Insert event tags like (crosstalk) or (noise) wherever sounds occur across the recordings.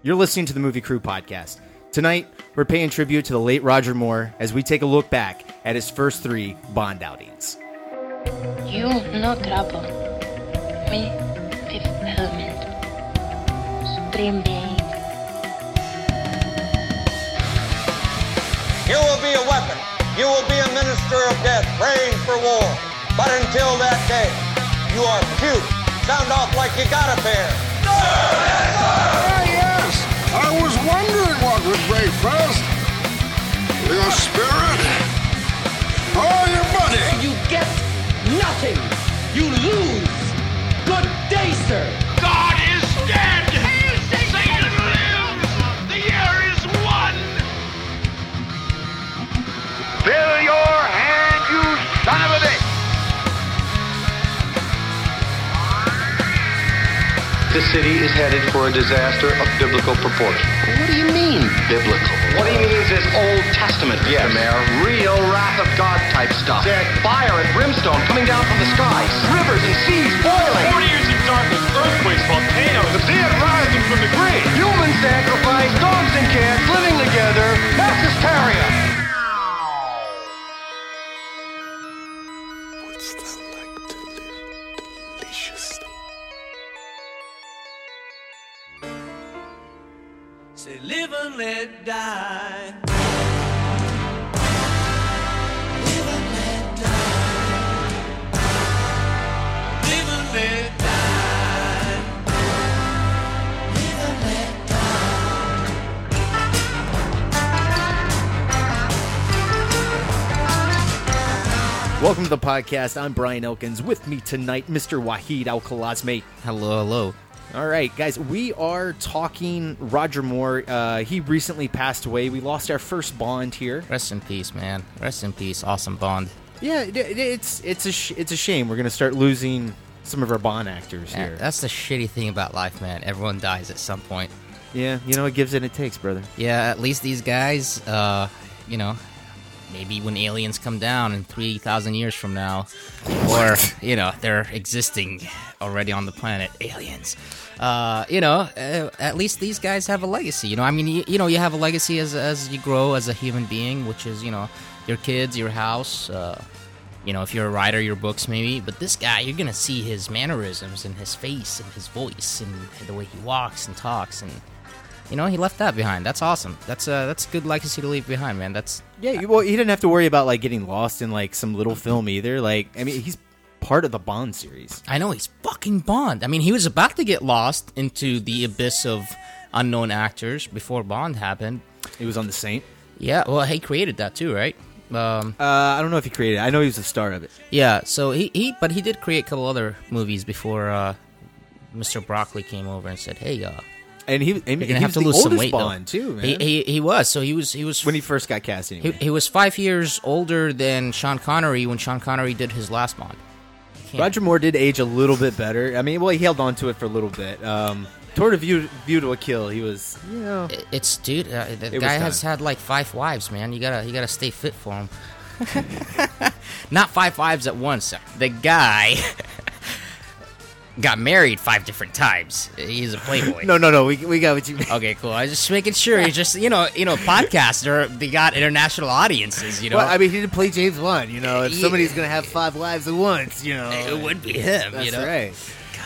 You're listening to the Movie Crew podcast. Tonight, we're paying tribute to the late Roger Moore as we take a look back at his first three Bond outings. You no trouble. Me, Fifth Element. Supreme Being. You will be a weapon. You will be a minister of death, praying for war. But until that day, you are cute. Sound off like you got a pair. Ah, what would break first. Your spirit or your money? You get nothing. You lose. Good day, sir. God The city is headed for a disaster of biblical proportion. What do you mean, biblical? What he means is Old Testament, Mr. Mayor. Real wrath of God type stuff. Fire and brimstone coming down from the skies. Rivers and seas boiling. 40 years of darkness, earthquakes, volcanoes, the dead rising from the grave! Human sacrifice, dogs and cats living together. Mass hysteria. Let die. Live and let die. Live and let die. Live and let Welcome to the podcast. I'm Brian Elkins. With me tonight, Mr. Wahid Al Khalasmi. Hello, hello. All right, guys, we are talking Roger Moore. Uh, he recently passed away. We lost our first Bond here. Rest in peace, man. Rest in peace. Awesome Bond. Yeah, it, it- it's it's a sh- it's a shame. We're gonna start losing some of our Bond actors Yeah, here. that's the shitty thing about life, man. Everyone dies at some point. Yeah, you know, it gives and it takes, brother. Yeah, at least these guys, uh, you know, maybe when aliens come down in 3,000 years from now, or, you know, they're existing already on the planet, aliens. Uh, you know, uh, at least these guys have a legacy. You know, I mean, you, you know, you have a legacy as, as you grow as a human being, which is, you know, your kids, your house, uh, you know, if you're a writer, your books maybe. But this guy, you're gonna see his mannerisms and his face and his voice and the way he walks and talks, and you know, he left that behind. That's awesome. That's a that's a good legacy to leave behind, man. That's Yeah, you- well, he didn't have to worry about like getting lost in like some little film either. Like, I mean, he's part of the Bond series. I know he's fucking Bond. I mean, he was about to get lost into the abyss of unknown actors before Bond happened. He was on The Saint. Yeah, well, he created that too, right? Um, Uh, I don't know if he created. it. I know he was the star of it. yeah. So he, he but he did create a couple other movies before uh, Mr. Broccoli came over and said, "Hey, uh, And he, and you're gonna have to lose some weight, Bond though." too, man. He, he he was. So he was he was when he first got cast, He, he was five years older than Sean Connery when Sean Connery did his last Bond. Can't- Roger Moore did age a little bit better. I mean, well, he held on to it for a little bit. Um, toward a view, view to a kill, he was, you know, It- It's dude. Uh, the It guy has had like five wives, man. You gotta you gotta stay fit for him. (laughs) Not five wives at once. The guy (laughs) got married five different times. He's a playboy. (laughs) no, no, no. We, we got what you. mean. Okay, cool. I was just making sure. He's just you know you know podcaster. They got international audiences. You know. Well, I mean, he did play James Bond. You know, if Yeah. somebody's gonna have five wives at once, you know, it would be him. That's you know. right.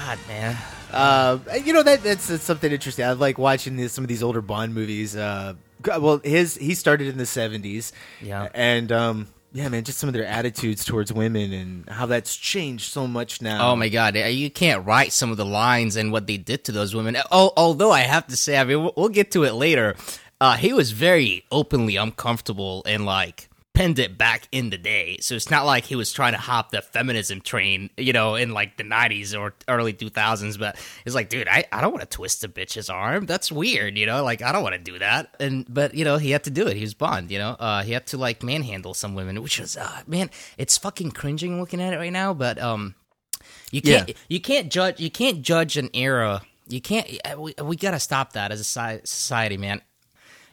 God, man. Uh, you know that that's, that's something interesting. I like watching this, some of these older Bond movies. Uh, well, his he started in the seventies, Yeah. and um, yeah, man, just some of their attitudes towards women and how that's changed so much now. Oh my god, you can't write some of the lines and what they did to those women. Oh, although I have to say, I mean, we'll, we'll get to it later. Uh, he was very openly uncomfortable and like penned it back in the day. So it's not like he was trying to hop the feminism train, you know, in like the '90s or early 2000s. But it's like, dude, I, I don't want to twist a bitch's arm. That's weird, you know. Like I don't want to do that. And but you know, he had to do it. He was Bond, you know. Uh, he had to like manhandle some women, which was uh, man, it's fucking cringing looking at it right now. But um. You can't Yeah. you can't judge you can't judge an era. You can't we, we got to stop that as a society, man.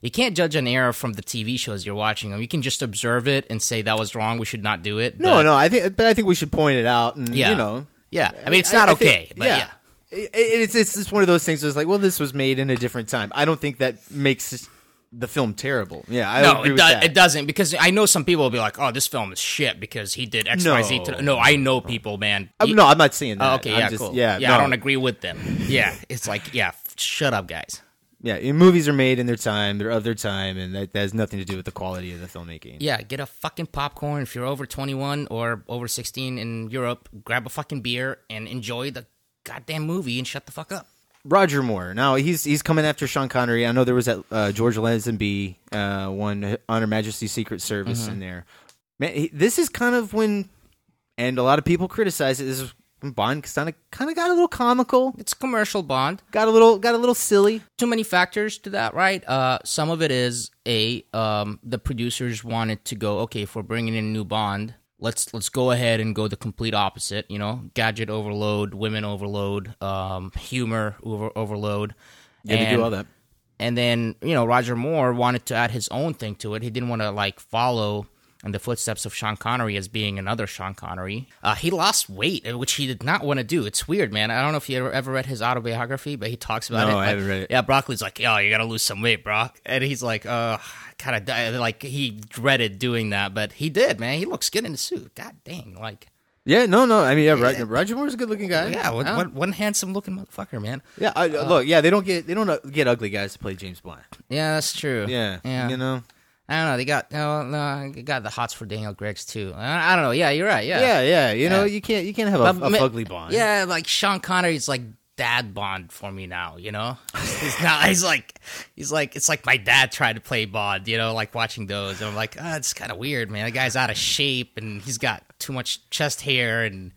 You can't judge an era from the TV shows you're watching them. You can just observe it and say that was wrong. We should not do it. no, but- no. I think, but I think we should point it out. And Yeah. you know, Yeah, I mean it's I- not I think- okay, but yeah. it, it's it's just one of those things. It's like, well, this was made in a different time. I don't think that makes the film terrible. Yeah, I no, agree it, with do- that. it doesn't because I know some people will be like, "Oh, this film is shit because he did X, Y, Z." No. To-. No, I know people, man. Um, He- no, I'm not saying that. Oh, okay, I'm yeah, just- cool. Yeah, yeah, I don't agree with them. Yeah, it's like, yeah, f- shut up, guys. Yeah, movies are made in their time. They're of their time, and that, that has nothing to do with the quality of the filmmaking. Yeah, get a fucking popcorn if you're over 21 or over 16 in Europe. Grab a fucking beer and enjoy the goddamn movie and shut the fuck up. Roger Moore. Now he's he's coming after Sean Connery. I know there was that uh, George Lazenby uh, one on Her Majesty's Secret Service Mm-hmm. in there. Man, he, this is kind of when, and a lot of people criticize it. This is Bond kind of kind of got a little comical, It's commercial Bond. got a little got a little silly. Too many factors to that, right? Uh, some of it is a um, the producers wanted to go okay if we're bringing in a new Bond. Let's let's go ahead and go the complete opposite. You know, gadget overload, women overload, um, humor over, overload. Yeah, they do all that. And then, you know, Roger Moore wanted to add his own thing to it. He didn't want to like follow in the footsteps of Sean Connery as being another Sean Connery. Uh, he lost weight, uh, which he did not want to do. It's weird, man. I don't know if you ever, ever read his autobiography, but he talks about No, it. I haven't read it. Yeah, Broccoli's like, "Yo, you got to lose some weight, Brock," and he's like, "Uh, kind of like he dreaded doing that, but he did, man. He looks good in the suit. God dang, like." Yeah, no, no. I mean, yeah, Roger, Roger Moore's a good looking guy. Yeah, one, Uh, one, one handsome looking motherfucker, man. yeah. I, look, yeah, they don't get they don't uh, get ugly guys to play James Bond. Yeah, that's true. Yeah, yeah. you know. I don't know. They got no, no. They got the hots for Daniel Craig's too. I, I don't know. Yeah, you're right. Yeah, Yeah, yeah. You know, Yeah. you can't you can't have a, But a fugly Bond. Yeah, like Sean Connery's like dad Bond for me now. You know, he's not. (laughs) He's like, he's like, it's like my dad tried to play Bond. You know, like watching those. And I'm like, ah, it's kind of weird, man. The guy's out of shape and he's got too much chest hair and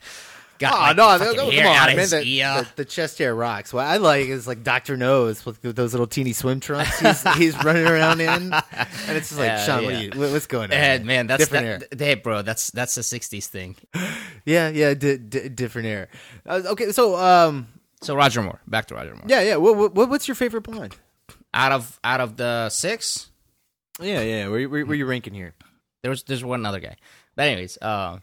got Oh like, no! fucking Come hair on, man. The, the, the chest hair rocks. What I like is like Doctor No's with, with those little teeny swim trunks he's, (laughs) he's running around in, and it's just like Yeah, Sean, what yeah. are you, what- what's going on? And man, that's different that, hey, bro, that's that's a '60s thing. (laughs) Yeah, yeah, di- di- different hair. Uh, okay, so um, So Roger Moore, back to Roger Moore. yeah, yeah. What, what what's your favorite Bond? Out of out of the six, Yeah, yeah. Where, where, where you ranking here? There's there's one other guy. But anyways, uh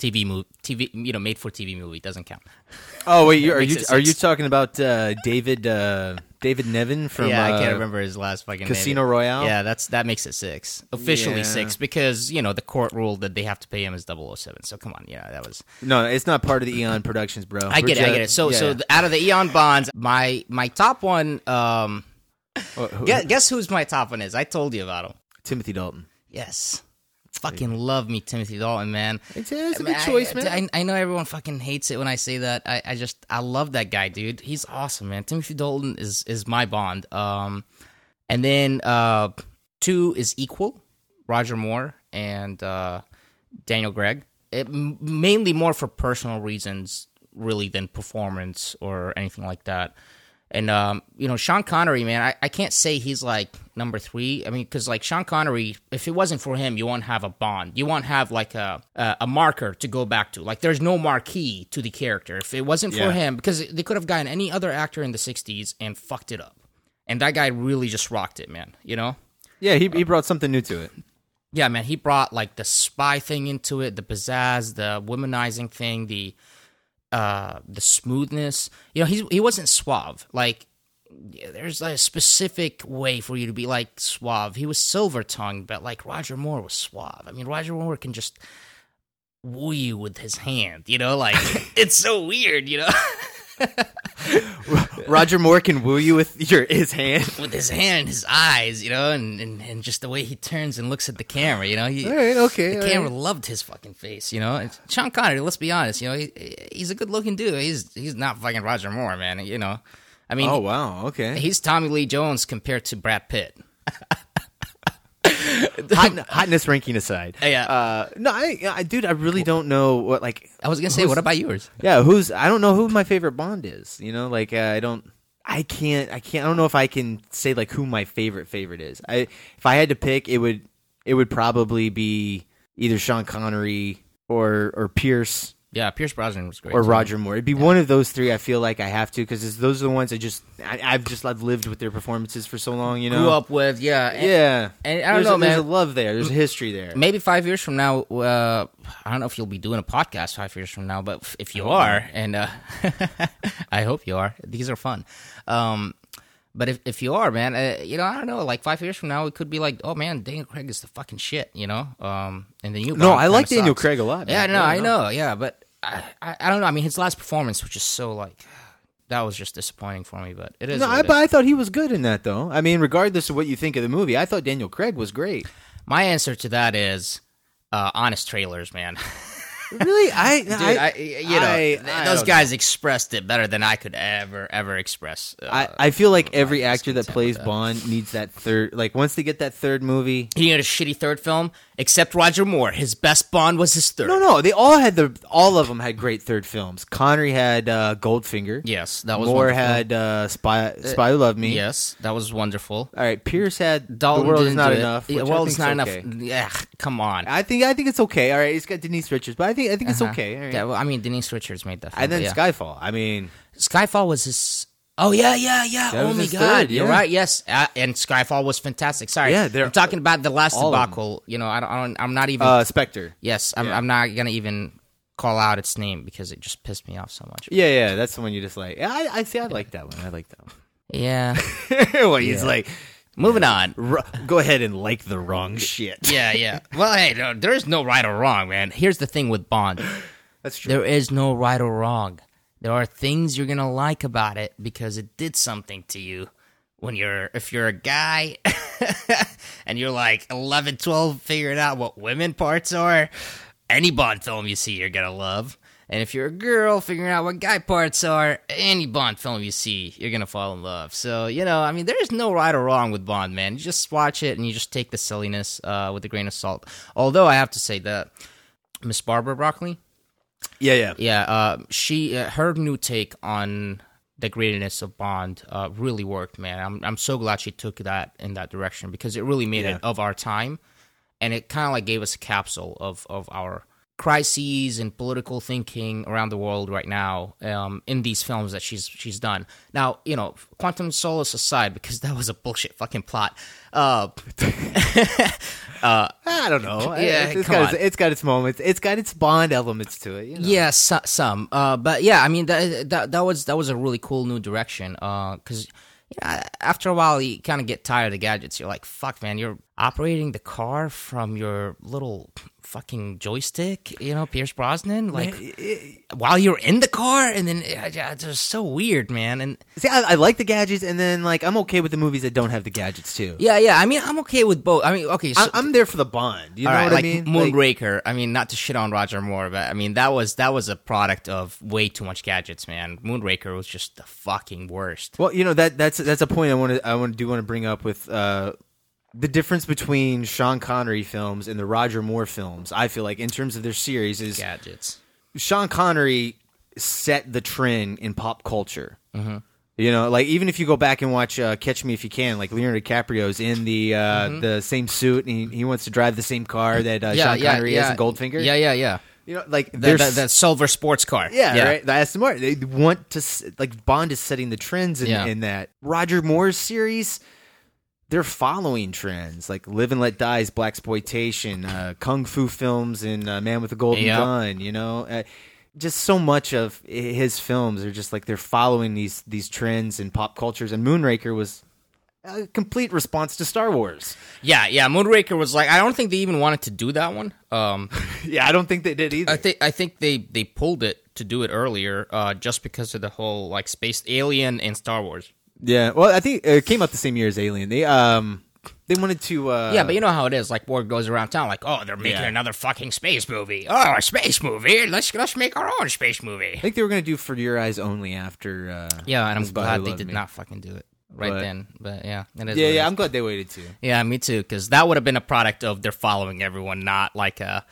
TV movie TV you know, made for TV movie doesn't count. Oh wait, you, are you are you talking about uh, David uh, David Niven from yeah, I uh, can't remember his last fucking Casino name. Royale? Yeah, that's that makes it six. Officially Yeah. six because, you know, the court ruled that they have to pay him as 007. So come on, yeah, that was No, it's not part of the Eon Productions, bro. I We're get it, I get it. So yeah. so the, out of the Eon Bonds, my my top one um Uh, who- guess, guess who's my top one is? I told you about him. Timothy Dalton. Yes. Fucking love me Timothy Dalton, man. It's, it's a good choice, I, man. I, I know everyone fucking hates it when I say that. I, I just I love that guy, dude. He's awesome, man. Timothy Dalton is is my bond. Um, and then uh, two is equal, Roger Moore and uh, Daniel Craig. It, mainly more for personal reasons, really, than performance or anything like that. And um, you know, Sean Connery, man, I, I can't say he's like number three. I mean, because like Sean Connery, if it wasn't for him, you won't have a Bond. You won't have like a a, a marker to go back to. Like, there's no marquee to the character. If it wasn't Yeah. for him, because they could have gotten any other actor in the '60s and fucked it up. And that guy really just rocked it, man. You know? yeah, he he brought something new to it. Yeah, man, he brought like the spy thing into it, the pizzazz, the womanizing thing, the uh the smoothness. You know, he's he wasn't suave. Like there's a specific way for you to be like suave. He was silver tongued, but like Roger Moore was suave. I mean, Roger Moore can just woo you with his hand, you know, like (laughs) it's so weird, you know. (laughs) (laughs) Roger Moore can woo you with your his hand. (laughs) with his hand and his eyes, you know, and, and, and just the way he turns and looks at the camera, you know. He, All right, okay, The camera right. loved his fucking face, you know. And Sean Connery, let's be honest, you know, he, he's a good looking dude. He's he's not fucking Roger Moore, man. You know, I mean, Oh wow, okay. he's Tommy Lee Jones compared to Brad Pitt. (laughs) (laughs) Hot, hotness ranking aside. Yeah. Uh, no, I, I, dude, I really don't know what like. I was gonna say, what about yours? Yeah, who's? I don't know who my favorite Bond is. You know, like uh, I don't. I can't. I can't. I don't know if I can say like who my favorite favorite is. I if I had to pick, it would it would probably be either Sean Connery or or Pierce Yeah, Pierce Brosnan was great. or too. Roger Moore. It'd be one of those three. I feel like I have to because those are the ones I just I, I've just I've lived with their performances for so long. You know, grew up with. Yeah, and- Yeah, And I don't There's know, a, man. There's a love there. There's a history there. maybe five years from now, uh, I don't know if you'll be doing a podcast five years from now, but if you are, and uh, (laughs) I hope you are, these are fun. Um, but if, if you are, man, uh, you know, I don't know, like five years from now, it could be like, oh man, Daniel Craig is the fucking shit, you know? Um, and then you No, I like Daniel sucks. Craig a lot. Yeah, man. no, I know, yeah, but I, I, I don't know. I mean, his last performance was just so like, that was just disappointing for me, but it is. No, I, but. I thought he was good in that though. I mean, regardless of what you think of the movie, I thought Daniel Craig was great. My answer to that is uh, honest trailers, man. (laughs) Really, I, Dude, I, I, you know, I- those guys expressed it better than I could ever, ever express. Uh, I, I feel like every actor that plays that. Bond needs that third. Like once they get that third movie, he had a shitty third film, except Roger Moore. His best Bond was his third. no, no, they all had the. All of them had great third films. Connery had uh, Goldfinger. Yes, that was Moore wonderful. had uh, Spy. Spy Who Loved Me. Yes, that was wonderful. All right, Pierce had Dalton The World Is Not. Enough. I world is not okay. enough. Yeah, come on. I think I think it's okay. All right, he's got Denise Richards, but I think I think it's Uh-huh. okay. All right. Yeah, well, I mean, Denise Richards made that. Film, and then yeah. Skyfall. I mean, Skyfall was his. Oh yeah, yeah, yeah. That oh my god, third, you're right. Yes, uh, and Skyfall was fantastic. Sorry, Yeah, they're- I'm talking about the last all of them. debacle. You know, I don't, I don't. I'm not even. uh, Spectre. yes, I'm. yeah. I'm not gonna even call out its name because it just pissed me off so much. Yeah, yeah, that's the one you just like. Yeah, I, I see. I like that one. I like that one. Yeah. (laughs) well, he's like, Moving on. "R- go ahead and like the wrong shit. Yeah, yeah. (laughs) Well, hey, no, there is no right or wrong, man. Here's the thing with Bond. That's true. There is no right or wrong. There are things you're gonna like about it because it did something to you. When you're, if you're a guy, (laughs) and you're like 11, 12, figuring out what women parts are, any Bond film you see, you're gonna love. And if you're a girl, figuring out what guy parts are, any Bond film you see, you're gonna fall in love. So you know, I mean, there is no right or wrong with Bond, man. You just watch it and you just take the silliness uh, with a grain of salt. Although I have to say that Miss Barbara Broccoli, Yeah, yeah. yeah, uh, she uh, her new take on the greatness of Bond uh, really worked, man. I'm I'm so glad she took that in that direction because it really made Yeah. it of our time, and it kind of like gave us a capsule of of our crises and political thinking around the world right now um, in these films that she's she's done. Now, you know, Quantum Solace aside, because that was a bullshit fucking plot. (laughs) Uh, I don't know. Yeah, it's, it's come got on. its, it's got its moments. It's got its Bond elements to it. You know? Yeah, so, some. Uh, but yeah, I mean that, that that was that was a really cool new direction. Uh, because you know, after a while you kind of get tired of the gadgets. You're like, fuck, man, you're operating the car from your little fucking joystick. You know, Pierce Brosnan, like while you're in the car, and then yeah, it's just so weird, man. And See, I, I like the gadgets, and then like I'm okay with the movies that don't have the gadgets too. yeah, yeah. I mean, I'm okay with both. I mean, okay, so. I, I'm there for the Bond. You know right, what like I mean? Like, Moonraker. I mean, not to shit on Roger Moore, but I mean that was that was a product of way too much gadgets, man. Moonraker was just the fucking worst. Well, you know that that's that's a point I want to I want to do want to bring up with uh, the difference between Sean Connery films and the Roger Moore films. I feel like in terms of their series is gadgets. Sean Connery set the trend in pop culture. Mm-hmm. You know, like even if you go back and watch uh, Catch Me If You Can, like Leonardo DiCaprio's in the uh, the same suit and he, he wants to drive the same car that uh, Sean Connery has in Goldfinger. Yeah, yeah, yeah. you know, like The, there's the, the silver sports car. Yeah, right. That's the Aston Martin. They want to like Bond is setting the trends in, Yeah. in that Roger Moore's series. They're following trends like Live and Let Die's black exploitation, uh, kung fu films, and uh, Man with a Golden Yeah. Gun. You know, uh, just so much of his films are just like they're following these these trends in pop cultures. And Moonraker was a complete response to Star Wars. yeah, yeah. Moonraker was like, I don't think they even wanted to do that one. Um, (laughs) Yeah, I don't think they did either. I think I think they they pulled it to do it earlier, uh, just because of the whole like space alien and Star Wars. Yeah, well, I think it came out the same year as Alien. They um they wanted to uh, yeah, but you know how it is. Like word goes around town, like, oh, they're making Yeah. another fucking space movie. Oh, a space movie. Let's let's make our own space movie. I think they were going to do For Your Eyes Only after. Uh, Yeah, and I'm Body glad they did Me. not fucking do it right But- then. But yeah, it is Yeah, what it yeah, is. I'm glad they waited too. Yeah, me too. Because that would have been a product of they're following everyone, not like a,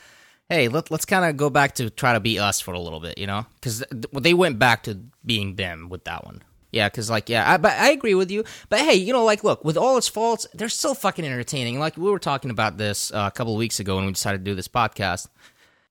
hey, let, let's kind of go back to try to be us for a little bit, you know? Because they went back to being them with that one. Yeah, because like, yeah, I, but I agree with you. But hey, you know, like, look, with all its faults, they're still fucking entertaining. Like we were talking about this uh, a couple of weeks ago when we decided to do this podcast.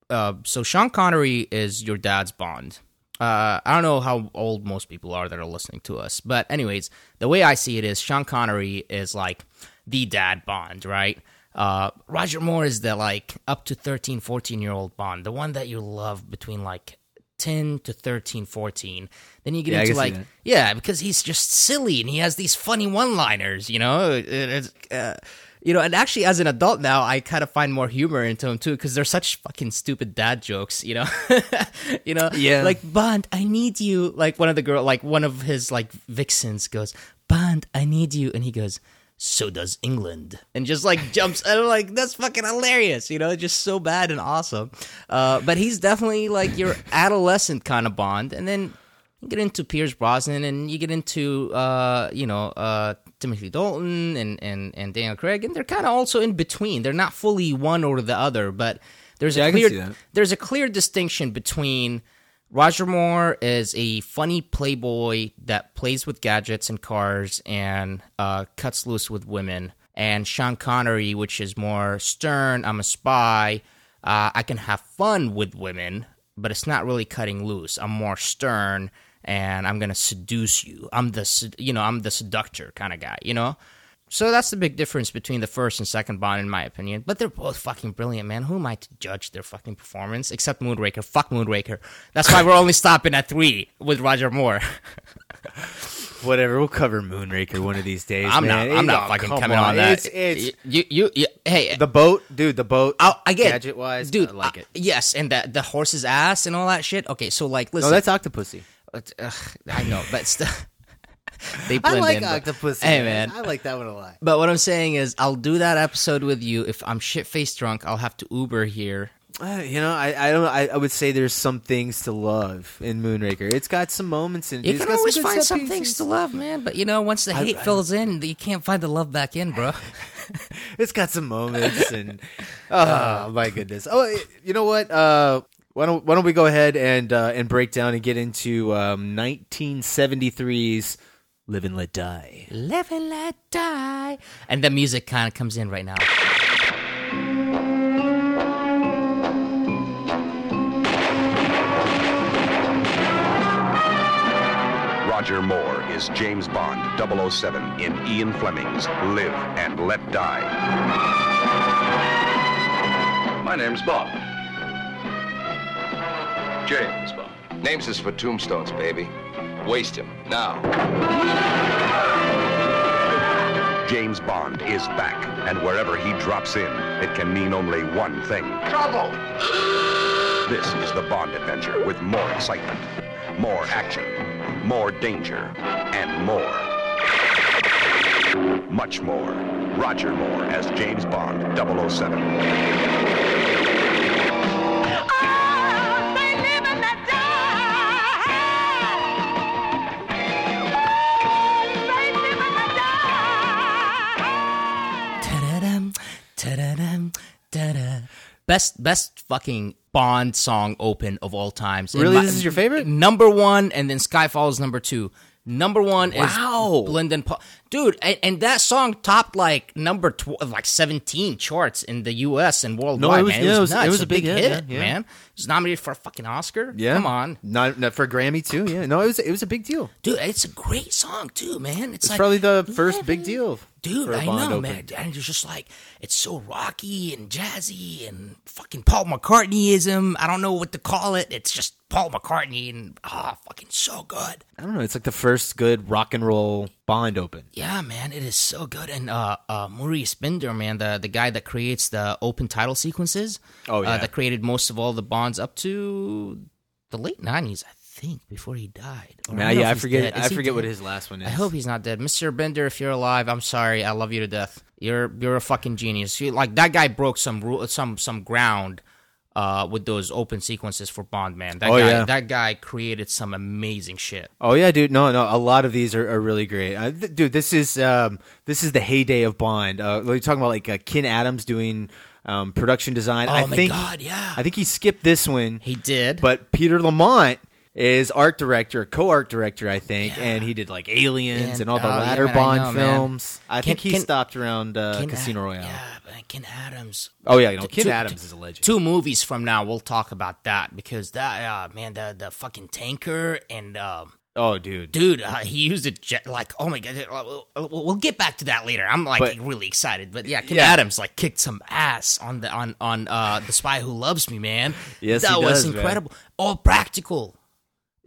uh, so Sean Connery is your dad's Bond. Uh, I don't know how old most people are that are listening to us, but anyways, the way I see it is Sean Connery is like the dad Bond, right? Uh, Roger Moore is the like up to 13, 14 year old Bond, the one that you love between like 10 to 13, 14. Then you get Yeah, into like, yeah, because he's just silly and he has these funny one liners, you know? It- uh, you know, and actually, as an adult now, I kind of find more humor into him too because they're such fucking stupid dad jokes, you know. (laughs) you know, Yeah. Like Bond, I need you. Like one of the girl, like one of his like vixens goes, Bond, I need you, and he goes, so does England, and just like jumps. And I'm like, that's fucking hilarious, you know, just so bad and awesome. Uh, but he's definitely like your adolescent kind of Bond, and then you get into Pierce Brosnan and you get into uh, you know uh, Timothy Dalton and, and, and Daniel Craig, and they're kind of also in between. They're not fully one or the other, but there's Yeah, a I can clear there's a clear distinction between Roger Moore is a funny playboy that plays with gadgets and cars and uh, cuts loose with women, and Sean Connery, which is more stern. I'm a spy. Uh, I can have fun with women, but it's not really cutting loose. I'm more stern, and I'm gonna seduce you. I'm the you know I'm the seductor kind of guy. You know. So that's the big difference between the first and second Bond, in my opinion. But they're both fucking brilliant, man. Who am I to judge their fucking performance? Except Moonraker. Fuck Moonraker. That's why we're only stopping at three with Roger Moore. (laughs) Whatever, we'll cover Moonraker one of these days. I'm man. not. I'm not fucking coming on, that. It's, it's you, you, you, Hey, the boat, dude. The boat. I, I get gadget wise, dude. I like uh, it. yes, and the the horse's ass and all that shit. Okay, so like, listen. No, that's Octopussy. Ugh, I know, but still, they I like in. but- Hey, man. I like that one a lot. But what I'm saying is, I'll do that episode with you. If I'm shit faced drunk, I'll have to Uber here. Uh, you know, I I don't. I, I would say there's some things to love in Moonraker. It's got some moments in. You it's can some always good find some pieces. things to love, man. But you know, once the hate I- fills in, you can't find the love back in, bro. (laughs) It's got some moments, (laughs) and oh my goodness. Oh, you know what? Uh, why don't why don't we go ahead and uh, and break down and get into um, 1973's "Live and Let Die." Live and let die. And the music kind of comes in right now. Roger Moore is James Bond 007 in Ian Fleming's Live and Let Die. My name's Bob. James Bond. Names is for tombstones, baby. Waste him now. James Bond is back, and wherever he drops in, it can mean only one thing. Trouble! This is the Bond adventure with more excitement, more action, more danger, and more. Much more. Roger Moore as James Bond 007. Best best fucking Bond song open of all times. Really? This is your favorite? Number one, and then Skyfall is number two. Number one Wow. is Blendon Paul. Dude, and, and that song topped like number tw- like 17 charts in the US and worldwide. it was- man. yeah, it was- it was a big hit, hit, yeah, man. It was nominated for a fucking Oscar. Yeah, Come on. not, not for a Grammy too. Yeah, no, it was it was a big deal. Dude, it's a great song too, man. It's, It's like, probably the first big deal. Dude, I a know, open. man. And it's just like it's so rocky and jazzy and fucking Paul McCartneyism. I don't know what to call it. It's just Paul McCartney and ah, fucking so good. I don't know. It's like the first good rock and roll Bond open. Yeah, man, it is so good. And uh, uh, Maurice Binder, man, the the guy that creates the open title sequences. Oh, yeah. uh, that created most of all the Bonds up to the late nineties, I think, before he died. Or Man, don't yeah, I forget. dead. I forget what his last one is. I hope he's not dead, Mr. Binder. If you're alive, I'm sorry. I love you to death. You're you're a fucking genius. You, like that guy broke some rule, some some ground. Uh, with those open sequences for Bond, man, that Oh, guy, yeah. that guy created some amazing shit. Oh yeah, dude. No, no. A lot of these are, are really great, uh, th- dude. This is um, this is the heyday of Bond. Uh, we're talking about like uh, Ken Adams doing um, production design. Oh I my think, God, yeah. I think he skipped this one. He did, but Peter Lamont is art director, co-art director, I think, and he did like Aliens Man, and all the oh, yeah, latter man, I Bond know, man. films. I Ken- think he Ken- stopped around uh, Ken Casino Royale. Yeah, man, Ken Adams. Oh yeah, you know, Ken two- Adams is a legend. Two movies from now, we'll talk about that because that uh, man, the the fucking tanker and um, Oh, dude. dude, uh, he used it jet, like oh my god. uh, We'll, get back to that later. I'm like But- really excited, but yeah, Ken Yeah. Adams like kicked some ass on the on on uh the Spy Who Loves Me, man. Yes, that he was does, man. incredible. All practical.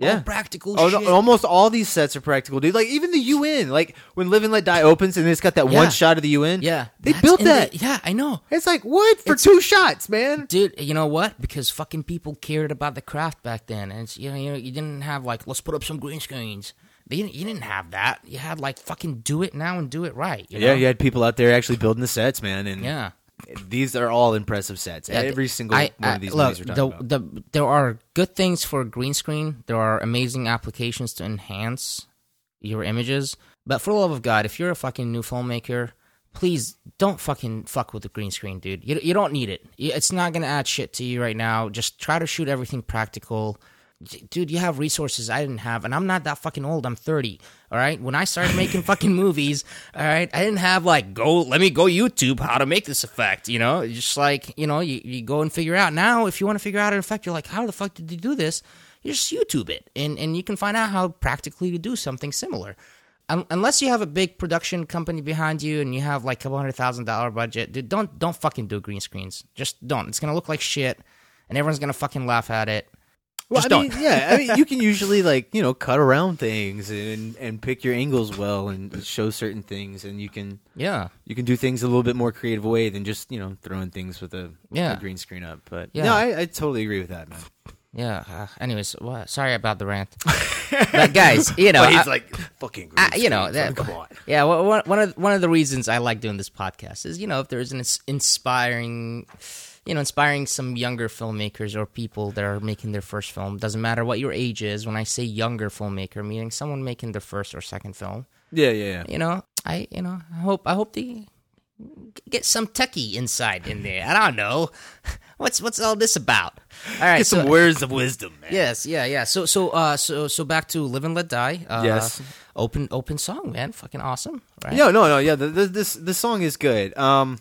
Yeah. All practical Oh, shit. almost all these sets are practical, dude. Like even the UN, like when Live and Let Die opens, and it's got that Yeah. one shot of the UN. yeah, they built in the- that. yeah, I know. It's like what for two shots, man. dude you know what because fucking people cared about the craft back then and it's, you know you, know, you didn't have like let's put up some green screens they didn't, you didn't have that you had like fucking do it now and do it right you Yeah, know? you had people out there actually building the sets, man, and yeah these are all impressive sets. Yeah, Every single I- one I- of these look, movies we're talking the, about. the, there are good things for green screen. There are amazing applications to enhance your images. But for the love of god if you're a fucking new filmmaker please don't fucking fuck with the green screen dude. You, you don't need it. It's not gonna add shit to you right now. Just try to shoot everything practical dude, you have resources I didn't have, and I'm not that fucking old. I'm 30. All right. When I started making fucking movies, all right, I didn't have like go. Let me go YouTube how to make this effect. You know, just like you know, you, you go and figure out. Now, if you want to figure out an effect, you're like, how the fuck did you do this? You just YouTube it, and and you can find out how practically to do something similar. Un- Unless you have a big production company behind you and you have like a couple hundred thousand dollar budget, dude, don't don't fucking do green screens. Just don't. It's gonna look like shit, and everyone's gonna fucking laugh at it. Well, Just I mean, don't. yeah, I mean, you can usually like you know cut around things and and pick your angles well and show certain things, and you can Yeah. you can do things a little bit more creative way than just you know throwing things with a, Yeah. a green screen up. But Yeah. no, I, I totally agree with that, man. Yeah. Uh, anyways, well, sorry about the rant, (laughs) but guys, you know, But he's I- like fucking, green I, you know, that, I mean, come on. yeah. Well, one one of one of the reasons I like doing this podcast is you know if there's an ins- inspiring, you know, inspiring some younger filmmakers or people that are making their first film. Doesn't matter what your age is. When I say younger filmmaker, meaning someone making their first or second film. Yeah, yeah, yeah. You know, I you know I hope I hope they get some techie inside in there. I don't know. (laughs) What's what's all this about? All right, Get some so- words of wisdom, man. Yes, yeah, yeah. So, so, uh, so, so back to "Live and Let Die." Uh, Yes. open, open song, man, fucking awesome, right? No, no, no. Yeah, the, the, this the song is good. Um,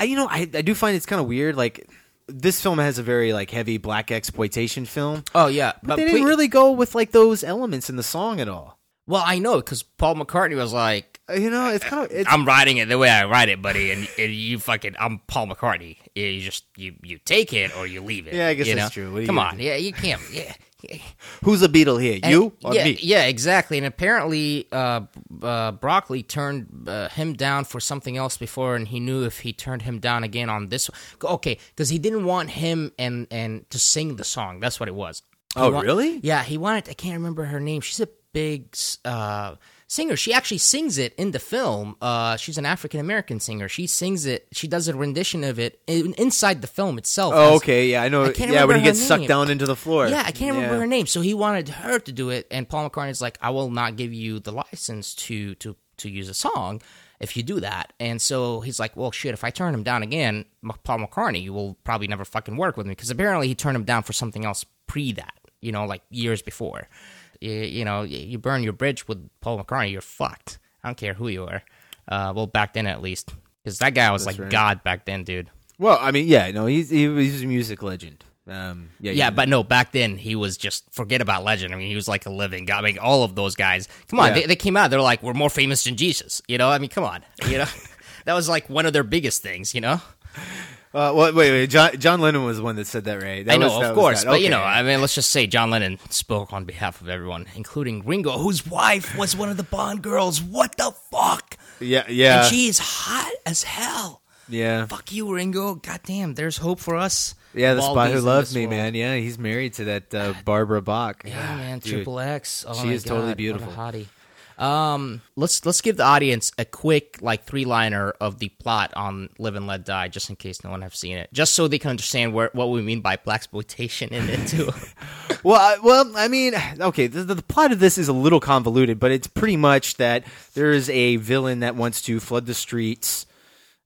I you know I I do find it's kind of weird. Like this film has a very like heavy black exploitation film. Oh yeah, but they didn't really go with like those elements in the song at all. Well, I know because Paul McCartney was like, uh, you know, it's kind of. It's, "I'm writing it the way I write it, buddy," and, and you fucking, I'm Paul McCartney. You just you you take it or you leave it. Yeah, I guess you that's know? true. What are you Come on, do? yeah, you can't. Yeah. (laughs) Who's a Beatle here? And- You or yeah, me? Yeah, exactly. And apparently, uh, uh, Broccoli turned uh, him down for something else before, and he knew if he turned him down again on this, okay, because he didn't want him and and to sing the song. That's what it was. He Oh, wa- really? Yeah, he wanted. I can't remember her name. She's a big uh, singer. She actually sings it in the film. Uh, she's an African American singer. She sings it. She does a rendition of it in, inside the film itself. Oh, okay. Yeah, I know. I yeah, when he remember gets sucked down into the floor. Yeah, I can't remember Yeah. her name. So he wanted her to do it, and Paul McCartney's like, "I will not give you the license to to to use a song if you do that." And so he's like, "Well, shit. If I turn him down again, Paul McCartney will probably never fucking work with me because apparently he turned him down for something else pre that, you know, like years before. You, you know, you burn your bridge with Paul McCartney, you're fucked. I don't care who you are. Uh, well, back then at least, because that guy was That's like right. God back then, dude. Well, I mean, yeah, no, he's he, he's a music legend. Um, yeah, Yeah, yeah, but no, back then he was just forget about legend. I mean, he was like a living god. I mean, all of those guys. Come on, Yeah. they, they came out. They're like, we're more famous than Jesus. You know, I mean, come on. You know, (laughs) that was like one of their biggest things. You know, Uh, wait, wait, wait. John, John Lennon was the one that said that, right? That I know, was- of course, but you know, I mean, let's just say John Lennon spoke on behalf of everyone, including Ringo, whose wife was one of the Bond girls. What the fuck? yeah, yeah, And she is hot as hell. yeah, Fuck you, Ringo. Goddamn, there's hope for us. yeah. The spy who in loves me, world. man. Yeah, he's married to that uh, Barbara Bach. Yeah, Ah, man, dude. Triple X. Oh She is totally God, a beautiful. hottie. Um, let's let's give the audience a quick like three liner of the plot on Live and Let Die, just in case no one have seen it, just so they can understand where what we mean by black exploitation in it too. (laughs) Well, I, well, I mean, okay, the, the plot of this is a little convoluted, but it's pretty much that there is a villain that wants to flood the streets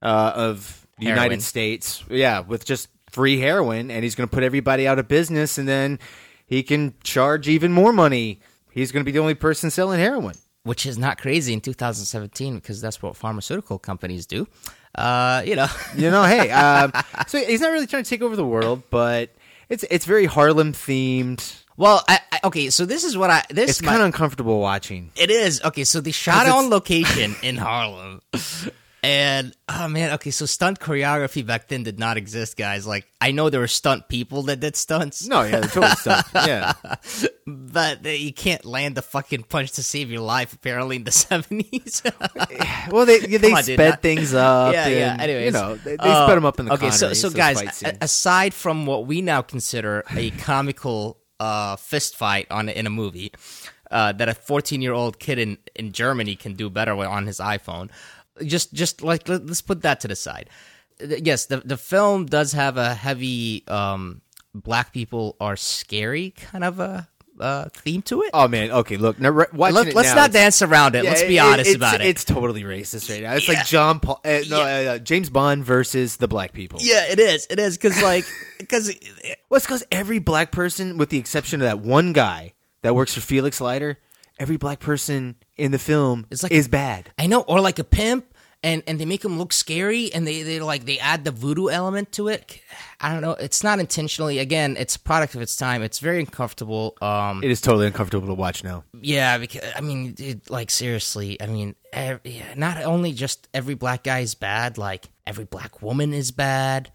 uh, of the Heroin. United States, yeah, with just free heroin, and he's going to put everybody out of business, and then he can charge even more money. He's going to be the only person selling heroin. Which is not crazy in 2017 because that's what pharmaceutical companies do. Uh, you know, (laughs) You know, hey, um, so he's not really trying to take over the world, but it's it's very Harlem themed. well, I, I, okay, so this is what I this It's kind of uncomfortable watching. It is okay. So they shot on location in Harlem, (laughs) and oh man, okay. So stunt choreography back then did not exist, guys. Like I know there were stunt people that did stunts. No, yeah, the total stuff. (laughs) Yeah, but they- you can't land a fucking punch to save your life. Apparently in the (laughs) seventies. well, they they on, sped not- things (laughs) up. yeah, yeah. and, Anyways, you know, they, they uh, sped them up in the okay. So, Connerys, so guys, a- aside from what we now consider a (sighs) comical uh, fist fight on in a movie, uh, that a 14 year old kid in in Germany can do better on his iPhone. Just, just like let, us put that to the side. Yes, the the film does have a heavy um, black people are scary kind of a uh, theme to it. oh man, okay, look, now, re- Let, us not dance around it. yeah, let's be it- honest it's, about it. It's totally racist right now. It's Yeah. like John Paul, uh, no, Yeah. uh, James Bond versus the black people. yeah, it is. It is because like (laughs) because Well, because every black person, with the exception of that one guy that works for Felix Leiter, every black person in the film It's like- is bad. I know, or like a pimp, and and they make him look scary, and they they like they add the voodoo element to it. I don't know. It's not intentionally. Again, it's a product of its time. It's very uncomfortable. Um, It is totally uncomfortable to watch now. yeah, because I mean, dude, like seriously, I mean, ev- yeah, not only just every black guy is bad, like every black woman is bad.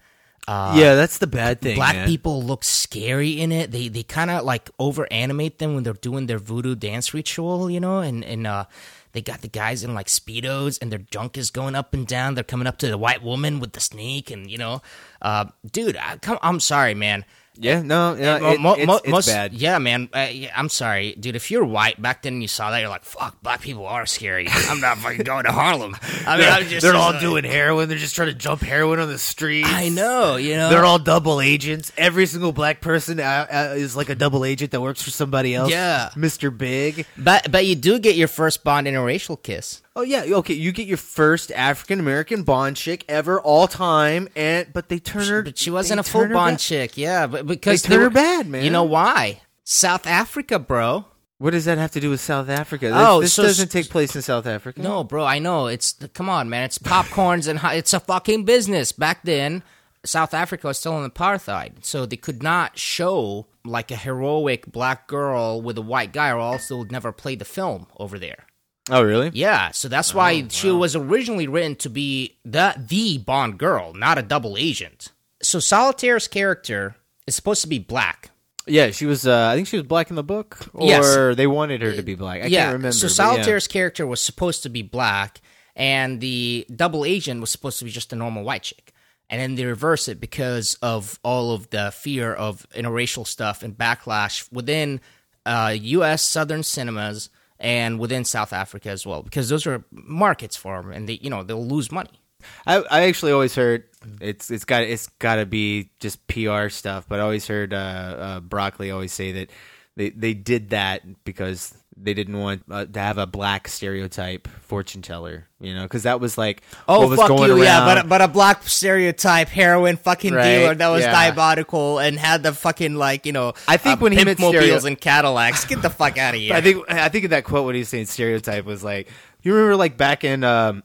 Uh, yeah, that's the bad thing. black man. people look scary in it. They they kind of like over animate them when they're doing their voodoo dance ritual, you know, and and uh they got the guys in like speedos and their junk is going up and down. They're coming up to the white woman with the snake and you know, uh dude, I, come I'm sorry, man. Yeah, no, no Mo- it- mo- it's, mo- it's most- bad. Yeah, man. Uh, yeah, I'm sorry, dude. If you're white back then, and you saw that, you're like, "Fuck, black people are scary." (laughs) I'm not fucking going to Harlem. I mean, I'm just They're all like- doing heroin. They're just trying to jump heroin on the street. I know, you know. They're all double agents. Every single black person uh, uh, is like a double agent that works for somebody else. Yeah. Mr. Big. but but you do get your first Bond interracial kiss. Oh yeah, okay. You get your first African American Bond chick ever, all time, and but they turn her. But she wasn't a full Bond chick, yeah. But because They turn were- her bad, man. You know why? South Africa, bro. What does that have to do with South Africa? This, Oh, this so- doesn't take place in South Africa. No, bro. I know. It's come on, man. It's popcorns and it's a fucking business. Back then, South Africa was still in apartheid, so they could not show like a heroic black girl with a white guy, or else they would never play the film over there. Oh really? Yeah, so that's why she was originally written to be the the Bond girl, not a double agent. So Solitaire's character is supposed to be black. Yeah, she was. Uh, I think she was black in the book, or Yes. they wanted her to be black. I yeah, can't remember. So but yeah. Solitaire's character was supposed to be black, and the double agent was supposed to be just a normal white chick. And then they reverse it because of all of the fear of interracial stuff and backlash within uh, U.S. Southern cinemas and within South Africa as well, because those are markets for them, and they, you know, they'll lose money. I, I actually always heard it's it's got it's got to be just PR stuff, but I always heard uh, uh, Broccoli always say that they they did that because they didn't want uh, to have a black stereotype fortune teller, you know, because that was like Oh was fuck you, around. yeah, but but a black stereotype heroin fucking Right, dealer that was yeah. diabolical and had the fucking like you know I think uh, when he meant mobiles stereo- and Cadillacs, get the fuck out of (laughs) here. I think I think of that quote when he was saying stereotype was like you remember like back in um,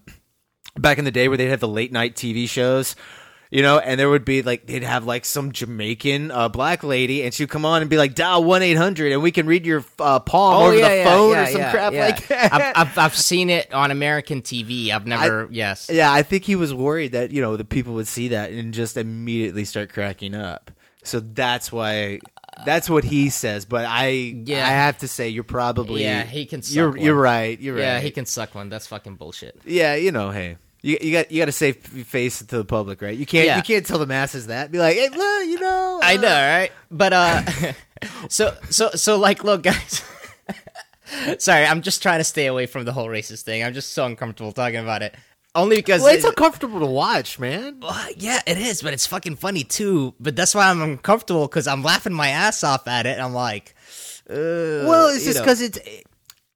back in the day where they'd have the late night TV shows. You know, and there would be like they'd have like some Jamaican uh, black lady, and she'd come on and be like, "Dial one eight hundred, and we can read your uh, palm over the phone or some crap like that." Oh, I've, I've I've seen it on American TV. I've never yes. Yeah, I think he was worried that you know the people would see that and just immediately start cracking up. So that's why that's what he says. But I Yeah. I have to say you're probably Yeah, he can suck You're one. you're right. You're yeah, right. he can suck one. That's fucking bullshit. Yeah, you know, hey. You, you got you got to save face to the public, right? You can't Yeah. you can't tell the masses that. Be like, hey, look, you know, I uh, know, right? But uh, (laughs) (laughs) so so so like, look, guys. (laughs) Sorry, I'm just trying to stay away from the whole racist thing. I'm just so uncomfortable talking about it. Only because Well, it's uncomfortable to watch, man. Well, yeah, it is, but it's fucking funny too. But that's why I'm uncomfortable because I'm laughing my ass off at it. I'm like, uh, Well, it's just because it's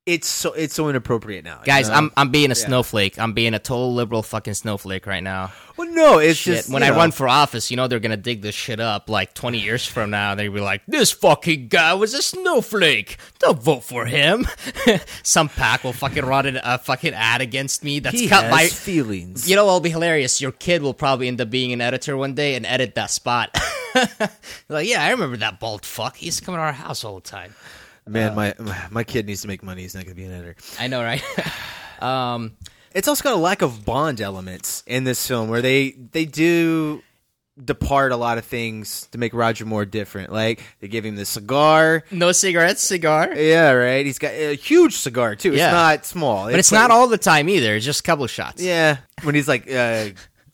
it's so it's so inappropriate now, you Guys, know? I'm I'm being a Yeah. snowflake. I'm being a total liberal fucking snowflake right now. Well, no, it's Shit. just when I know. run for office, you know they're gonna dig this shit up like 20 years from now. They'll be like, "This fucking guy was a snowflake. Don't vote for him." (laughs) Some PAC will fucking run a fucking ad against me. That's He cut has my feelings. You know what'll be hilarious? Your kid will probably end up being an editor one day and edit that spot. (laughs) like, yeah, I remember that bald fuck. He used to come to our house all the time. Man, my my kid needs to make money. He's not going to be an editor. I know, right? (sighs) um, It's also got a lack of Bond elements in this film, where they they do depart a lot of things to make Roger Moore different. Like they give him the cigar. no cigarettes, cigar. Yeah, right. He's got a huge cigar too. Yeah. It's not small, But it's not all the time either. It's just a couple of shots. Yeah, when he's like uh,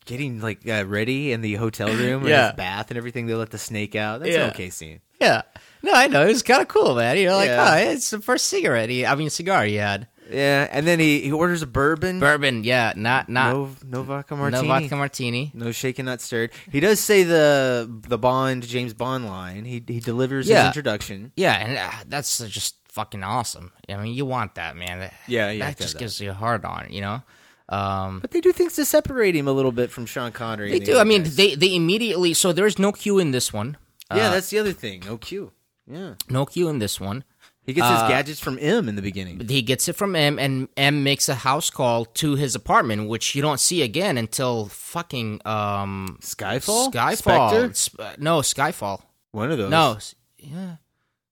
getting like uh, ready in the hotel room, or Yeah. his bath and everything, they let the snake out. That's Yeah. an okay scene. Yeah. No, I know. It was kind of cool, man. You know, like, Yeah. oh, it's the first cigarette. He, I mean, cigar he had. Yeah, and then he, he orders a bourbon. Bourbon, yeah. Not, not. no, no vodka no martini. vodka martini. No shaken, not stirred. He does say the the Bond James Bond line. He he delivers Yeah. his introduction. Yeah, and uh, that's just fucking awesome. I mean, you want that, man. That, Yeah, you have that to have just that. gives you a hard on, you know? Um, But they do things to separate him a little bit from Sean Connery. they and the do. I other mean, guys. they, they immediately. So there's no Q in this one. yeah, Uh, that's the other thing. No Q. Yeah, no Q in this one. he gets his uh, gadgets from M in the beginning. He gets it from M, and M makes a house call to his apartment, which you don't see again until fucking um Skyfall. Skyfall. Sp- uh, no, Skyfall. One of those. No, yeah.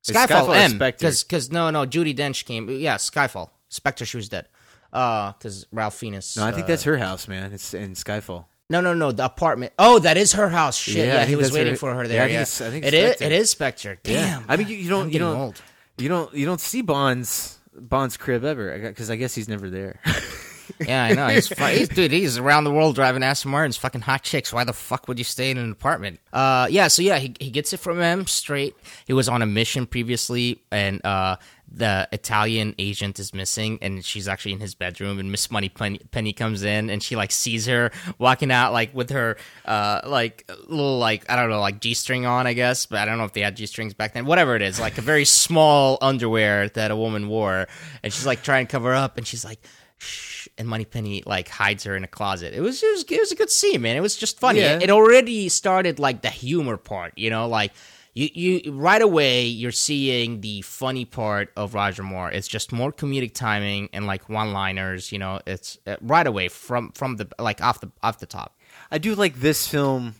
Skyfall, Skyfall M because no no Judi Dench came yeah Skyfall Spectre she was dead uh because Ralph Fiennes No, I think uh, that's her house, man. It's in Skyfall. No no no the apartment. Oh that is her house. Shit Yeah, yeah, he was waiting for her yeah, there I yeah, I think it is it is Spectre. Damn I mean, you, you don't you don't old. you don't you don't see Bond's Bond's crib ever because I guess he's never there. (laughs) yeah I know he's, he's dude he's around the world driving Aston Martins fucking hot chicks. Why the fuck would you stay in an apartment? Uh yeah so yeah he, he gets it from him straight. He was on a mission previously and uh the Italian agent is missing and she's actually in his bedroom and Miss Moneypenny, Penny comes in and she like sees her walking out like with her uh like little like I don't know like G string on I guess but I don't know if they had G strings back then. Whatever it is like a very small underwear that a woman wore and she's like trying to cover up and she's like shh and Moneypenny like hides her in a closet. It was it was, it was a good scene man. It was just funny. Yeah. it, it already started like the humor part you know like you, you right away you're seeing the funny part of Roger Moore. It's just more comedic timing and like one-liners. You know, it's uh, right away from from the like off the off the top. I do like this film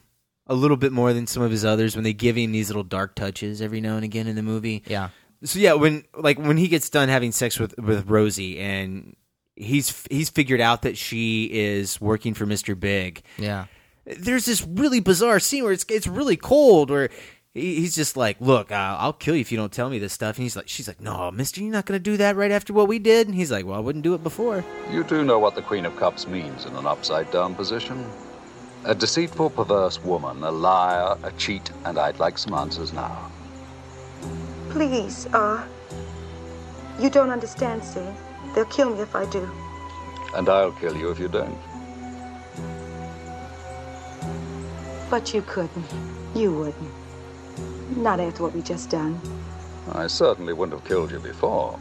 a little bit more than some of his others when they give him these little dark touches every now and again in the movie. Yeah, So yeah, when like when he gets done having sex with with Rosie and he's he's figured out that she is working for Mr. Big. yeah, There's this really bizarre scene where it's it's really cold where he, he's just like, "Look, uh, I'll kill you if you don't tell me this stuff." And he's like, "She's like, no, Mister, you're not going to do that right after what we did." And he's like, "Well, I wouldn't do it before." You do know what the Queen of Cups means in an upside down position? A deceitful, perverse woman, a liar, a cheat, and I'd like some answers now. Please, uh, you don't understand, see? They'll kill me if I do. And I'll kill you if you don't. But you couldn't. You wouldn't. Not after what we just done. I certainly wouldn't have killed you before.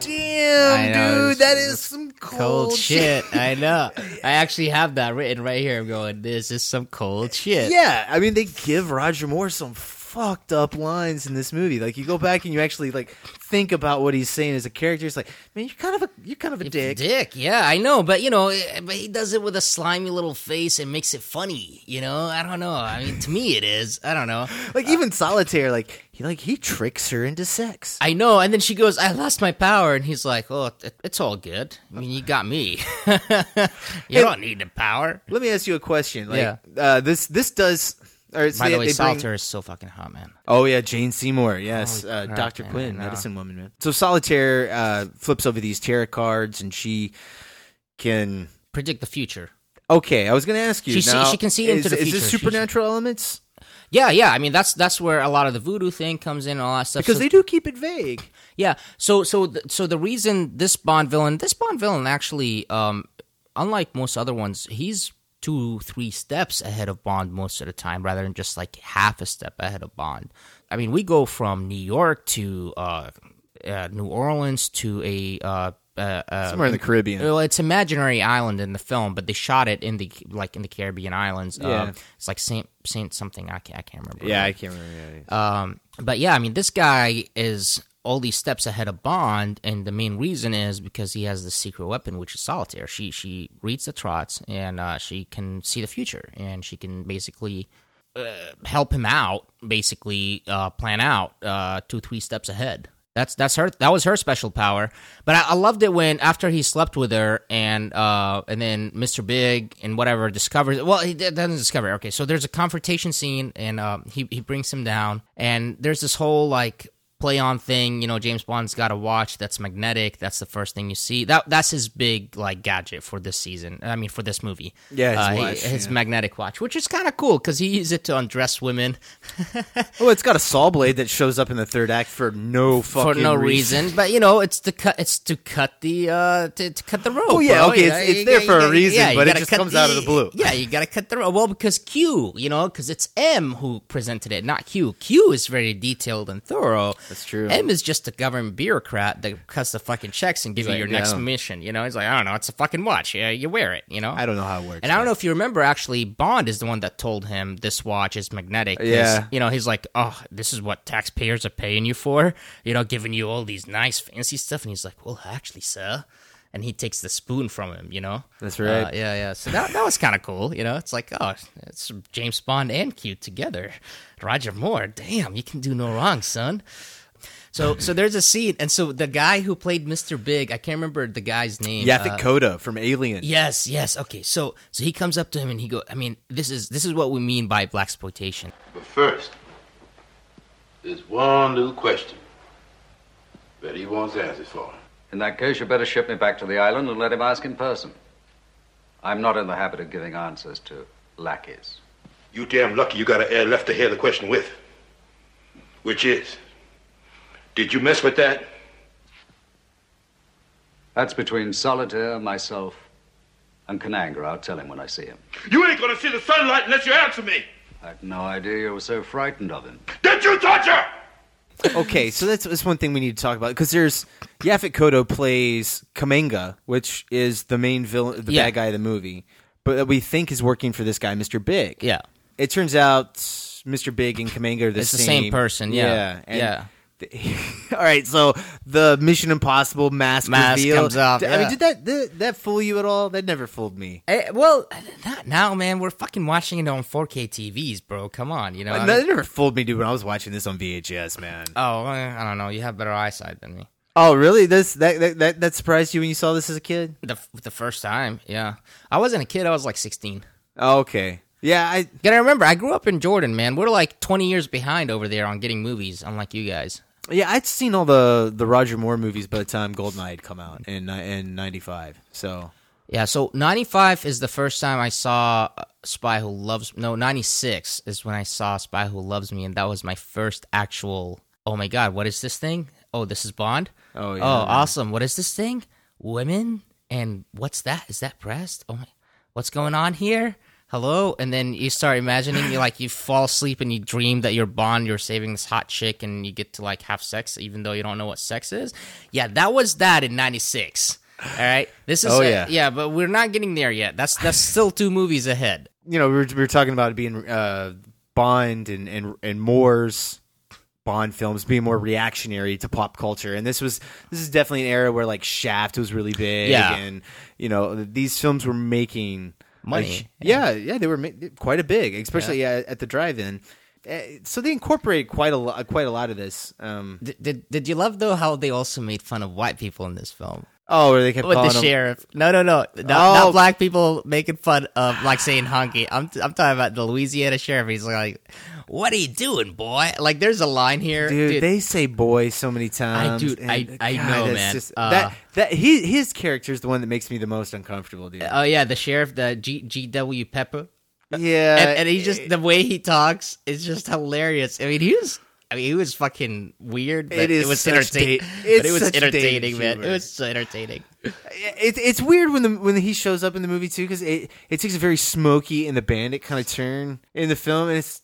Damn, know, dude, that it's- is some cold, cold shit. (laughs) I know. I actually have that written right here. I'm going. This is some cold shit. Yeah, I mean, they give Roger Moore some fucked up lines in this movie. Like you go back and you actually like think about what he's saying as a character. It's like, man, you're kind of a you're kind of a dick. Dick, yeah, I know, but you know, eh, but he does it with a slimy little face and makes it funny. You know, I don't know. I mean, to me, it is. I don't know. (laughs) Like even solitaire, like he like he tricks her into sex. I know, and then she goes, "I lost my power," and he's like, "Oh, it, it's all good. I mean, you got me. (laughs) you don't need the power." Let me ask you a question. Like, Yeah. uh, this this does. Or, By the way, they bring- Solitaire is so fucking hot, man. Oh yeah, Jane Seymour. Yes, uh, Doctor Quinn, medicine woman. Man. So solitaire uh, flips over these tarot cards, and she can. Predict the future. Okay, I was going to ask you. She now, she can see is, into the Is future. this She's- supernatural elements? Yeah, yeah. I mean, that's that's where a lot of the voodoo thing comes in, and all that stuff. Because So- they do keep it vague. Yeah. So so th- so the reason this Bond villain, this Bond villain actually, um, unlike most other ones, he's two, three steps ahead of Bond most of the time, rather than just like half a step ahead of Bond. I mean, we go from New York to uh, uh, New Orleans to a uh, uh, uh, Somewhere in the Caribbean. Well, it's imaginary island in the film, but they shot it in the like in the Caribbean islands. Yeah. Uh, it's like Saint Saint something. I can't, I can't remember. Yeah, I can't remember. Yeah, yeah. Um, but yeah, I mean, this guy is all these steps ahead of Bond, and the main reason is because he has the secret weapon, which is solitaire. She she reads the tarots, and uh, she can see the future, and she can basically uh, help him out, basically uh, plan out uh, two three steps ahead. That's that's her. That was her special power. But I, I loved it when after he slept with her and uh and then Mr. Big and whatever discovers. Well, he doesn't discover. Okay, so there's a confrontation scene and uh, he he brings him down and there's this whole like play on thing. You know, James Bond's got a watch that's magnetic. That's the first thing you see. That that's his big like gadget for this season. I mean, for this movie. Yeah, his Uh, watch, his yeah. magnetic watch, which is kind of cool because he uses it to undress women. (laughs) Oh, it's got a saw blade that shows up in the third act for no fucking for no reason. But you know, it's to cut. It's to cut the uh to, to cut the rope. Oh, yeah, bro. okay, it's- it's you there for a you reason, yeah, but it just comes out of the blue. Yeah, you gotta cut the rope. Well, because Q, you know, because it's M who presented it, not Q. Q is very detailed and thorough. That's true. M is just a government bureaucrat that cuts the fucking checks and gives you like, your yeah, next mission. You know, he's like, I don't know, it's a fucking watch. Yeah, you wear it. You know, I don't know how it works. and I don't know if you remember, actually, Bond is the one that told him this watch is magnetic. Yeah. You know, he's like, oh, this is what taxpayers are paying you for, you know, giving you all these nice, fancy stuff. And he's like, well, actually, sir. And he takes the spoon from him, you know? That's right. Uh, yeah, yeah. So that, that was kind of cool, you know? It's like, oh, it's James Bond and Q together. Roger Moore, damn, you can do no wrong, son. So, so there's a scene, and so the guy who played Mr. Big, I can't remember the guy's name. Yaphet uh, Kotto from Alien. Yes, yes. Okay, so so he comes up to him and he go. I mean, this is this is what we mean by black exploitation. But first, there's one little question that he wants answers for. In that case, you better ship me back to the island and let him ask in person. I'm not in the habit of giving answers to lackeys. You damn lucky you got a air left to hear the question with. Which is, did you mess with that? That's between Solitaire, myself, and Kananga. I'll tell him when I see him. You ain't gonna see the sunlight unless you answer me. I had no idea you were so frightened of him. Did you touch her? okay, so that's, that's one thing we need to talk about because there's Yaphet Kotto plays Kananga, which is the main villain, the Yeah. bad guy of the movie, but that we think is working for this guy, Mr. Big. Yeah. It turns out Mr. Big and Kananga are the It's the same. same person, yeah. and Yeah. (laughs) all right, so the Mission Impossible mask, Mask reveal, comes off, I mean, did that, did that fool you at all? That never fooled me. Eh, well, not now, man. We're fucking watching it on 4K TVs, bro. Come on, you know. I that mean- never fooled me, dude. When I was watching this on VHS, man. oh, I don't know. You have better eyesight than me. Oh, really? This that, that that that surprised you when you saw this as a kid? The the first time, yeah. I wasn't a kid. I was like 16. Oh, okay. Yeah, I gotta remember. I grew up in Jordan, man. We're like 20 years behind over there on getting movies, unlike you guys. Yeah, I'd seen all the the Roger Moore movies by the time Goldeneye had come out in in '95. So Yeah, so 95 is the first time I saw uh, Spy Who Loves No, 96 is when I saw Spy Who Loves Me and that was my first actual Oh my god, what is this thing? Oh, this is Bond? Oh, yeah, Oh, man. awesome. What is this thing? Women? And what's that? Is that breast? Oh my What's going on here? Hello? And then you start imagining you like you fall asleep and you dream that you're Bond, you're saving this hot chick and you get to like have sex even though you don't know what sex is. Yeah, that was that in 96. All right. This is Oh, uh, yeah. yeah, but we're not getting there yet. That's that's still two movies ahead. you know, we were, we were talking about being uh, Bond and and and Moore's Bond films being more reactionary to pop culture, and this was this is definitely an era where like Shaft was really big, Yeah. and you know these films were making Money. like, yeah, yeah, they were ma- quite a big, especially uh, at the drive-in. Uh, So they incorporated quite a lot, quite a lot of this. Um, Did, did did you love though how they also made fun of white people in this film? oh, where they kept With calling the them- sheriff. No, no, no. Not, Oh. not black people making fun of like saying honky. I'm I'm talking about the Louisiana sheriff. He's like, "What are you doing, boy?" Like, there's a line here, Dude, they say "boy" so many times. dude, and I- I know, man. Just, Uh, that that he his character is the one that makes me the most uncomfortable, dude. Oh yeah, the sheriff, the G G W Pepper. yeah, and, and he just the way he talks is just hilarious. I mean, he was I mean, it was fucking weird. But It is It was entertaining. da- but it was entertaining, man. humor. It was so entertaining. It, it's weird when the when he shows up in the movie too because it it takes a very Smokey and the Bandit kind of turn in the film and it's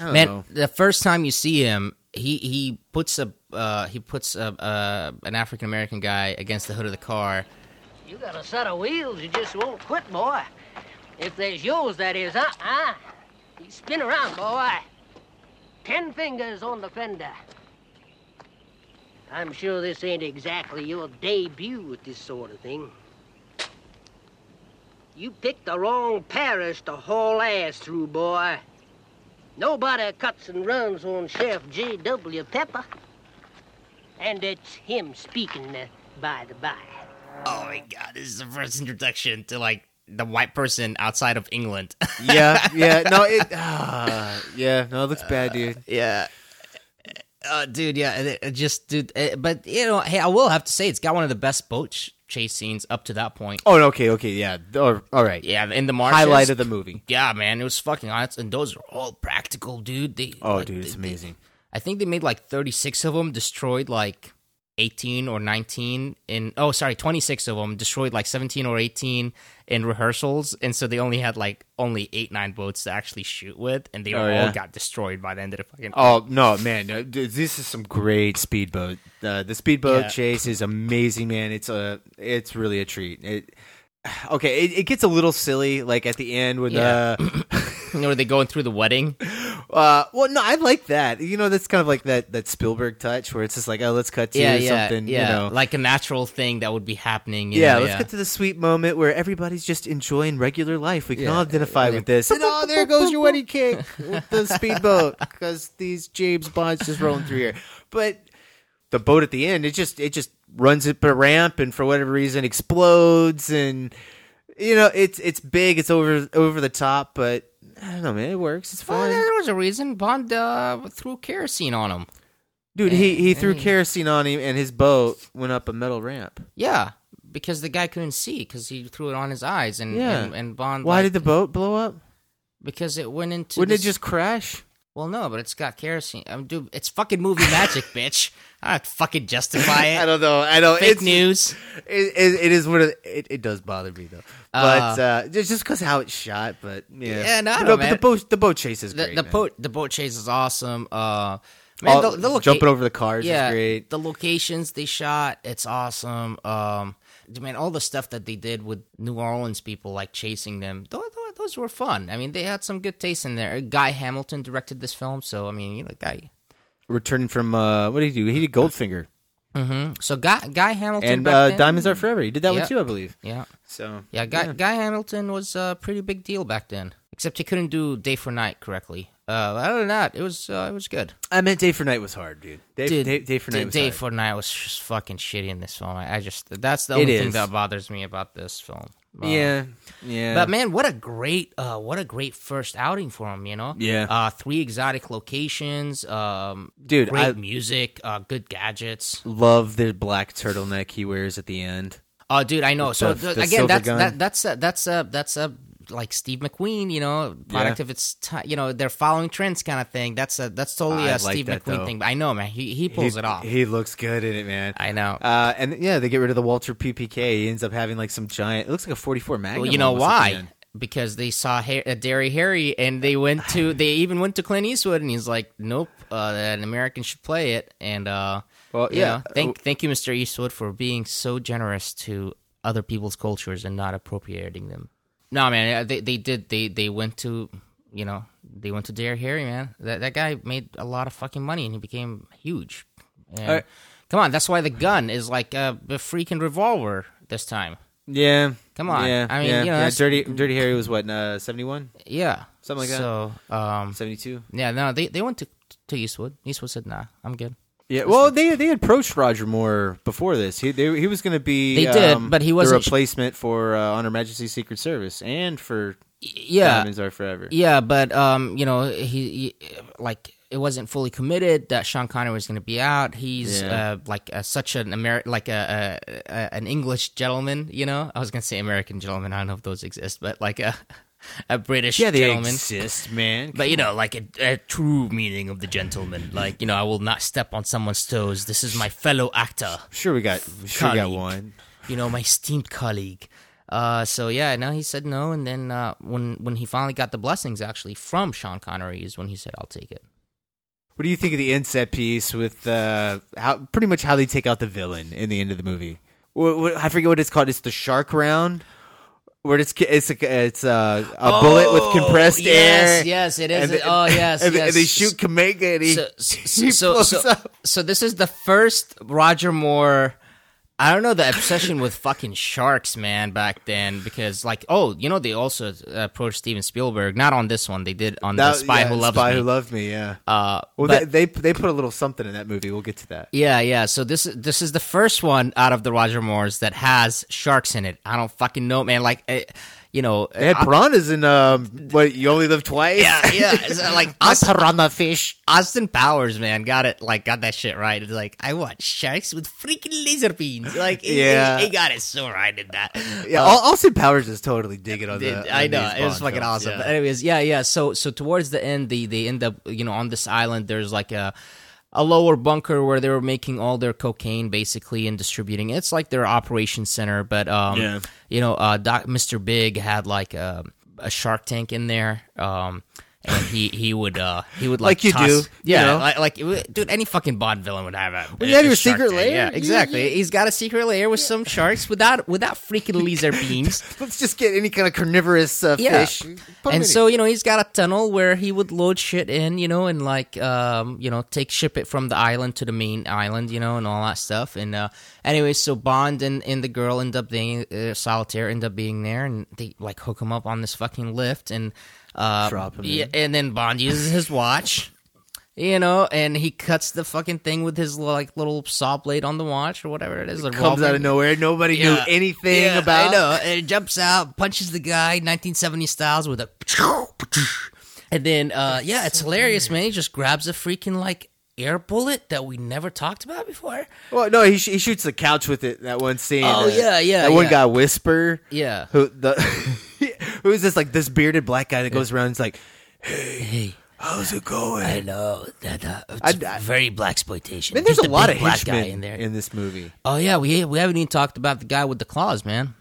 I don't Man, know. the first time you see him, he he puts a uh, he puts a, uh, an African American guy against the hood of the car. You got a set of wheels, you just won't quit, boy. If there's yours, that is, huh? Huh? You spin around, boy. Ten fingers on the fender. I'm sure this ain't exactly your debut with this sort of thing. You picked the wrong parish to haul ass through, boy. Nobody cuts and runs on Chef J.W. Pepper. And it's him speaking, uh, by the by. Oh my god, this is the first introduction to like the white person outside of England. (laughs) yeah yeah no it ah, yeah no it looks bad dude yeah. Uh, dude, yeah, it, it just, dude, uh, but you know, hey, I will have to say, it's got one of the best boat ch- chase scenes up to that point. oh okay okay yeah all all right Yeah, in the marshes. highlight of the movie Yeah, man, it was fucking awesome. And those are all practical, dude. They, oh like, dude it's they- they- amazing I think they made like 36 of them, destroyed like 18 or 19 in, oh, sorry, 26 of them, destroyed like 17 or 18 in rehearsals. And so they only had like only eight, nine boats to actually shoot with. And they Oh, all yeah. got destroyed by the end of the fucking. Oh no, man! This is some great speedboat. Uh, the speedboat Yeah. chase is amazing, man. It's a, it's really a treat. It, (sighs) okay, it, it gets a little silly, like at the end when Yeah. uh, (laughs) you know, were they going through the wedding? uh, well, no, I like that. You know, that's kind of like that that Spielberg touch where it's just like, oh, let's cut to yeah, yeah, something. yeah. You know, Like a natural thing that would be happening. yeah, know, let's get to the sweet moment where everybody's just enjoying regular life. We can Yeah. all identify with this. And oh, there goes your wedding cake with the speedboat because these James Bonds just rolling through here. But the boat at the end, it just it just runs up a ramp and for whatever reason explodes and you know it's it's big, it's over over the top, but I don't know, man, it works. It's Well, there was a reason Bond uh, threw kerosene on him. Dude, he he threw and- kerosene on him and his boat went up a metal ramp. Yeah, because the guy couldn't see because he threw it on his eyes, and Yeah. and, and Bond. Why like- did the boat blow up? Because it went into. Wouldn't this- it just crash? Well, no, but it's got kerosene. I'm dude, it's fucking movie magic, (laughs) bitch. I fucking justify it. I don't know. I know. Fake it's, news. It, it, it is what it, it, it does bother me though. But uh, just just because how it's shot. But yeah, Yeah, no, I But know, man. the boat the boat chase is The, great. the boat the boat chase is awesome. Uh, man, All- the, the loca- jumping over the cars is yeah, great. The locations they shot, it's awesome. Um, man, all the stuff that they did with New Orleans people, like chasing them, those, those were fun. I mean, they had some good taste in there. Guy Hamilton directed this film, so I mean, you know, guy. Returning from uh, what did he do? He did Goldfinger Mm-hmm. So Guy Guy Hamilton and uh, Diamonds Are Forever. He did that Yeah. one too, I believe. Yeah. So Yeah, Guy, yeah. Guy Hamilton was a pretty big deal back then. Except he couldn't do Day for Night correctly. Uh, other than that, it was uh, it was good. I meant Day for Night was hard, dude. Day, Dude, day, day for Night Day, was Day for Night was just fucking shitty in this film. I, I just that's the only thing that bothers me about this film. Um, yeah, yeah. But man, what a great, uh, what a great first outing for him. You know, Yeah. Uh, three exotic locations, um, Dude, great I- music, uh, good gadgets. love the black turtleneck he wears at the end. Oh, dude, I know. With So the- the again, that's that, that's a, that's a that's a like Steve McQueen, you know, product Yeah. of its time. You know, they're following trends kind of thing. That's a that's totally I a like Steve McQueen though. thing. But I know, man, he he pulls it off. He looks good in it, man. I know. Uh, and yeah, they get rid of the Walther PPK. He ends up having like some giant. It looks like a 44 Magnum. Well, you know almost at the why? Because they saw Har- uh, Dirty Harry, and they went to (sighs) they even went to Clint Eastwood, and he's like, "Nope, uh, an American should play it." And uh, Well, yeah. know, thank thank you, Mr. Eastwood, for being so generous to other people's cultures and not appropriating them. No, man, they they did they they went to you know they went to Dirty Harry, man. That that guy made a lot of fucking money, and he became huge. Come on, that's why the gun is like a, a freaking revolver this time. Yeah. Come on. Yeah. I mean, yeah, you know, yeah. Dirty Dirty Harry was what? Uh, 71. Yeah, Something like that. So, um, 72. Yeah, no, they they went to to Eastwood. Eastwood said, "Nah, I'm good." Yeah. Well, they they approached Roger Moore before this. He they, he was going to be. They did, um, but he wasn't- replacement for uh, On Her Majesty's Secret Service and for yeah, Diamonds Are Forever. Yeah, but um, you know, he, he like it wasn't fully committed that Sean Connery was going to be out. He's Yeah. uh, like uh, such an Ameri- like a, a, a an English gentleman. You know, I was going to say American gentleman. I don't know if those exist, but like a a British Yeah, they gentleman. exist, man. But you know, like a, a true meaning of the gentleman. Like you know, I will not step on someone's toes. This is my fellow actor. Sure, we got sure we got one. You know, my esteemed colleague. Uh, so yeah, now he said no, and then uh, when when he finally got the blessings, actually from Sean Connery, is when he said, "I'll take it." What do you think of the end set piece with uh, how pretty much how they take out the villain in the end of the movie? I forget what it's called. It's the shark round, where it's it's a, it's a, a bullet with oh, compressed Oh, yes, air. yes, it is. They- oh, yes, and, they- yes. and they shoot Kananga and (laughs) he, so, he so, blows so, up. so this is the first Roger Moore. I don't know the obsession with fucking sharks, man, back then. Because, like, oh, you know, they also uh, approached Steven Spielberg. Not on this one. They did on That- the Spy yeah, Who Loves Spy Me. Who Loved Me. Yeah. Uh, well, but- they, they they put a little something in that movie. We'll get to that. Yeah, yeah. So this is this is the first one out of the Roger Moores that has sharks in it. I don't fucking know, man. Like, eh, you know, They had piranhas in um, what you only live twice. Yeah, yeah. Uh, (laughs) like Austin, piranha fish. Austin Powers, man, got it. Like, got that shit right. It's like I want sharks with freaking laser beams. Like, Yeah. he, he got it so right in that. Yeah, Uh, Au- Austin Powers is totally digging on that. I know it was fucking films, awesome. yeah. But anyways, yeah, yeah. So so towards the end, they they end up you know on this island. There's like a a lower bunker where they were making all their cocaine basically and distributing. It's like their operation center. But um, Yeah. you know, uh, Doc, Mr. Big had like a, a shark tank in there. Um. And he, he would uh he would like, Like you toss- do, you yeah know. like, like would- dude any fucking Bond villain would have a you have a your secret lair, yeah exactly you- he's got a secret layer with some sharks without without freaking laser beams (laughs) Let's just get any kind of carnivorous uh, yeah. fish. And so you know he's got a tunnel where he would load shit in, you know, and like um, you know take ship it from the island to the main island, you know, and all that stuff. And uh, anyway, so Bond and, and the girl end up being uh, solitaire end up being there, and they like hook him up on this fucking lift, and uh, Drop him yeah, and then Bond uses his watch. (laughs) You know, and he cuts the fucking thing with his like little saw blade on the watch or whatever it is. the comes out of nowhere. Nobody knew anything Yeah, about. I know. And it jumps out, punches the guy, 1970 styles with a. (laughs) And then, uh, yeah, it's hilarious, man. He just grabs a freaking like air bullet that we never talked about before. Well, no, he, sh- he shoots the couch with it. That one scene. Oh, uh, yeah, yeah, That one guy, Whisper. Yeah. Who the? (laughs) (laughs) who is this? Like this bearded black guy that goes around. and is like, Hey, how's it going? I know that uh, it's I- I- very black exploitation. Man, there's a lot of black guy in there. in this movie. Oh yeah, we we haven't even talked about the guy with the claws, man.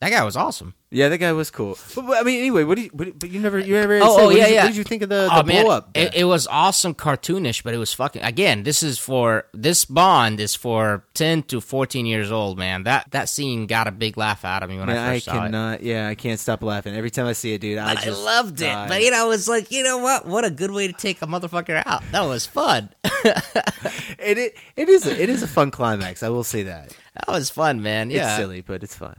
That guy was awesome. Yeah, that guy was cool. But, but, I mean, anyway, what do you? What, but you never, you never. Oh, said, oh, what yeah, did you, yeah. What did you think of the, oh, the oh, man, blow up? It, it was awesome, cartoonish, but it was fucking. Again, this is for this Bond is for ten to fourteen years old, man. That that scene got a big laugh out of me when Man, I I first saw it. Yeah, I can't stop laughing every time I see it, dude. I, I just loved it, but you know, it was like, you know what? What a good way to take a motherfucker out. That was fun. (laughs) it, it it is a, it is a fun climax. I will say that. That was fun, man. Yeah, It's silly, but it's fun.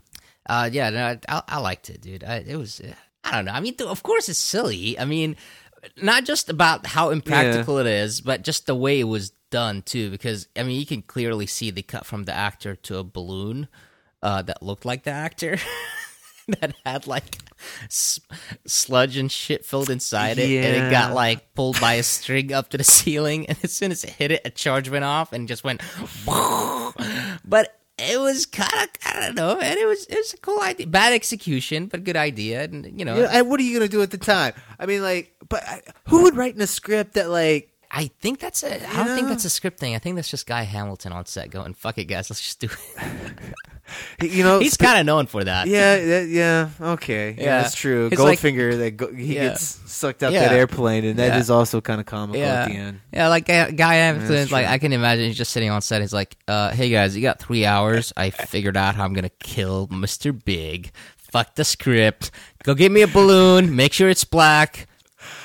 Uh, yeah, no, I, I, liked it, dude. I, it was, I don't know. I mean, th- of course, it's silly. I mean, not just about how impractical it is, but just the way it was done too. Because I mean, you can clearly see the cut from the actor to a balloon uh, that looked like the actor. (laughs) that had like s- sludge and shit filled inside it, and it got like pulled by a string up to the (laughs) ceiling. And as soon as it hit it, a charge went off and just went. (laughs) but it was kind of I don't know, man. It was it was a cool idea, bad execution, but good idea. And you know, Yeah, and what are you gonna do at the time? I mean, like, but I, who would write in a script that like? I think that's a. I don't think that's a script thing. I think that's just Guy Hamilton on set going, "Fuck it, guys, let's just do it." (laughs) You know, He's kind of known for that. Yeah, yeah, okay, yeah, Yeah. that's true. It's like- Goldfinger, that go, he Yeah. gets sucked up Yeah. that airplane, and that is also kind of comical yeah, at the end. yeah, like Guy, Guy Hamilton. like true. I can imagine he's just sitting on set. He's like, uh, "Hey guys, you got three hours. I figured out how I'm gonna kill Mister Big. Fuck the script. Go get me a balloon. Make sure it's black.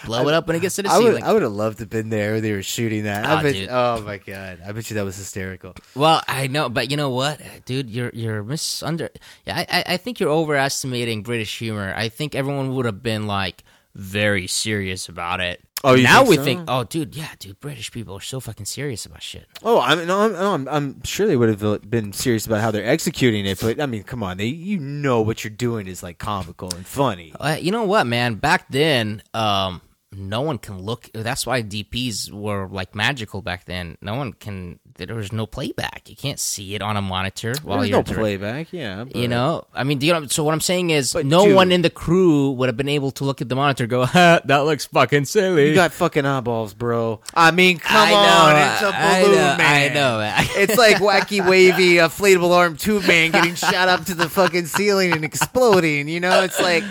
Blow it up when it gets to the I would. I would have loved to have been there when they were shooting that. I Ah, bet, oh my god, I bet you that was hysterical. Well, I know, but you know what, dude, you're you're misunder. Yeah, I I- I think you're overestimating British humor. I think everyone would have been like very serious about it. Oh, now think we so? think, oh, dude, yeah, dude, British people are so fucking serious about shit. Oh, I mean, no, I'm, no, I'm, I'm sure they would have been serious about how they're executing it, but I mean, come on, they, you know what you're doing is like comical and funny. Uh, you know what, man? Back then, um, no one can look. That's why DPs were like magical back then. No one can there was no playback. You can't see it on a monitor while There's you're no direct- playback, yeah. You know, I mean, do you know, so what I'm saying is, no dude- one in the crew would have been able to look at the monitor, and go, ha, (laughs) "That looks fucking silly." You got fucking eyeballs, bro. I mean, come I know, on, it's a balloon know, man. I know, man. it's like wacky, wavy, uh, inflatable arm tube man getting shot up to the fucking ceiling and exploding. You know, it's like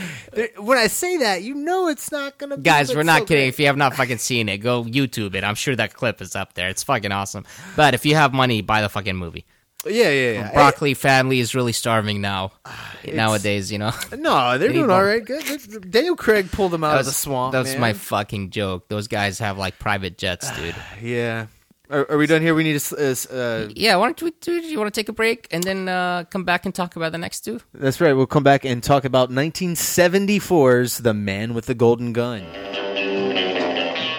when I say that, you know, it's not gonna. be Guys, we're not so kidding. great. If you have not fucking seen it, go YouTube it. I'm sure that clip is up there. It's fucking awesome. But if you have money, buy the fucking movie. Yeah, yeah, yeah. Broccoli family is really starving now. (sighs) Nowadays, you know. No, they're doing all right. Good. good. Daniel Craig pulled them out That of the swamp. That's man. my fucking joke. Those guys have like private jets, (sighs) dude. Yeah. Are, are we done here? We need to. s- Uh, s- uh, yeah, why don't we do? You want to take a break and then uh, come back and talk about the next two? that's right. We'll come back and talk about 1974's The Man with the Golden Gun.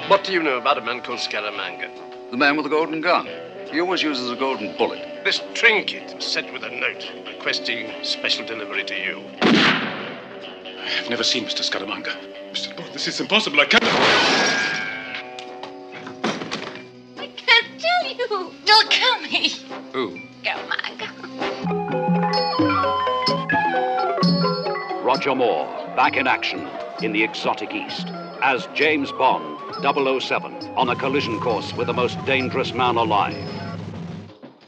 What do you know about a man called Scaramanga? The man with the golden gun. He always uses a golden bullet. This trinket was sent with a note requesting special delivery to you. I've never seen Mr. Scaramanga. Mr. Bond, this is impossible. I can't. I can't tell you. Don't kill me. Who? Scaramanga. Roger Moore, back in action in the exotic East as James Bond, 007, on a collision course with the most dangerous man alive.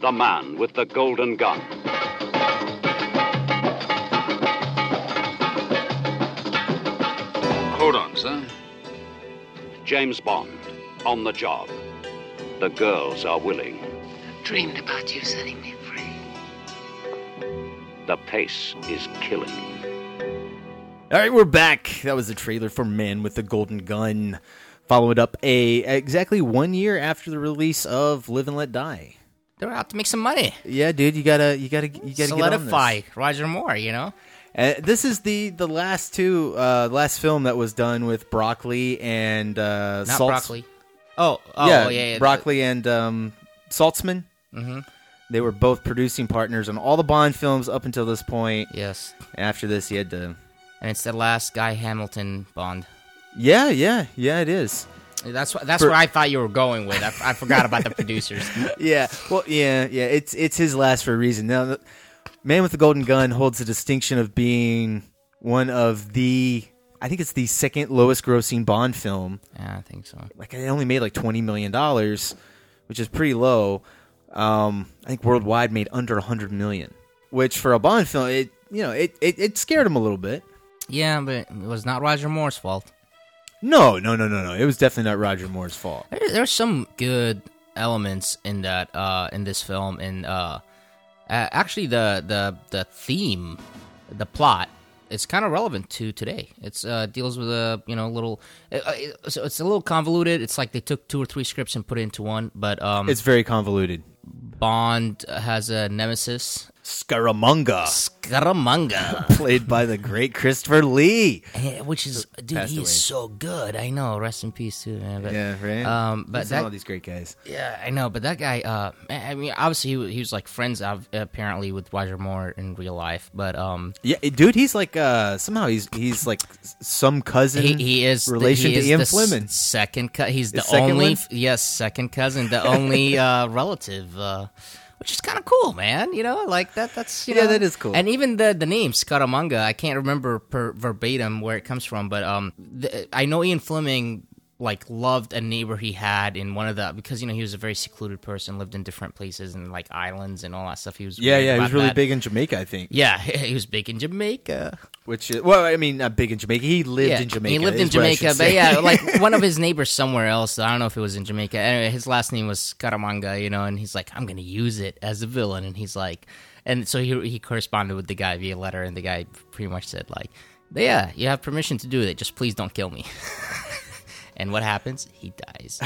The man with the golden gun. Hold on, sir. James Bond, on the job. The girls are willing. I Dreamed about you setting me free. The pace is killing. All right, we're back. That was the trailer for Man with the Golden Gun. Followed up a exactly one year after the release of Live and Let Die. They're out to make some money. Yeah, dude, you gotta, you gotta, you gotta Solidify Get Roger Moore. You know. this. Uh, is the the last two, uh, last film that was done with Broccoli and uh, Not Saltz- broccoli. Oh, oh, yeah, yeah, yeah. Broccoli and um, Saltzman. Mhm. They were both producing partners on all the Bond films up until this point. Yes. After this, he had to. And it's the last Guy Hamilton Bond. Yeah, yeah, yeah. It is. That's what that's For- where I thought you were going with. I, I forgot about the producers. (laughs) yeah. Well, yeah, yeah. It's it's his last for a reason. Now, the Man with the Golden Gun holds the distinction of being one of the. I think it's the second lowest grossing Bond film. Yeah, I think so. Like it only made like twenty million dollars, which is pretty low. Um, I think worldwide made under hundred million, which for a Bond film, it you know it, it it scared him a little bit. Yeah, but it was not Roger Moore's fault. No, no, no, no, no. It was definitely not Roger Moore's fault. There, there's some good elements in that uh, in this film, and uh, actually the the the theme, the plot, is kind of relevant to today. It's uh, deals with a you know little, uh, uh, it's a little convoluted. It's like they took two or three scripts and put it into one, but um, It's very convoluted. Bond has a nemesis, Scaramanga, Scaramanga, (laughs) played by the great Christopher Lee, which is dude, Passed he away. so good. I know, rest in peace too, man. But, Yeah, right. Um, but that all these great guys. Yeah, I know, but that guy. Uh, I mean, obviously he, he was like friends of, apparently with Roger Moore in real life, but um, Yeah, dude, he's like uh somehow he's he's like some cousin. he, he is the- relation he to Ian the s- Fleming. Second, co- he's the His second only one? yes, second cousin, the only (laughs) uh, relative. Uh, which is kind of cool, man. You know, like that. That's you Yeah, know, that is cool. And even the the name Scaramanga, I can't remember per verbatim where it comes from, but um, the, I know Ian Fleming like loved a neighbor he had in one of the because you know he was a very secluded person, lived in different places and like islands and all that stuff. He was Yeah, yeah, he was really that. big in Jamaica, I think. Yeah, (laughs) he was big in Jamaica. Which is, well, I mean, not big in Jamaica. He lived yeah, in Jamaica. He lived in is what I should Jamaica, but yeah, like (laughs) one of his neighbors somewhere else. I don't know if it was in Jamaica. Anyway, his last name was Scaramanga, you know, and he's like, I'm gonna use it as a villain, and he's like, and so he he corresponded with the guy via letter, and the guy pretty much said like, yeah, you have permission to do it, just please don't kill me. (laughs) and what happens? He dies.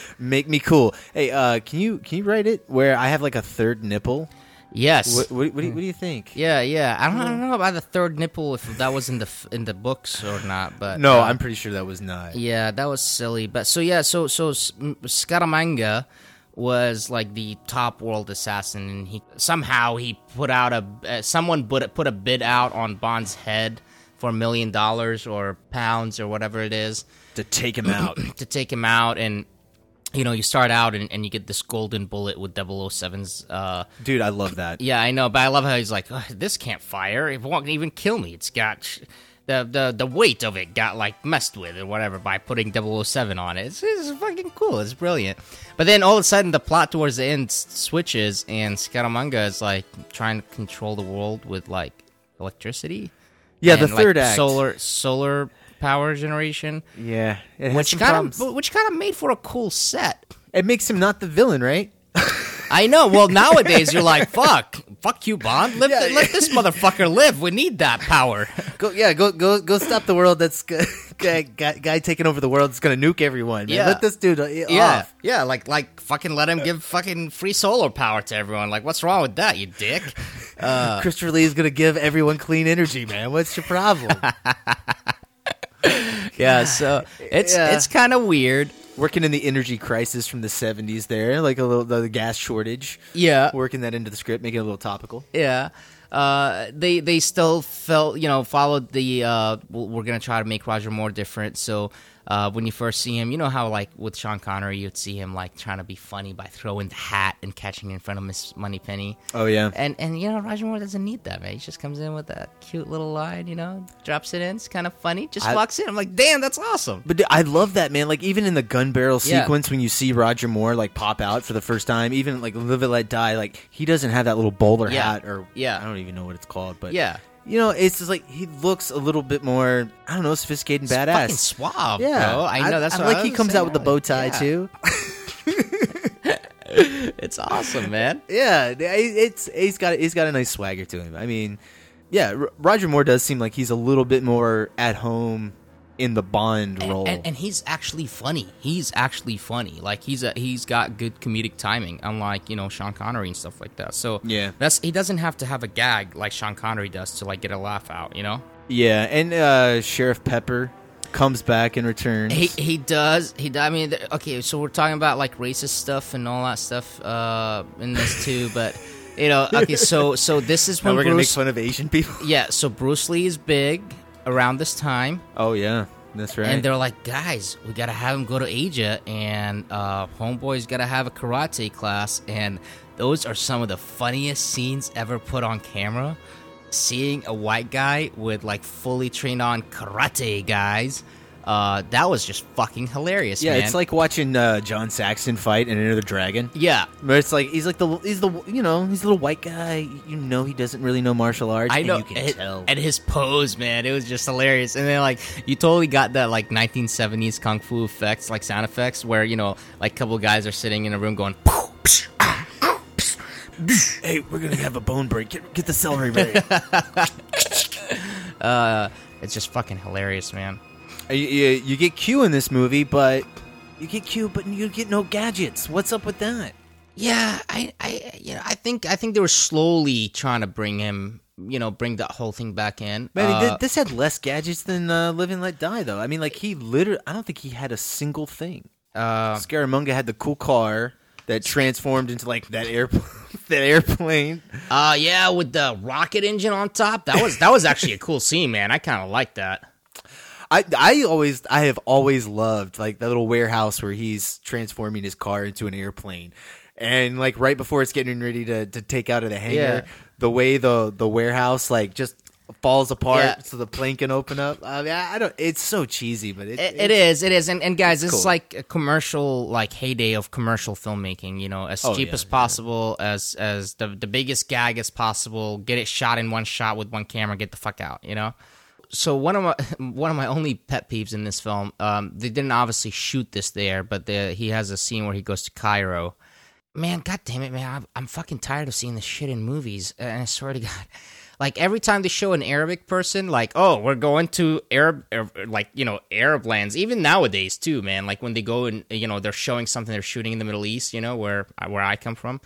(laughs) Make me cool. Hey, uh, can you can you write it where I have like a third nipple? Yes. What, what, what, do, you, what do you think? Yeah, yeah. I don't, I don't know about the third nipple if that was in the in the books or not, but No, uh, I'm pretty sure that was not. Yeah, that was silly. But so yeah, so so Scaramanga was like the top world assassin, and he somehow he put out a uh, someone put put a bid out on Bond's head for a million dollars or pounds or whatever it is to take him out. (clears throat) to take him out, and you know, you start out and, and you get this golden bullet with 007's. Uh, Dude, I love that. yeah, I know, but I love how he's like, "Ugh, this can't fire. It won't even kill me. It's got sh- the the the weight of it got like messed with or whatever by putting 007 on it. It's, it's fucking cool. It's brilliant. But then all of a sudden, the plot towards the end switches, and Scaramanga is like trying to control the world with like electricity. Yeah, the and, like, third act. solar solar power generation. Yeah, which kind of which kind of made for a cool set. It makes him not the villain, right? (laughs) I know. Well, nowadays you're like, (laughs) fuck, fuck you, Bond. Let, let this motherfucker live. We need that power. (laughs) Go, yeah, go, go, go! Stop the world. That's guy, guy taking over the world. That's gonna nuke everyone. Man. Yeah. let this dude uh, Yeah, off. yeah, like like fucking let him give fucking free solar power to everyone. Like, what's wrong with that, you dick? Uh, Christopher Lee is gonna give everyone clean energy, man. What's your problem? Yeah, so it's Yeah. it's kind of weird. Working in the energy crisis from the '70s, there, like a little the gas shortage. Yeah. working that into the script, making it a little topical. Yeah. Uh, they they still felt you know followed the uh w- we're gonna try to make Roger Moore different. So uh, when you first see him, you know how like with Sean Connery, you'd see him like trying to be funny by throwing the hat and catching in front of Miss Moneypenny. Oh, yeah. and and you know Roger Moore doesn't need that man. He just comes in with that cute little line, you know, drops it in. It's kind of funny. Just I- walks in. I'm like, damn, that's awesome. But dude, I love that man. Like even in the gun barrel Yeah. sequence, when you see Roger Moore like pop out for the first time, even like Live and Let Die, like he doesn't have that little bowler Yeah. hat or Yeah. I don't even know what it's called, but Yeah. You know, it's just like he looks a little bit more I don't know, sophisticated and badass, fucking suave, yeah. bro. I know, that's I what like. I he comes out with the bow tie earlier. too. (laughs) it's awesome, man. yeah, it's he's got he's got a nice swagger to him. I mean, yeah, R- Roger Moore does seem like he's a little bit more at home in the Bond role. and, and he's actually funny. He's actually funny. Like he's a he's got good comedic timing, unlike you know Sean Connery and stuff like that. So Yeah. that's he doesn't have to have a gag like Sean Connery does to like get a laugh out. You know, yeah, and uh, Sheriff Pepper comes back and returns. he he does he. I mean, okay, so we're talking about like racist stuff and all that stuff uh, in this too, (laughs) but. You know, okay, so so this is Now when we're gonna make fun of Asian people. Yeah, so Bruce Lee is big around this time. Oh yeah, that's right. And they're like, guys, we gotta have him go to Asia, and uh, Homeboy's gotta have a karate class, and those are some of the funniest scenes ever put on camera. Seeing a white guy with like fully trained on karate guys, uh, that was just fucking hilarious. yeah, man. it's like watching uh, John Saxon fight in Enter the Dragon. Yeah. but it's like he's like the he's the you know he's a little white guy. You know he doesn't really know martial arts. I and know, you can and, tell. and his pose, man, it was just hilarious. And then, like, you totally got that like 1970s kung fu effects, like sound effects, where you know, like, a couple guys are sitting in a room going, hey, we're gonna have a bone break. Get, get the celery berry. (laughs) uh, it's just fucking hilarious, man. You, you, you get Q in this movie, but you get Q, but you get no gadgets. What's up with that? Yeah, I, I, you know, I think, I think they were slowly trying to bring him, you know, bring that whole thing back in. Man, Uh, this had less gadgets than uh, Live and Let Die, though. I mean, like he literally, I don't think he had a single thing. Uh, Scaramanga had the cool car that transformed into like that airplane. (laughs) that airplane. Uh, yeah, with the rocket engine on top. That was that was actually a cool scene, man. I kind of like that. I I always I have always loved like that little warehouse where he's transforming his car into an airplane. And like right before it's getting ready to, to take out of the hangar, Yeah. the way the the warehouse like just falls apart Yeah. so the plane can open up. I mean, I don't. It's so cheesy, but it, It, it is, it is, and, and guys, this cool. is like a commercial, like heyday of commercial filmmaking. You know, as Oh, cheap yeah, as possible, as as the the biggest gag as possible. Get it shot in one shot with one camera. Get the fuck out. You know. So one of my (laughs) one of my only pet peeves in this film, um, they didn't obviously shoot this there, but the, he has a scene where he goes to Cairo. Man, god damn it, man! I'm, I'm fucking tired of seeing this shit in movies, and I swear to (laughs) God, like every time they show an Arabic person, like, oh, we're going to Arab, Arab- like you know, Arab lands. Even nowadays, too, man. Like when they go and you know they're showing something they're shooting in the Middle East, you know, where where I come from.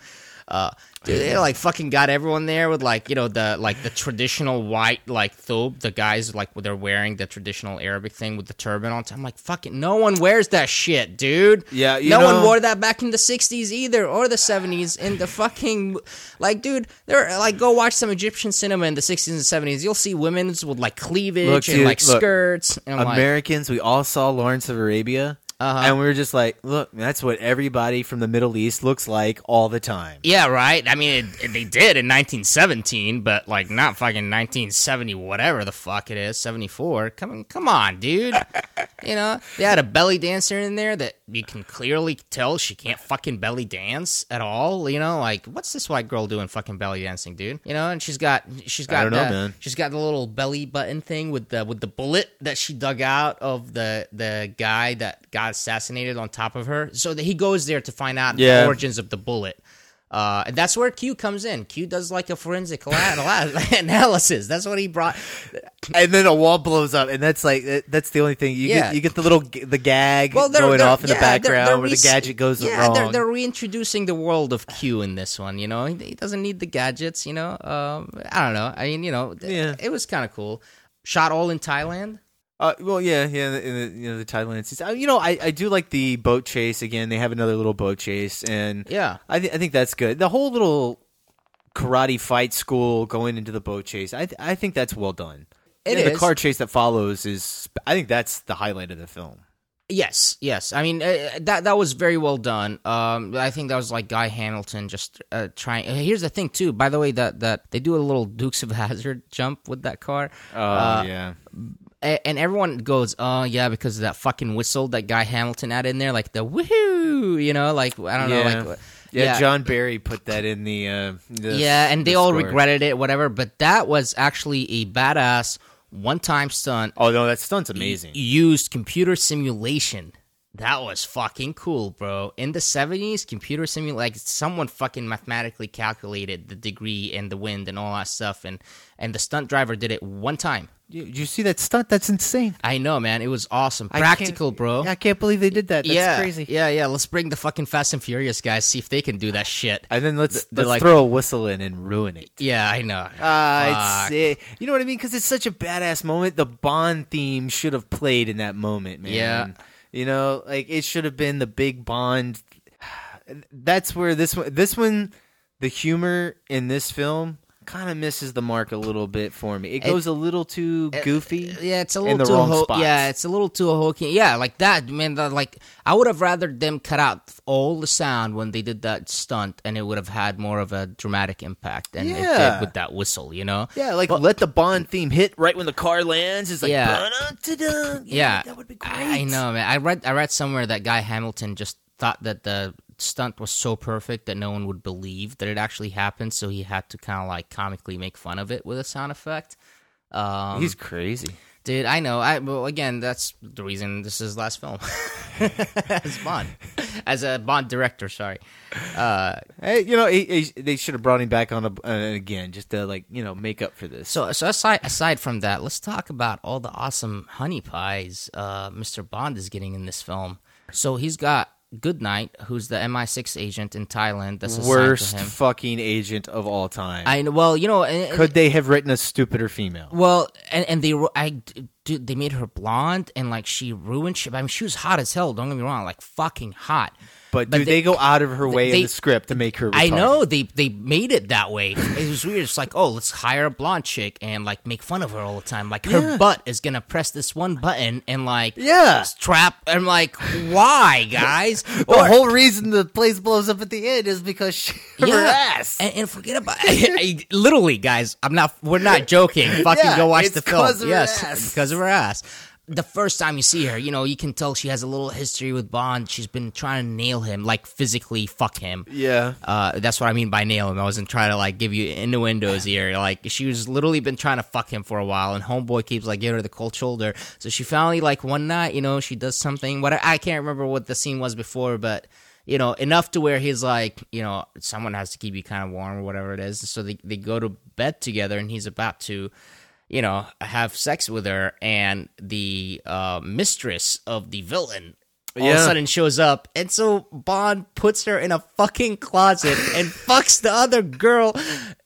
Uh, dude, they like fucking got everyone there with like you know the like the traditional white like thobe. The guys like they're wearing the traditional Arabic thing with the turban on. top. I'm like fucking no one wears that shit, dude. Yeah, you no know- one wore that back in the 60s either or the 70s in the fucking like dude there like go watch some egyptian cinema in the 60s and 70s you'll see women's with like cleavage Look, and dude, like look, skirts and I'm like, Americans, we all saw Lawrence of Arabia. Uh-huh. and we were just like, look, that's what everybody from the Middle East looks like all the time. Yeah, right. I mean, it, it- they did in 1917, but like not fucking 1970, whatever the fuck it is, 74. Come, come on, dude. (laughs) you know, they had a belly dancer in there that you can clearly tell she can't fucking belly dance at all. You know, like what's this white girl doing fucking belly dancing, dude? You know, and she's got she's got I don't know, man. she's got the little belly button thing with the with the bullet that she dug out of the the guy that got assassinated on top of her. So that he goes there to find out Yeah. the origins of the bullet. Uh, and that's where Q comes in. Q does like a forensic (laughs) (laughs) analysis. That's what he brought. And then a wall blows up, and that's like that's the only thing you Yeah. get. You get the little the gag Well, they're- going they're- off in the yeah, they're- background they're where the gadget goes yeah, wrong. They're, they're reintroducing the world of Q in this one. You know, he, he doesn't need the gadgets. You know, um, I don't know. I mean, you know, th- it was kind of cool. Shot all in Thailand. Uh, well, yeah, yeah, in the, the you know the Thailand. seas- uh, You know, I, I do like the boat chase again. They have another little boat chase, and Yeah. I th- I think that's good. The whole little karate fight school going into the boat chase. I th- I think that's well done. It And The car chase that follows is. I think that's the highlight of the film. Yes, yes. I mean uh, that that was very well done. Um, I think that was like Guy Hamilton just uh, trying. uh, Here's the thing too. By the way, that that they do a little Dukes of Hazzard jump with that car. Oh Uh, yeah. And everyone goes, "Oh yeah," because of that fucking whistle that Guy Hamilton had in there, like the woohoo, you know, like I don't yeah. know, like yeah, John Barry put that in the. Uh, the yeah, and they the all score. regretted it, whatever. But that was actually a badass one-time stunt. Oh no, that stunt's amazing. Used computer simulation. That was fucking cool, bro. In the seventies, computer simulation, like someone fucking mathematically calculated the degree and the wind and all that stuff, and and the stunt driver did it one time. You, you see that stunt? That's insane. I know, man. It was awesome, I can't- practical, bro. I can't believe they did that. That's yeah, crazy. Yeah, yeah. Let's bring the fucking Fast and Furious guys. See if they can do that shit. And then let's They're let's like- throw a whistle in and ruin it. Yeah, I know. Uh, Fuck. it's, eh, you know what I mean? Because it's such a badass moment. The Bond theme should have played in that moment, man. Yeah. You know, like it should have been the big Bond. (sighs) That's where this one, this one, the humor in this film kind of misses the mark a little bit for me. It It- goes a little too goofy. Yeah, it's a little too ho- yeah, it's a little too hokey. Yeah, like that, man. The, like I would have rather them cut out all the sound when they did that stunt, and it would have had more of a dramatic impact than it did with that whistle. You know? Yeah, like let the Bond theme hit right when the car lands. It's like Yeah. "Ba-da-da-da." Yeah, that would be I great. I know, man. I read I read somewhere that Guy Hamilton just thought that the stunt was so perfect that no one would believe that it actually happened, so he had to kind of like comically make fun of it with a sound effect. Um, He's crazy. Dude, I know. I well, again, that's the reason this is his last film (laughs) as Bond, as a Bond director. Sorry. Uh, Hey, you know, he, he, they should have brought him back on a, uh, again just to like you know make up for this. so, so aside aside from that, let's talk about all the awesome honey pies uh, Mr. Bond is getting in this film. So he's got Goodnight, who's the MI6 agent in Thailand. That's worst to him. fucking agent of all time. I. Well, you know, and- Could they have written a stupider female? Well, and, and they I dude, they made her blonde and like she ruined shit. I mean, she was hot as hell. Don't get me wrong, like fucking hot. But, do they, go out of her way they- in the script to make her? I know they they made it that way. It was weird. It's like, oh, let's hire a blonde chick and like make fun of her all the time. Like her Yeah. butt is gonna press this one button and like Yeah. trap. I'm like, why, guys? (laughs) The whole reason the place blows up at the end is because she, (laughs) her ass. And, and forget about I, literally, guys. I'm not. We're not (laughs) joking. Fucking Yeah, go watch the film. yes, because of her ass. The first time you see her, you know, you can tell she has a little history with Bond. She's been trying to nail him, like physically fuck him. Yeah. Uh, that's what I mean by nail him. I wasn't trying to like give you innuendos here. Like she was literally been trying to fuck him for a while, and homeboy keeps like giving her the cold shoulder. So she finally like one night, you know, she does something. What I can't remember what the scene was before, but you know, enough to where he's like, you know, someone has to keep you kind of warm or whatever it is. So they they go to bed together, and he's about to. You know, have sex with her, and the uh, mistress of the villain all of a sudden shows up, and so Bond puts her in a fucking closet and fucks the other girl.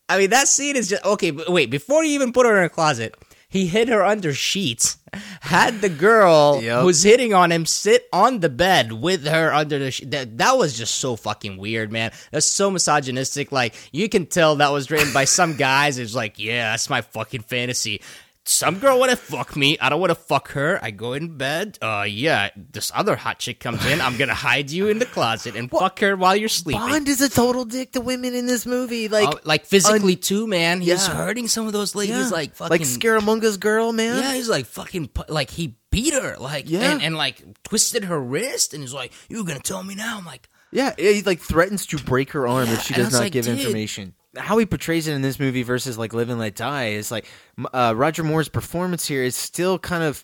I mean, that scene is just okay. But wait, before he even put her in a closet, he hid her under sheets, had the girl Yep. who's hitting on him sit on the bed with her under the. She- that that was just so fucking weird, man. That's so misogynistic. Like you can tell that was written by some guys. It's like, yeah, that's my fucking fantasy. Some girl want to fuck me. I don't want to fuck her. I go in bed. Uh, yeah, this other hot chick comes in. I'm gonna hide you in the closet and fuck her while you're sleeping. Bond is a total dick to women in this movie. Like, Oh, like physically too, man. He's Yeah. hurting some of those ladies, yeah. like fucking, like Scaramanga's girl, man. Yeah, he's like fucking, like he beat her, like, Yeah. and, and like twisted her wrist, and he's like, "You're gonna tell me now?" I'm like, Yeah, he like threatens to break her arm if she does not like, give information. How he portrays it in this movie versus like Live and Let Die is like uh, Roger Moore's performance here is still kind of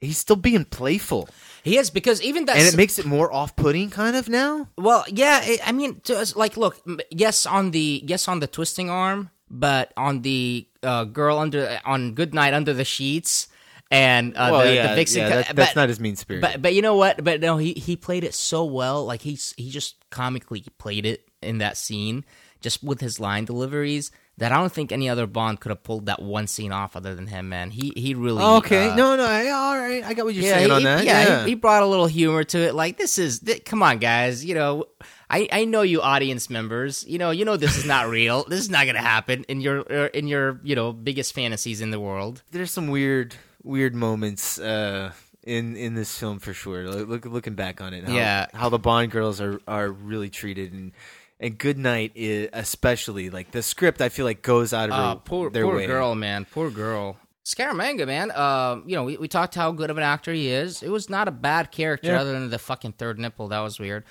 he's still being playful, he is because even that, and it makes it more off-putting kind of now. Well, yeah, it, I mean, to us, like, look, yes on the yes on the twisting arm, but on the uh, girl under on Goodnight under the sheets. And uh, Well, the, yeah, the vixen, yeah, that- that's but- not his mean spirit. But but you know what? But no, he he played it so well. Like he's he just comically played it in that scene, just with his line deliveries. That I don't think any other Bond could have pulled that one scene off other than him. Man, he he really okay, uh, no, no, I, all right, I got what you're yeah, saying he, on that. Yeah, Yeah, He, he brought a little humor to it. Like this is, th- come on, guys. You know, I, I know you audience members. You know, you know this is not (laughs) real. this is not gonna happen in your uh, in your you know biggest fantasies in the world. there's some weird, weird moments uh, in in this film for sure. Look, looking back on it, how, Yeah. how the Bond girls are are really treated, and and Goodnight is especially like the script. I feel like goes out of Uh, her- poor their poor way. girl, man. Poor girl. Scaramanga, man. Uh, you know, we, we talked how good of an actor he is. It was not a bad character, Yeah. other than the fucking third nipple. That was weird.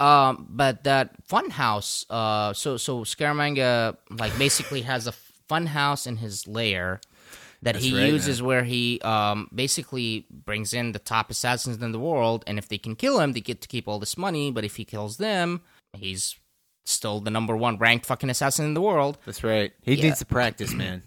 Um, but that funhouse. Uh, so so Scaramanga like basically has a funhouse in his lair that That's he right, uses man. where he um basically brings in the top assassins in the world, and if they can kill him, they get to keep all this money. But if he kills them, he's still the number one ranked fucking assassin in the world. That's right. He Yeah. needs to practice, man.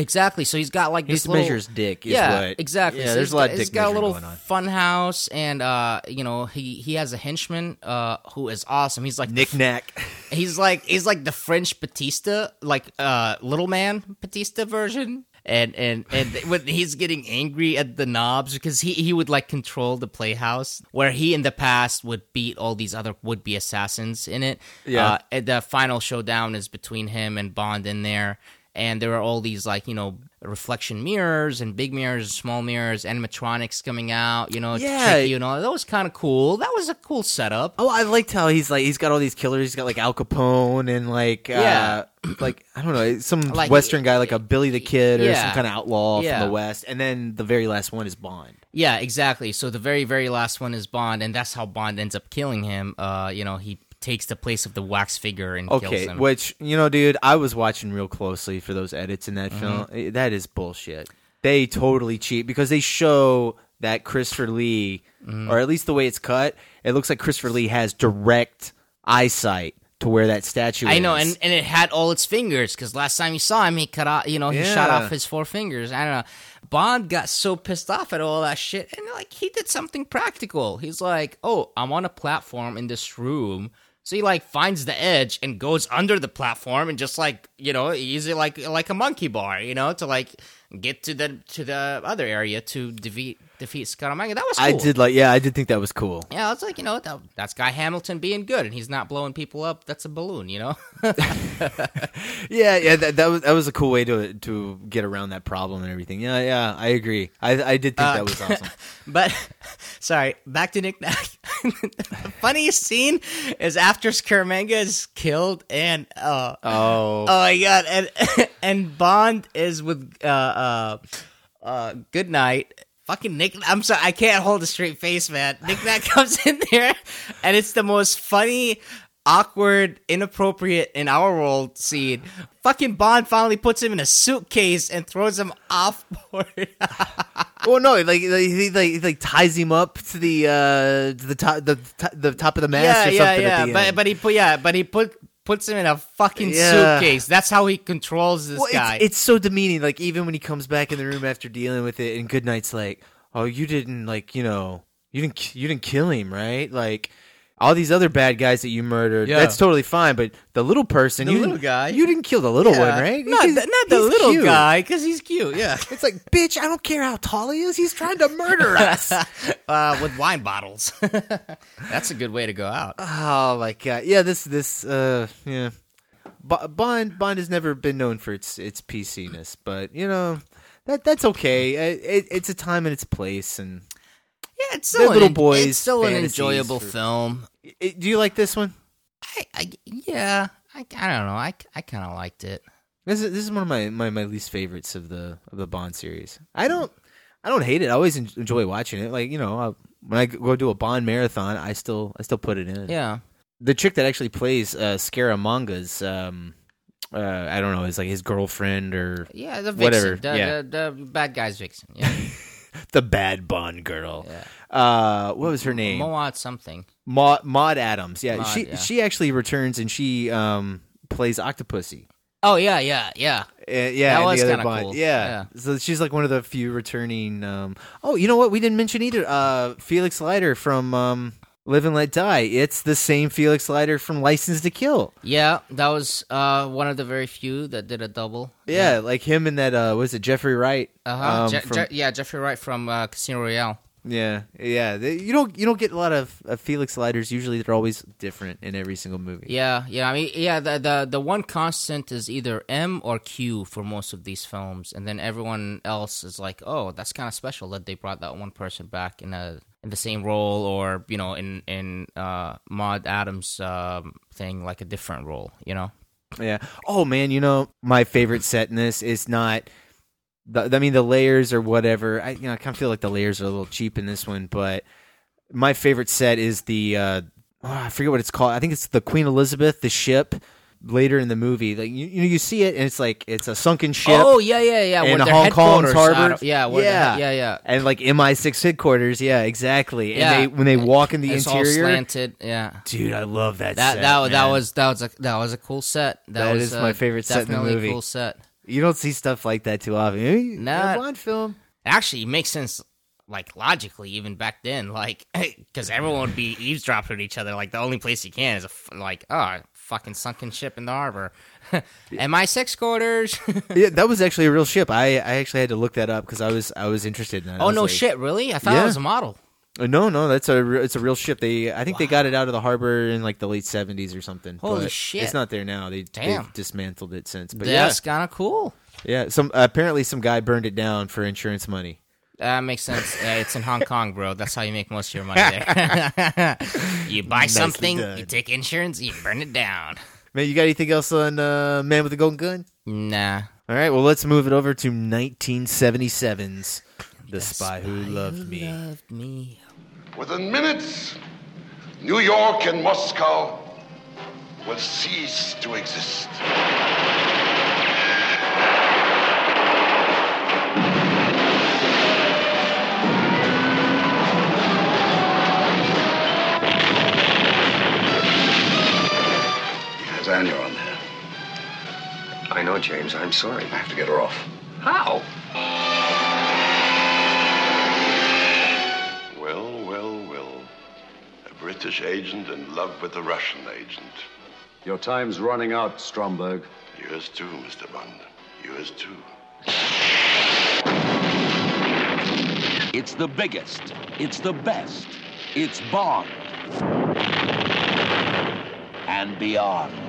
Exactly. So he's got like He this little, measure his dick, is yeah, what- exactly. Yeah, So there's a lot got- of He's got a little fun house, and uh, you know he he has a henchman uh who is awesome. He's like Nick Nack. He's like he's like the French Batista, like uh little man Batista version. And and and when he's getting angry at the knobs because he he would like control the playhouse where he in the past would beat all these other would be assassins in it. Yeah. Uh, and the final showdown is between him and Bond in there, and there are all these like you know reflection mirrors and big mirrors, and small mirrors, animatronics coming out. You know, Yeah. you all that was kind of cool. That was a cool setup. Oh, I liked how he's like he's got all these killers. He's got like Al Capone and like Yeah. uh, (clears throat) like I don't know some (clears throat) Like- Western guy like a Billy the Kid or Yeah. some kind of outlaw Yeah. from the West. And then the very last one is Bond. Yeah, exactly. So the very, very last one is Bond, and that's how Bond ends up killing him. Uh, you know, he takes the place of the wax figure and kills Okay, him. which you know, dude, I was watching real closely for those edits in that film. Mm-hmm. Eh, That is bullshit. They totally cheat because they show that Christopher Lee, Mm-hmm. or at least the way it's cut, it looks like Christopher Lee has direct eyesight to where that statue. I know, and, and it had all its fingers because last time you saw him, he cut off. You know, he shot off his four fingers. I don't know. Bond got so pissed off at all that shit, and like he did something practical. He's like, "Oh, I'm on a platform in this room." So he like finds the edge and goes under the platform and just like you know, use it like like a monkey bar, you know, to like get to the to the other area to defeat defeat Scaramanga. That was cool. I did like, yeah, I did think that was cool. Yeah, I was like you know that, that's Guy Hamilton being good, and he's not blowing people up. That's a balloon, you know. (laughs) Yeah, yeah, that, that was that was a cool way to to get around that problem and everything. Yeah, yeah, I agree. I I did think Uh, that was awesome. (laughs) but (laughs) sorry, back to Nick Nack. the funniest scene is after Scaramanga is killed, and uh, Oh. oh my god, and and Bond is with uh uh uh Goodnight. Fucking Nick, I'm sorry, I can't hold a straight face, man. Nick Nack (laughs) comes in there, and it's the most funny, awkward, inappropriate in our world scene. Fucking Bond finally puts him in a suitcase and throws him off board. (laughs) well, no, like, like he like, like ties him up to the uh to the top the the top of the mast yeah, or yeah, something. yeah. The But end. but he put yeah, but he put puts him in a fucking Yeah. suitcase. That's how he controls this Well, guy. It's, it's so demeaning. Like even when he comes back in the room after dealing with it, and Goodnight's like, "Oh, you didn't like you know you didn't you didn't kill him, right? Like." All these other bad guys that you murdered, Yeah. that's totally fine. But the little person, The you little didn't- guy. you didn't kill the little Yeah. one, right? Not He's- the, not the little cute. guy because he's cute. Yeah, (laughs) It's like, bitch, I don't care how tall he is. He's trying to murder us. (laughs) uh, with wine bottles. (laughs) That's a good way to go out. Oh my god! Yeah, this this uh yeah, Bo- Bond Bond has never been known for its its PC-ness, but you know that that's okay. Uh, It, it's a time and its place, and yeah, it's they're still little an, boys. It's still an enjoyable for- film. I- Do you like this one? I, I yeah, I, I don't know. I, I kind of liked it. This is this is one of my, my, my least favorites of the of the Bond series. I don't I don't hate it. I always enjoy watching it. Like you know, I, when I go do a Bond marathon, I still I still put it in. Yeah. The chick that actually plays uh, Scaramanga's, um, uh, I don't know, is like his girlfriend or Yeah, the vixen, whatever. the, yeah, the, the bad guy's vixen. Yeah, (laughs) (laughs) the bad Bond girl. Uh, what was her name? Moat something. Maud, Maud Adams. Yeah, Maud, she yeah. she actually returns and she um plays Octopussy. Oh yeah, yeah, yeah. Uh, yeah, That was the other kinda Bond. cool. Yeah. so she's like one of the few returning. Um, oh, you know what? We didn't mention either. Uh, Felix Leiter from um, Live and Let Die. It's the same Felix Leiter from License to Kill. Yeah, that was uh, one of the very few that did a double. Yeah, like him and that. Uh, was it Jeffrey Wright? Uh huh. Um, Je- from- Je- yeah, Jeffrey Wright from uh, Casino Royale. yeah, yeah. They- you don't you don't get a lot of, of Felix Leiters. Usually, they're always different in every single movie. Yeah, yeah. I mean, yeah. The, the the one constant is either M or Q for most of these films, and then everyone else is like, "Oh, that's kind of special that they brought that one person back in a in the same role, or you know, in in uh, Maud Adams' um, thing, like a different role." You know? Yeah. Oh man, you know my favorite set in this is not. The, I mean the layers or whatever. I you know I kind of feel like the layers are a little cheap in this one, but my favorite set is the. Uh, oh, I forget what it's called. I think it's the Queen Elizabeth, the ship. Later in the movie, like you, you know, you see it, and it's like it's a sunken ship. Oh yeah, yeah, yeah. in Hong Kong harbor. of- yeah, where yeah, yeah, yeah. and like MI6 headquarters. Yeah, exactly. And Yeah. they when they walk in the It's all interior, slanted. Yeah. dude, I love that. That set, that was that was that was a that was a cool set. That, That was is uh, my favorite set in the movie. A cool set. You don't see stuff like that too often. Nah. a Bond film. Actually, it makes sense, like logically, even back then, like (laughs) because everyone would be eavesdropping at each other. Like the only place you can is a f- like oh fucking sunken ship in the harbor. (laughs) MI six quarters. (laughs) yeah, that was actually a real ship. I, I actually had to look that up because I was I was interested in. I oh was no like- shit! Really? I thought Yeah. it was a model. Uh, No, no, that's a re- it's a real ship. They I think they got it out of the harbor in like the late seventies or something. Holy but shit. It's not there now. They Damn. they've dismantled it since. But That's kind of cool. yeah, yeah. Some apparently some guy burned it down for insurance money. That makes sense. (laughs) Uh, it's in Hong Kong, bro. That's how you make most of your money there. (laughs) (laughs) you buy Nicely something, done. you take insurance, you burn it down. Man, you got anything else on uh, Man with the Golden Gun? Nah. All right, well let's move it over to 1977's The, Spy, Who Loved Me. Loved me. Within minutes, New York and Moscow will cease to exist. He Anya on there. I know, James. I'm sorry. I have to get her off. How? Well, well, well. A British agent in love with a Russian agent. Your time's running out, Stromberg. Yours too, Mr. Bond. Yours too. It's the biggest. It's the best. It's Bond. And beyond.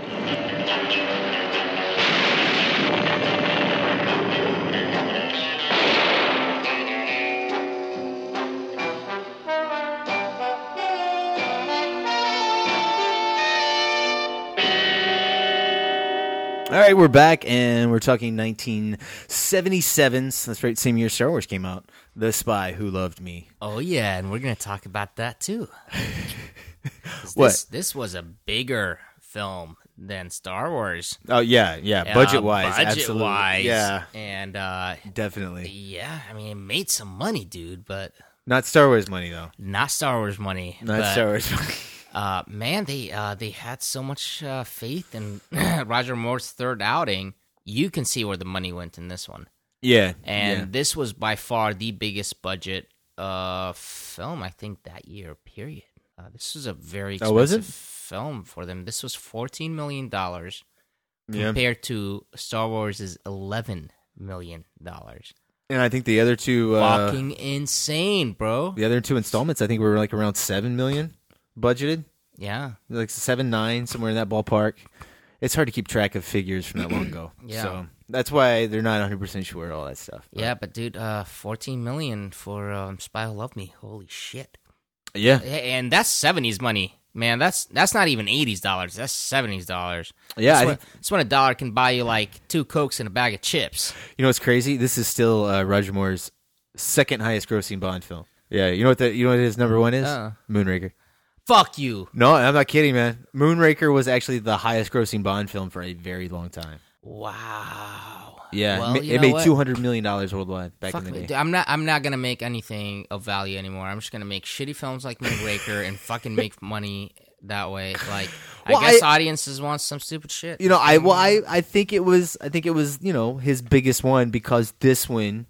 All right, we're back and we're talking 1977. That's right, same year Star Wars came out. The Spy Who Loved Me. Oh yeah, and we're gonna talk about that too. (laughs) What? This, this was a bigger film than Star Wars. Oh yeah, yeah. Uh, Budget wise, budget absolutely. wise, Yeah, and uh, definitely. yeah. I mean, it made some money, dude, but Not Star Wars money though. not Star Wars money. Not but, Star Wars money. (laughs) Uh, man, they uh, they had so much uh, faith in (laughs) Roger Moore's third outing. You can see where the money went in this one. Yeah, and yeah. this was by far the biggest budget uh film I think that year. Period. Uh, this was a very expensive Oh, was it? Film for them. This was fourteen million dollars Yeah. compared to Star Wars' eleven million dollars. And I think the other two, uh, Fucking insane, bro. the other two installments, I think were like around seven million budgeted. Yeah. like seven nine somewhere in that ballpark. It's hard to keep track of figures from that long ago. (clears throat) Yeah. So That's why they're not 100 percent sure all that stuff. Yeah, but dude, uh, 14 million for um, Spy Who Loved Me. Holy shit. Yeah. And that's 70s money. Man, that's that's not even 80s dollars. That's 70s dollars. Yeah, That's I when, that's when a dollar can buy you like two Cokes and a bag of chips. You know what's crazy? This is still uh, Roger Moore's second highest grossing Bond film. Yeah, you know what the you know what his number one is? Uh. Moonraker. Fuck you. No, I'm not kidding, man. Moonraker was actually the highest grossing Bond film for a very long time. Wow. Yeah, Well, it, ma- it made 200 million dollars worldwide back Fuck in the me. day. I'm not. I'm not gonna make anything of value anymore. I'm just gonna make shitty films like Moonraker and fucking make (laughs) money that way. Like, Well, I guess I- audiences want some stupid shit. You know, I well, I I think it was I think it was you know his biggest one because this one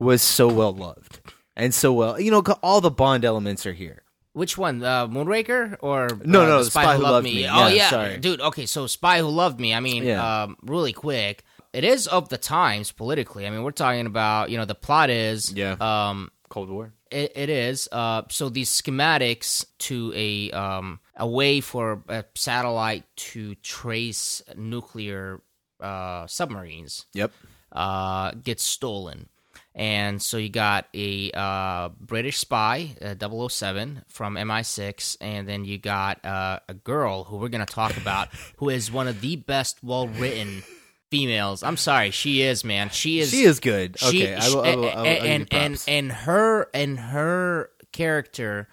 was so well loved and so well. You know, all the Bond elements are here. Which one, uh, Moonraker or No, uh, no, The The Spy Who Loved Me. Oh Yeah, dude. Okay, so Spy Who Loved Me. I mean, Yeah. um, really quick, it is of the times politically. I mean, we're talking about you know the plot is Yeah. um, Cold War. It, it is. Uh, so these schematics to a um, a way for a satellite to trace nuclear uh, submarines. Yep. Uh, gets stolen. And so you got a uh, British spy, uh, 007 from MI6, and then you got uh, a girl who we're going to talk about, who is one of the best, well written females. I'm sorry, she is, man. She is. She is good. She, Okay, I will- I will- I will- I'll give you and and and her and her character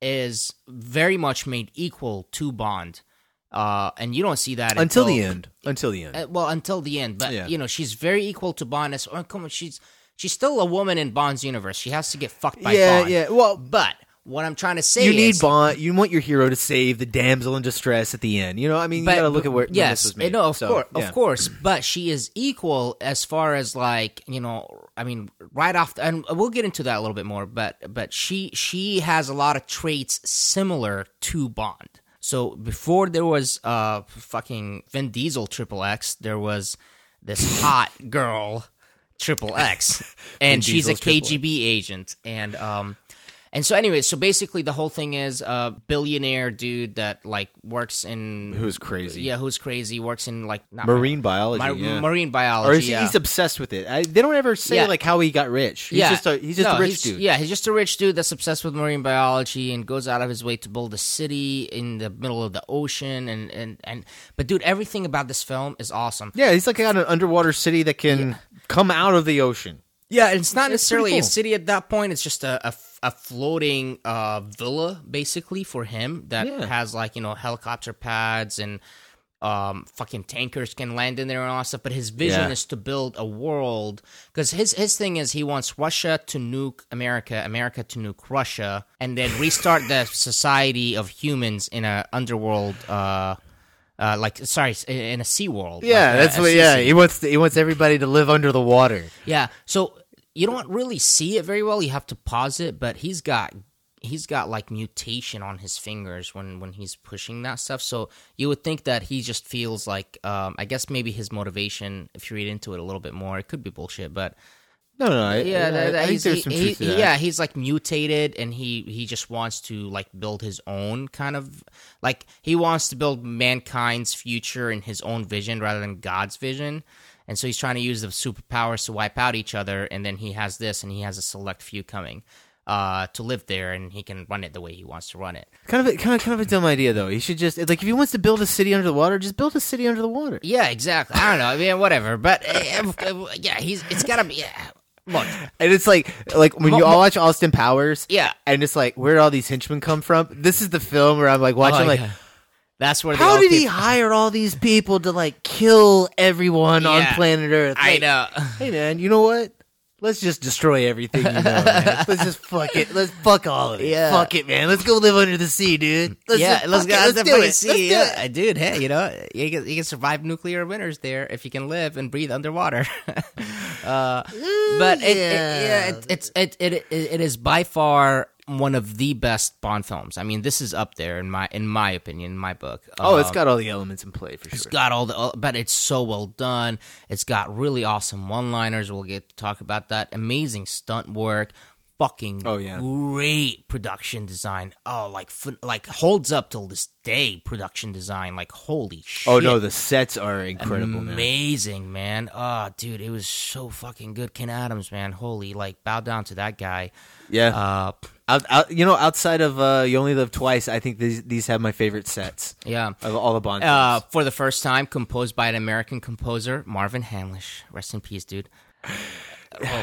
is very much made equal to Bond. Uh, and you don't see that Until the end. Until the end. uh, well, until the end, but Yeah. you know she's very equal to Bond. As oh, come on, she's she's still a woman in Bond's universe. She has to get fucked by Yeah, Bond. yeah, well- but what I'm trying to say you is, need Bond. You want your hero to save the damsel in distress at the end. You know, I mean, you gotta look at where yes, this was made. no, of So, course, yeah. of course, but she is equal as far as like you know. I mean, right off, the, and we'll get into that a little bit more. But but she she has a lot of traits similar to Bond. So before there was uh fucking Vin Diesel Triple X, there was this hot girl Triple X, (laughs) and Vin she's a Diesel's KGB agent, and um. And so, anyway, so basically, the whole thing is a billionaire dude that like works in Who's crazy. Yeah, who's crazy? Works in like not Marine biology, Mar- yeah. marine biology. or is he, yeah. he's obsessed with it. I, they don't ever say Yeah. like how he got rich. He's yeah, just a he's just No, a rich dude. Yeah, he's just a rich dude that's obsessed with marine biology and goes out of his way to build a city in the middle of the ocean. And and and but dude, everything about this film is awesome. Yeah, he's like got an underwater city that can come out of the ocean. Yeah, and it's not It's necessarily a city at that point. It's just a, a, a floating uh, villa, basically, for him that Yeah. has like you know helicopter pads and um, fucking tankers can land in there and all that stuff. But his vision Yeah. is to build a world because his his thing is he wants Russia to nuke America, America to nuke Russia, and then restart the society of humans in a underworld. Uh, uh, like sorry, in a sea world. Yeah, like, that's what. Yeah, scene. he wants he wants everybody to live under the water. Yeah. So you don't really see it very well. You have to pause it, but he's got he's got like mutation on his fingers when when he's pushing that stuff. So you would think that he just feels like um I guess maybe his motivation if you read into it a little bit more, it could be bullshit, but No, no, I, yeah, I, that- I that- think he's, he- some he- truth to that. yeah, he's like mutated, and he he just wants to like build his own kind of like he wants to build mankind's future in his own vision rather than God's vision, and so he's trying to use the superpowers to wipe out each other, and then he has this, and he has a select few coming uh to live there, and he can run it the way he wants to run it. Kind of, a, kind of, kind of a dumb idea though. He should just like if he wants to build a city under the water, just build a city under the water. Yeah, exactly. I don't know. I mean, whatever. But uh, uh, yeah, he's it's gotta be. Yeah. Look, And it's like, like when you all watch Austin Powers, Yeah. and it's like, where did all these henchmen come from? This is the film where I'm like watching, Oh, like, yeah. That's where they how did he hire all these people to like kill everyone on planet Earth? I know. (laughs) Hey man, you know what? Let's just destroy everything you know. (laughs) Let's just fuck it. Let's fuck all of it. Yeah. Fuck it, man. Let's go live under the sea, dude. Let's yeah, let's go. Let's, Let's do it. Let's see. do yeah, it. dude. Hey, you know, you can, you can survive nuclear winters there if you can live and breathe underwater. (laughs) uh, but it, it, yeah, it, it's it, it it it is by far one of the best Bond films. I mean, this is up there in my in my opinion, in my book. Oh, it's um, got all the elements in play for It's sure. got all the, uh, but it's so well done. It's got really awesome one-liners. We'll get to talk about that. Amazing stunt work, fucking Oh, yeah. great production design. Oh, like like holds up till this day. Production design, like holy shit. Oh no, the sets are incredible. Amazing, man. Oh, dude, it was so fucking good. Ken Adams, man. Holy, like, bow down to that guy. Yeah. Uh, Out, out, you know, outside of uh, "You Only Live Twice," I think these these have my favorite sets. Yeah. of all the Bond. uh, for the first time, composed by an American composer, Marvin Hamlish. Rest in peace, dude.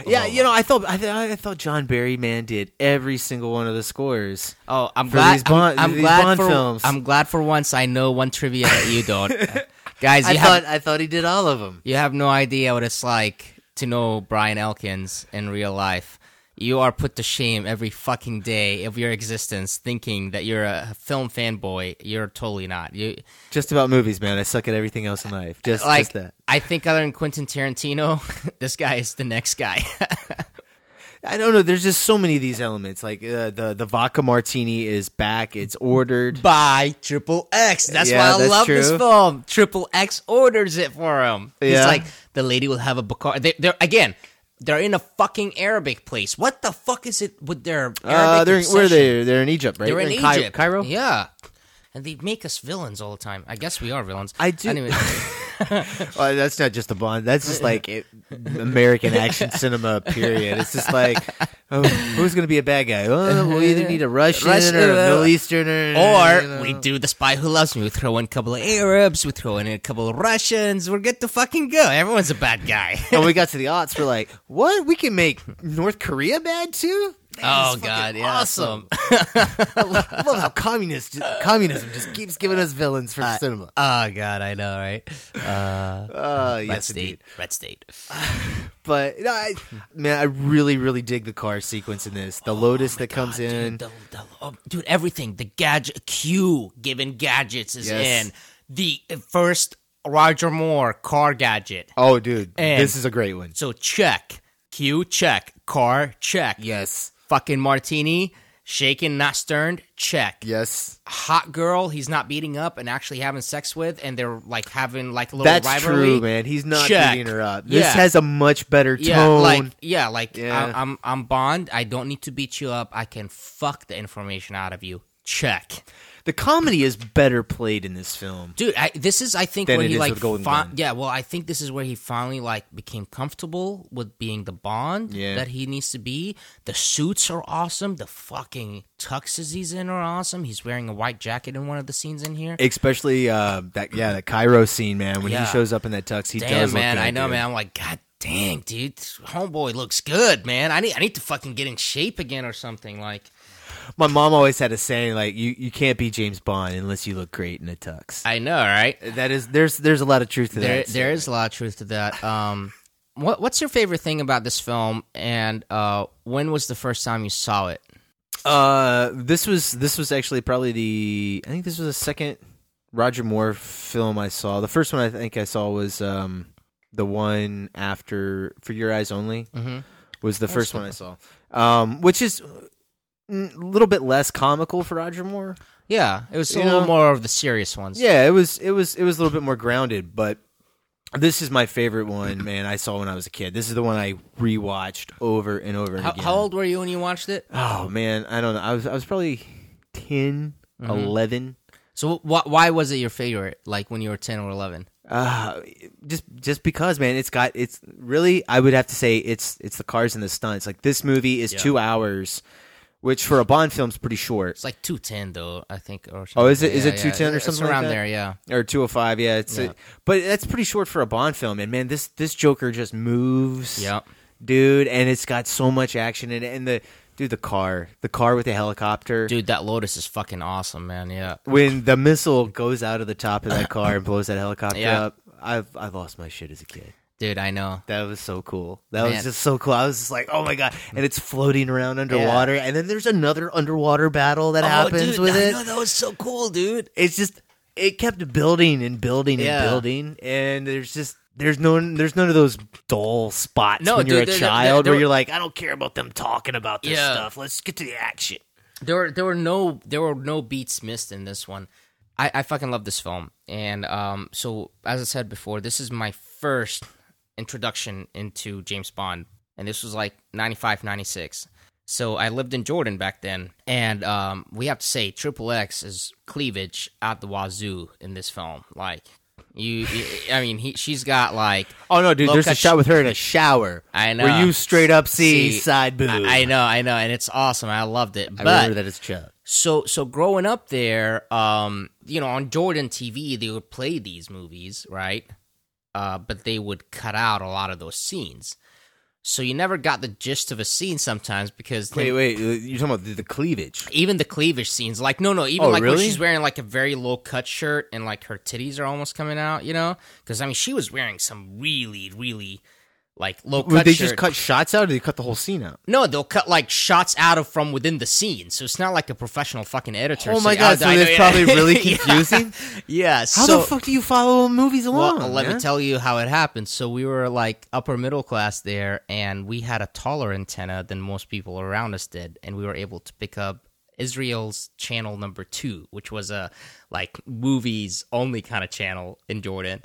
Yeah, you know, I thought I, th- I thought John Barry man did every single one of the scores. Oh, I'm glad. Bond, I'm, I'm glad Bond for. films. I'm glad for once I know one trivia that you don't, (laughs) guys. I You thought I thought he did all of them. you have no idea what it's like to know Brian Elkins in real life. You are put to shame every fucking day of your existence, thinking that you're a film fanboy. You're totally not. You Just about movies, man. I suck at everything else in life. Just, like just that. I think other than Quentin Tarantino, (laughs) this guy is the next guy. (laughs) I don't know. There's just so many of these elements. Like uh, the the vodka martini is back. It's ordered. by Triple X. That's Yeah, why I that's love this film. Triple X orders it for him. He's Yeah. like, the lady will have a Bacar. They, they're again, they're in a fucking Arabic place. What the fuck is it with their Arabic Uh, they're in, where are they? They're in Egypt, right? They're in, Egypt, Cairo. Yeah, and they make us villains all the time. I guess we are villains. I do- Anyway, (laughs) Well, that's not just a Bond. That's just like it, American action cinema. Period. It's just like, oh, who's going to be a bad guy? Oh, we either need a Russian Russian, or a Middle Easterner, or you know. we do the Spy Who Loves Me. We throw in a couple of Arabs. We throw in a couple of Russians. We're good to fucking go. Everyone's a bad guy. when we (laughs) got to the aughts, we're like, what? We can make North Korea bad too? Oh god, yeah, awesome. (laughs) I love, I love how communist (laughs) communism just keeps giving us villains for cinema. Oh god, I know, right? Uh, (laughs) Uh, Red yes, State, indeed. Red State. But no, I, man, I really, really dig the car sequence in this. The Lotus that comes in. The, the, oh, dude, everything. The gadget Q given gadgets is Yes. in the first Roger Moore car gadget. Oh, dude, And- this is a great one. So check Q check car check. Yes, Fucking martini shaken not sterned check. yes. Hot girl he's not beating up and actually having sex with, and they're like having like a little That's rivalry. true, man. He's not Check. beating her up. This Yeah. has a much better tone. Yeah, like yeah, like Yeah. I, I'm I'm Bond. I don't need to beat you up. I can fuck the information out of you. Check, the comedy is better played in this film. dude. I, this is I think where it he like fi- yeah. Well, I think this is where he finally like became comfortable with being the Bond Yeah. that he needs to be. The suits are awesome. The fucking tuxes he's in are awesome. He's wearing a white jacket in one of the scenes in here. Especially uh, that yeah, the Cairo scene, man. When Yeah. he shows up in that tux, he Damn, does look man. I know, dude. man. I'm like, God dang, dude. Homeboy looks good, man. I need I need to fucking get in shape again or something. Like, My mom always had a saying like, "You you can't be James Bond unless you look great in a tux." I know, right? That is there's there's a lot of truth to There, that. there is a lot of truth to that. Um, what what's your favorite thing about this film? And uh, when was the first time you saw it? Uh, this was this was actually probably the I think this was the second Roger Moore film I saw. The first one I think I saw was um the one after For Your Eyes Only Mhm. was the first one I saw. Um, which is a little bit less comical for Roger Moore. Yeah, it was a You little know? more of the serious ones. Yeah, it was it was it was a little bit more grounded, but this is my favorite one, man. I saw when I was a kid. This is the one I rewatched over and over and How, again. how old were you when you watched it? Oh man, I don't know. I was I was probably 10, Mhm. 11. So wh- why was it your favorite? Like when you were ten or eleven? Uh just just because man, it's got it's really I would have to say it's it's the cars and the stunts. Like this movie is Yeah. 2 hours, which for a Bond film is pretty short. It's like two ten though, I think. Or Oh, is it something. is Yeah, it yeah. 210 or It's something around like there? Yeah. Or 205, yeah, it's Yeah. A, but that's pretty short for a Bond film and man, this this Joker just moves. Yeah. Dude, and it's got so much action in it and the dude the car, the car with the helicopter. Dude, that Lotus is fucking awesome, man. Yeah. when the missile goes out of the top of that (coughs) car and blows that helicopter Yeah. up, I've I lost my shit as a kid. Dude, I know. That was so cool. That Man. was just so cool. I was just like, oh my god! And it's floating around underwater, and then there's another underwater battle that Oh, happens dude, with I it. know, that was so cool, dude. It's just it kept building and building and Yeah. building, and there's just there's no there's none of those dull spots No, when you're a there- there- child there- where you're like, I don't care about them talking about this Yeah. stuff. Let's get to the action. There were there were no there were no beats missed in this one. I, I fucking love this film, and um, so as I said before, this is my first introduction into James Bond, and this was like 95, 96. So I lived in Jordan back then, and um, we have to say Triple X is cleavage at the wazoo in this film. Like you, you I mean, he she's got like Oh no, dude! There's a shot with her in a shower. I know. Where you straight up see, side boob. I, I know, I know, and it's awesome. I loved it. I but remember that it's Chuck. so so growing up there, um, you know, on Jordan TV, they would play these movies, right? Uh, but they would cut out a lot of those scenes. So you never got the gist of a scene sometimes because Wait, wait. uh, You're talking about the, the cleavage. even the cleavage scenes, like no, no, even Oh, like when she's wearing like a very low cut shirt and like her titties are almost coming out, you know? Because I mean, she was wearing some really, really like low cut. Would they shirt. just cut shots out, or they cut the whole scene out? No, they'll cut like shots out of from within the scene, so it's not like a professional fucking editor. Oh my saying, God, so I know- that's probably really (laughs) confusing? Yeah. How so, the fuck do you follow movies along? well, let me tell you how it happened. So we were like upper middle class there, and we had a taller antenna than most people around us did, and we were able to pick up Israel's channel number two, which was a like movies only kind of channel in Jordan.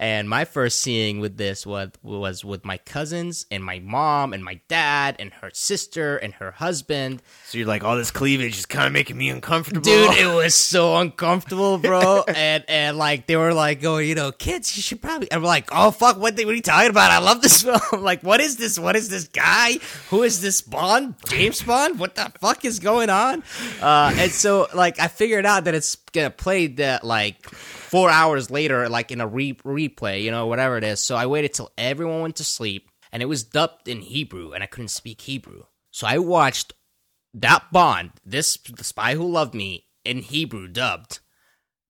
And my first seeing with this was was with my cousins and my mom and my dad and her sister and her husband. So you're like, all this cleavage is kind of making me uncomfortable, Dude, it (laughs) was so uncomfortable, bro. (laughs) and and like they were like going, you know, kids, you should probably. I'm like, oh fuck, what, the, what are you talking about? I love this (laughs) film. like, what is this? What is this guy? Who is this Bond? James Bond? What the fuck is going on? Uh, and so like I figured out that it's gonna play that like four hours later, like in a re- replay, you know, whatever it is. So I waited till everyone went to sleep, and it was dubbed in Hebrew, and I couldn't speak Hebrew. So I watched that Bond, this the Spy Who Loved Me, in Hebrew dubbed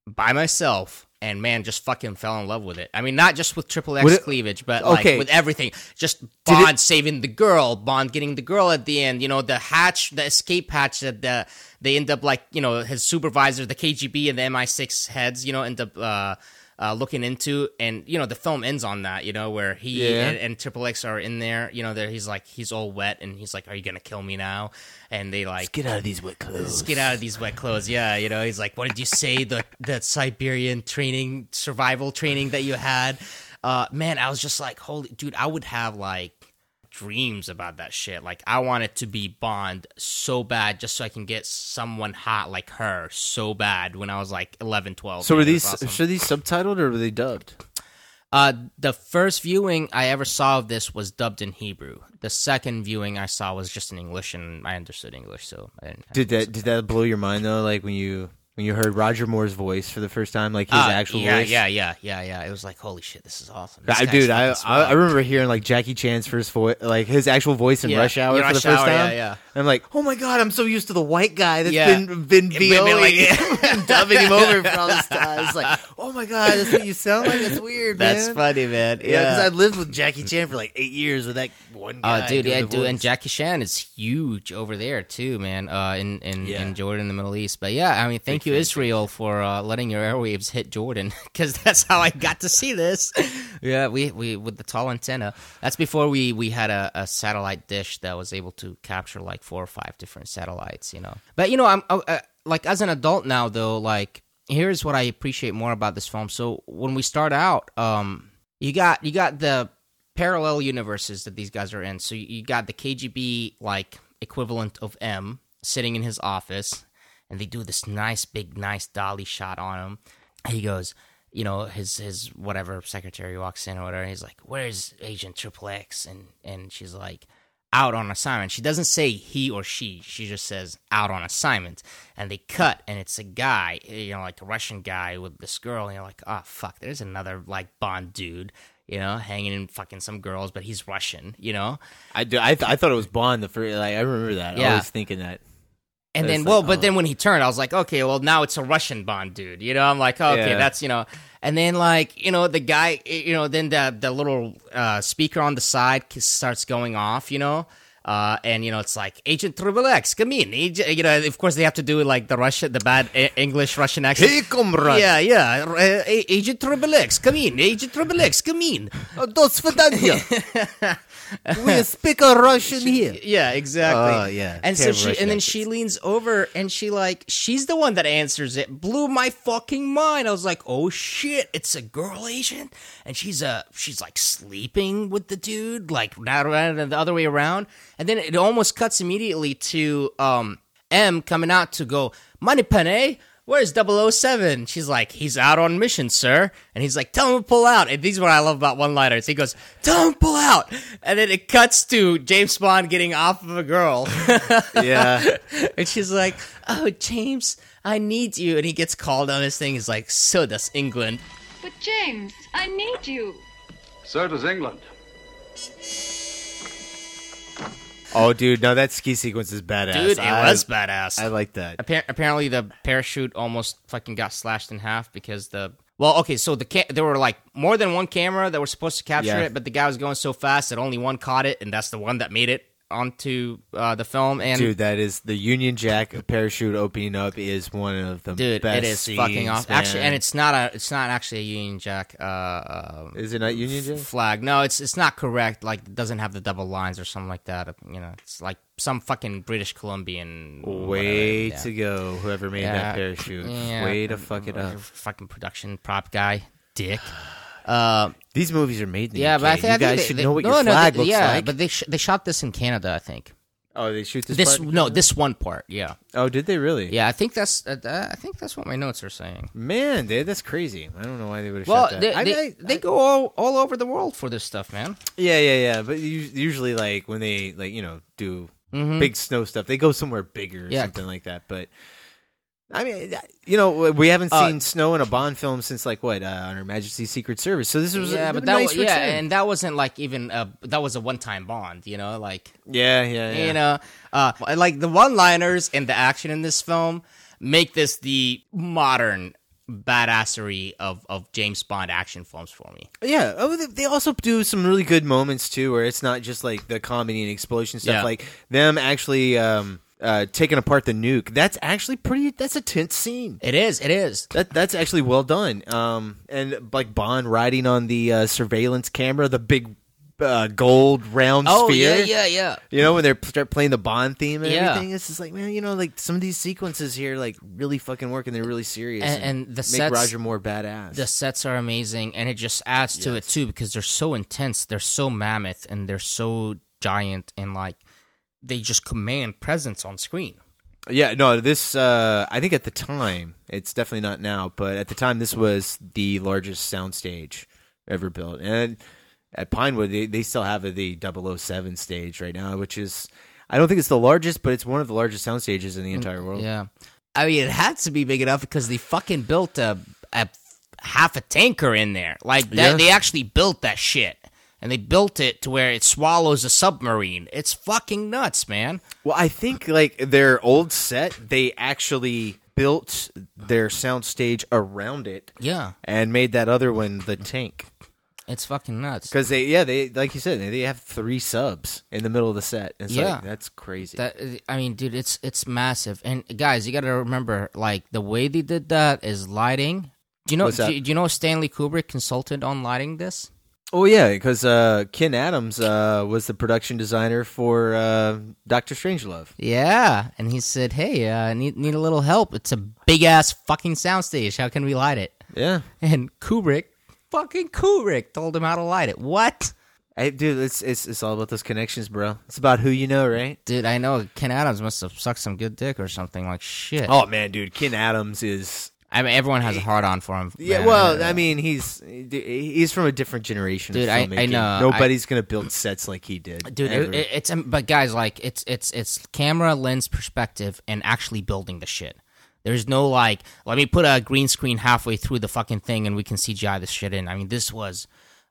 by myself. And man, just fucking fell in love with it. I mean, not just with triple X cleavage, but Okay. like with everything. Just Bond it- saving the girl, Bond getting the girl at the end. You know, the hatch, the escape hatch that the they end up like you know his supervisor, the KGB and the MI6 heads. You know, end up uh, uh, looking into, and you know the film ends on that. You know, where he Yeah. and, and Triple X are in there. You know, there he's like he's all wet, and he's like, "Are you gonna kill me now?" And they like get out of these wet clothes. Let's get out of these wet clothes. Yeah, you know, he's like, "What did you say? The the Siberian training, survival training that you had." Uh, man, I was just like, "Holy dude!" I would have like dreams about that shit. Like, I want it to be Bond so bad, just so I can get someone hot like her so bad. When I was like 11, 12. So man, were these awesome. so these subtitled or were they dubbed? Uh, the first viewing I ever saw of this was dubbed in Hebrew. The second viewing I saw was just in English, and I understood English, so I didn't. Did that did that blow your mind though? Like when you when you heard Roger Moore's voice for the first time, like his Uh, actual yeah, voice. yeah, yeah, yeah, yeah. Yeah. It was like, holy shit, this is awesome. This I, dude, I, I I remember hearing like Jackie Chan's first voice, like his actual voice in Yeah, Rush Hour in for the first time. yeah, yeah. I'm like, oh my god, I'm so used to the white guy that's Yeah. been been Been- been like- and (laughs) (laughs) dubbing him over for all this time. It's like, oh my god, that's what you sound like. That's weird, man. That's man. funny, man. Yeah, because Yeah. I lived with Jackie Chan for like eight years with that one guy. Oh, dude, yeah, dude, and. Jackie Chan is huge over there too, man. Uh, in in, Yeah. in Jordan, the Middle East. But yeah, I mean, thank you, Israel, for uh, letting your airwaves hit Jordan, (laughs) because that's how I got to see this. yeah, we we with the tall antenna. That's before we we had a, a satellite dish that was able to capture like four or five different satellites. You know, but you know, I'm uh, uh, like as an adult now though, like here's what I appreciate more about this film. So when we start out, um, you got you got the parallel universes that these guys are in. So you got the KGB like equivalent of M sitting in his office, and they do this nice big nice dolly shot on him. He goes, you know, his his whatever secretary walks in or whatever. And he's like, "Where's Agent Triple X?" And and she's like, "Out on assignment." She doesn't say he or she. She just says out on assignment. And they cut, and it's a guy, you know, like a Russian guy with this girl. And you're like, "Oh fuck, there's another like Bond dude." You know, hanging in fucking some girls, but he's Russian. You know, I, do, I, th- I thought it was Bond. The first, like I remember that. Yeah. I was thinking that. And But then, it's well, like, but oh. then when he turned, I was like, okay, well, now it's a Russian Bond dude. You know, I'm like, oh, okay, Yeah. that's you know. And then like you know the guy, you know, then the the little uh, speaker on the side k- starts going off. You know. Uh, and you know it's like Agent Triple X, come in. Agent, you know, of course they have to do like the Russian, the bad e- English Russian accent. Hey, comrade. Yeah, yeah. Uh, A- Agent Triple X, come in. Agent Triple X, come in. До свидания. (laughs) (laughs) we speak a Russian here. Yeah, exactly. Oh, yeah. And so she Russian and then she leans over and she like she's the one that answers it. Blew my fucking mind. I was like, "Oh shit, it's a girl agent." And she's uh she's like sleeping with the dude like not around the other way around. and then it almost cuts immediately to um M coming out to go Moneypenny. Where's 007? She's like, he's out on mission, sir. And he's like, tell him to pull out. And these are what I love about one-liners. He goes, tell him to pull out. And then it cuts to James Bond getting off of a girl. (laughs) Yeah. (laughs) and she's like, oh, James, I need you. And he gets called on his thing. He's like, so does England. But James, I need you. So does England. Oh, dude, no, that ski sequence is badass. Dude, it I- was badass. I like that. Appar- apparently, the parachute almost fucking got slashed in half because the well, okay, so the ca- there were like more than one camera that were supposed to capture Yeah. it, but the guy was going so fast that only one caught it, and that's the one that made it onto uh, the film. And dude, that is the Union Jack parachute opening up is one of the dude, best it is scenes, fucking awesome. Actually, and it's not a, it's not actually a Union Jack. Uh, uh, Is it not Union Jack? flag? No, it's it's not correct. Like, it doesn't have the double lines or something like that. You know, it's like some fucking British Columbian. Way whatever, to go, whoever made that parachute. Way to fuck it up. Fucking production prop guy, dick. (sighs) Uh, These movies are made in the yeah, UK. but I think you I think guys they- should they- know what no, your no, flag they- looks yeah, like. but they sh- they shot this in Canada, I think. oh, they shoot this. This part? no, this one part, yeah, Oh, did they really? yeah. I think that's uh, uh, I think that's what my notes are saying. Man, dude, that's crazy. I don't know why they would have Well, shot that. they, I- they, I- they go all, all over the world for this stuff, man. Yeah, yeah, yeah. But usually, like when they like you know do Mhm. big snow stuff, they go somewhere bigger or Yeah. something like that. But I mean, you know, we haven't Uh, seen snow in a Bond film since like what uh, on Her Majesty's Secret Service. So this was yeah, a, but that nice was yeah, and that wasn't like even a, that was a one time Bond, you know, like yeah, yeah, yeah. you know, uh, like the one liners and the action in this film make this the modern badassery of of James Bond action films for me. Yeah. Oh, they- they also do some really good moments too, where it's not just like the comedy and explosion stuff. Yeah. Like them actually um, uh, taking apart the nuke. That's actually pretty. That's a tense scene. It is. It is. That that's actually well done. Um, and like Bond riding on the uh, surveillance camera, the big uh, gold round Oh sphere. yeah, yeah, yeah. You know when they start playing the Bond theme and Yeah. everything, it's just like man, you know, like some of these sequences here, like really fucking work and they're really serious And, and the make sets, Roger Moore badass. The sets are amazing, and it just adds to it too because they're so intense, they're so mammoth, and they're so giant, and like they just command presence on screen. Yeah, no, this uh I think at the time, it's definitely not now, but at the time this was the largest soundstage ever built. And at Pinewood they, they still have the 007 stage right now, which is I don't think it's the largest, but it's one of the largest sound stages in the entire world. Mm, Yeah, I mean it had to be big enough because they fucking built a, a half a tanker in there. Like that, Yeah. they actually built that shit, and they built it to where it swallows a submarine. It's fucking nuts, man. Well, I think like their old set, they actually built their sound stage around it. Yeah. And made that other one the tank. It's fucking nuts. Because they, yeah, they like you said, they have three subs in the middle of the set. It's Yeah. like, that's crazy. That I mean, dude, it's it's massive. And guys, you got to remember, like the way they did that is lighting. Do you know? Do, do you know Stanley Kubrick consulted on lighting this? Oh yeah, because uh, Ken Adams uh, was the production designer for uh, Doctor Strangelove. Yeah, and he said, "Hey, uh, need need a little help. It's a big ass fucking soundstage. How can we light it?" Yeah, and Kubrick, fucking Kubrick, told him how to light it. What? Hey, dude, it's it's it's all about those connections, bro. It's about who you know, right? Dude, I know Ken Adams must have sucked some good dick or something like shit. Oh man, dude, Ken Adams is. I mean, everyone has a hard on for him. Yeah, man. well, I mean, he's he's from a different generation. Dude, of I- I know. Nobody's gonna build sets like he did, dude it, it- it's um, but guys like it's it's it's camera lens perspective and actually building the shit there's no like let me put a green screen halfway through the fucking thing and we can cgi this shit in i mean this was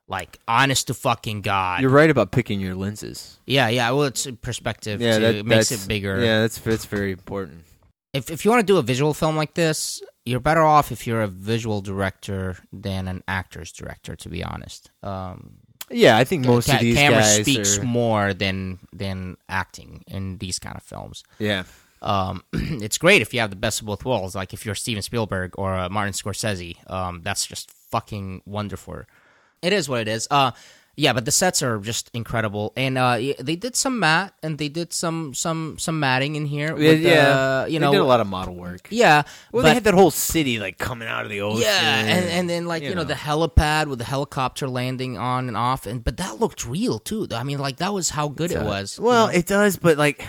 like honest to fucking god You're right about picking your lenses. yeah yeah well it's perspective Yeah, too. that it makes it bigger Yeah, that's that's very important. if if you want to do a visual film like this, you're better off if you're a visual director than an actor's director. To be honest, um, Yeah, I think most of these camera speaks are- more than than acting in these kind of films. Yeah. um, (clears throat) it's great if you have the best of both worlds. Like if you're Steven Spielberg or uh, Martin Scorsese, um, that's just fucking wonderful. It is what it is. Uh, Yeah, but the sets are just incredible, and uh, they did some mat and they did some some some matting in here. Yeah, with, yeah. uh, you They know, did a lot of model work. Yeah, Well, but- they had that whole city like coming out of the ocean. Yeah, and, and then like you, know, the helipad with the helicopter landing on and off, and but that looked real too. I mean, like that was how good it does. was. Well, it does, but like,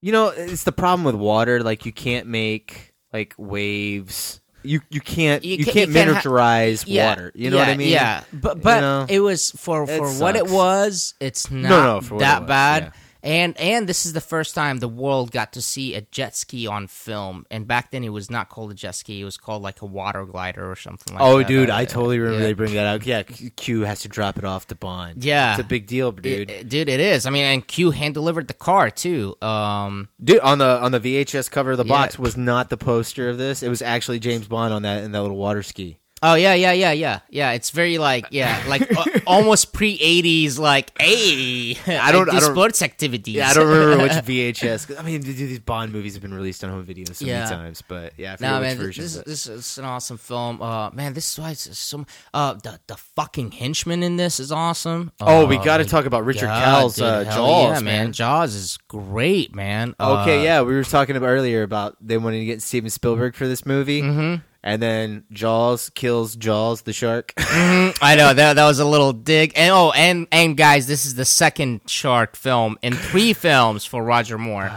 you know, it's the problem with water. Like, you can't make like waves. You you can't you, ca- can't, ha- miniaturize yeah, water. You know what I mean? Yeah, but but You know? it was for for It what it was. It's not no, for what it that was, bad. yeah. And and this is the first time the world got to see a jet ski on film. And back then, it was not called a jet ski; it was called like a water glider or something like that. oh, that. dude, Uh, I totally remember yeah. they bring that out. Yeah, Q Q has to drop it off to Bond. Yeah, it's a big deal, dude. It- dude, it is. I mean, and Q hand delivered the car too. Um, Dude, on the on the VHS cover of the Yeah. box was not the poster of this. It was actually James Bond on that in that little water ski. Oh yeah, yeah, yeah, yeah, yeah. It's very like yeah, like uh, (laughs) almost pre eighties. Like hey, (laughs) I don't- do I don't- sports activities. Yeah, I don't remember which (laughs) VHS. I mean, these Bond movies have been released on home video so Yeah. many times, but yeah, I No which man, version. this, but- this is an awesome film. Uh, man, this is why it's so. Uh, the the fucking henchman in this is awesome. Oh, we Uh, gotta talk about Richard Kiel's, uh, Jaws, yeah, man. Jaws is great, man. Okay, Uh, yeah, we were talking about earlier about they wanted to get Steven Spielberg for this movie, Mhm. And then Jaws kills Jaws the shark. (laughs) Mhm, I know that that was a little dig. And oh, and and guys, this is the second shark film in three (sighs) films for Roger Moore.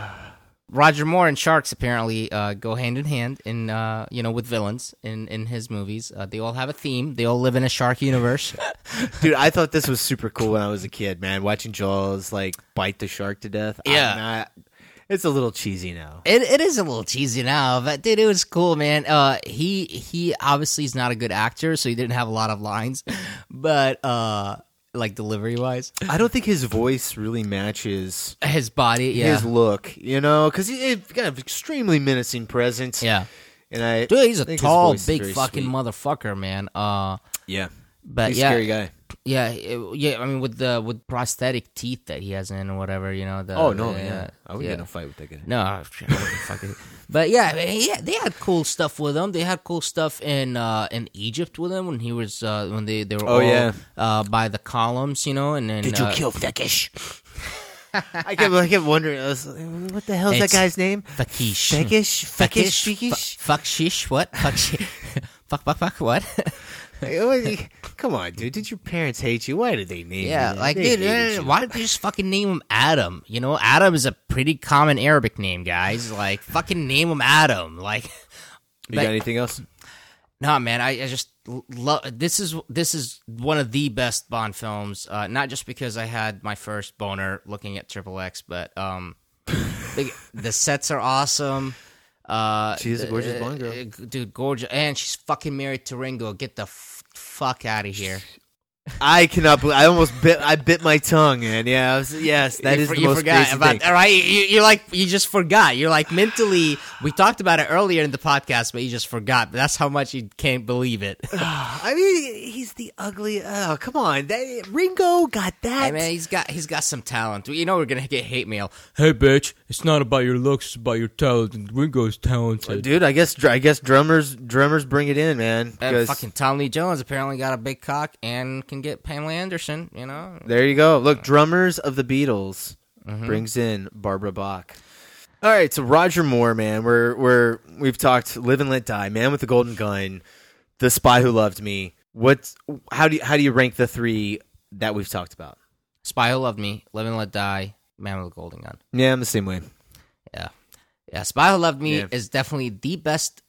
Roger Moore and sharks apparently uh, go hand in hand in uh, you know with villains in in his movies. Uh, they all have a theme. They all live in a shark universe. (laughs) Dude, I thought this was super cool when I was a kid, man. Watching Jaws like bite the shark to death. Yeah. It's a little cheesy now. It it is a little cheesy now, but dude, it was cool, man. Uh, he he obviously is not a good actor, so he didn't have a lot of lines, (laughs) but uh, like delivery wise, I don't think his voice really matches his body, yeah. his look. You know, because he's got an extremely menacing presence. Yeah. and I dude, he's a tall, big fucking sweet. motherfucker, man. Uh, Yeah. but He's a yeah, scary guy. Yeah, it- yeah. I mean, with the with prosthetic teeth that he has in or whatever, you know. The, Oh, no, the- yeah. I wouldn't yeah. get in a fight with that guy. No, (laughs) I wouldn't fucking- but yeah, I yeah, they had cool stuff with him. They had cool stuff in uh, in Egypt with him when he was uh, when they they were Oh, all, yeah. uh, by the columns, you know. And then Did you uh, kill Fekish? I kept, I kept wondering, I was like, what the hell's that It's guy's name? Fakish. Fekish? Fekish? Fekish? Fekish? Fu- Fuck shish? What? Fuck shish? (laughs) fuck fuck fuck what? Come on, dude. Did your parents hate you? Why did they name you? Yeah, like They dude, uh, why did they just fucking name him Adam? You know, Adam is a pretty common Arabic name, guys. Like, fucking name him Adam. Like, You but- got anything else? Nah, man, I, I just love this is this is one of the best Bond films. Uh, not just because I had my first boner looking at Triple X, but um, the, the sets are awesome. Uh, She's a gorgeous Bond girl. uh, dude, gorgeous, and she's fucking married to Ringo. Get the fuck out of here. I cannot believe. I almost bit. I bit my tongue, and yeah, was, yes, that you, is for- the you most forgot about thing. all right. You, you're like you just forgot. You're like mentally. We talked about it earlier in the podcast, but you just forgot. That's how much you can't believe it. (sighs) I mean, he's the ugly. Oh, come on, that, Ringo got that. Hey man, he's got he's got some talent. You know we're gonna get hate mail. Hey bitch, it's not about your looks, it's about your talent. And Ringo's talented. dude. I guess I guess drummers drummers bring it in, man. And fucking Tom Lee Jones apparently got a big cock and can get Pamela Anderson. You know, There you go. Look, drummers of the Beatles Mhm. brings in Barbara Bach. All right, so Roger Moore, man, we're we're we've talked Live and Let Die, Man with the Golden Gun, The Spy Who Loved Me. What? How do you, how do you rank the three that we've talked about? Spy Who Loved Me, Live and Let Die, Man with the Golden Gun. Yeah, I'm the same way. Yeah, yeah. Spy Who Loved Me Yeah. is definitely the best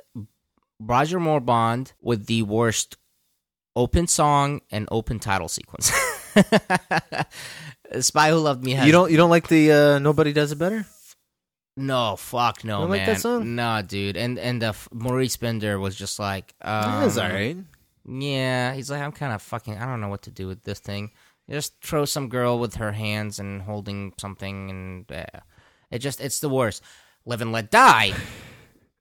Roger Moore Bond with the worst open song and open title sequence. (laughs) Spy Who Loved Me has You don't you don't like the uh, Nobody Does It Better? No, fuck no, man. like that song? Nah, dude. And and the f- Maurice Binder was just like, um, That's all right. Yeah, he's like, I'm kind of fucking. I don't know what to do with this thing. Just throw some girl with her hands and holding something, and uh, it just it's the worst. Live and Let Die.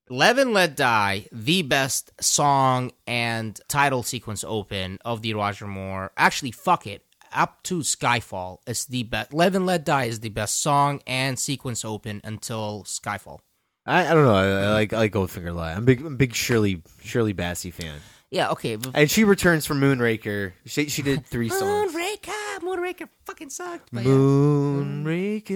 Live and Let Die, the best song and title sequence open of the Roger Moore. Actually, fuck it. Up to Skyfall is the best. Live and Let Die is the best song and sequence open until Skyfall. I, I don't know. I, I like I like Goldfinger Lie. I'm big I'm big Shirley Shirley Bassey fan. Yeah, okay. But And she returns from Moonraker. She she did three songs. Moonraker, Moonraker fucking sucked. Moonraker.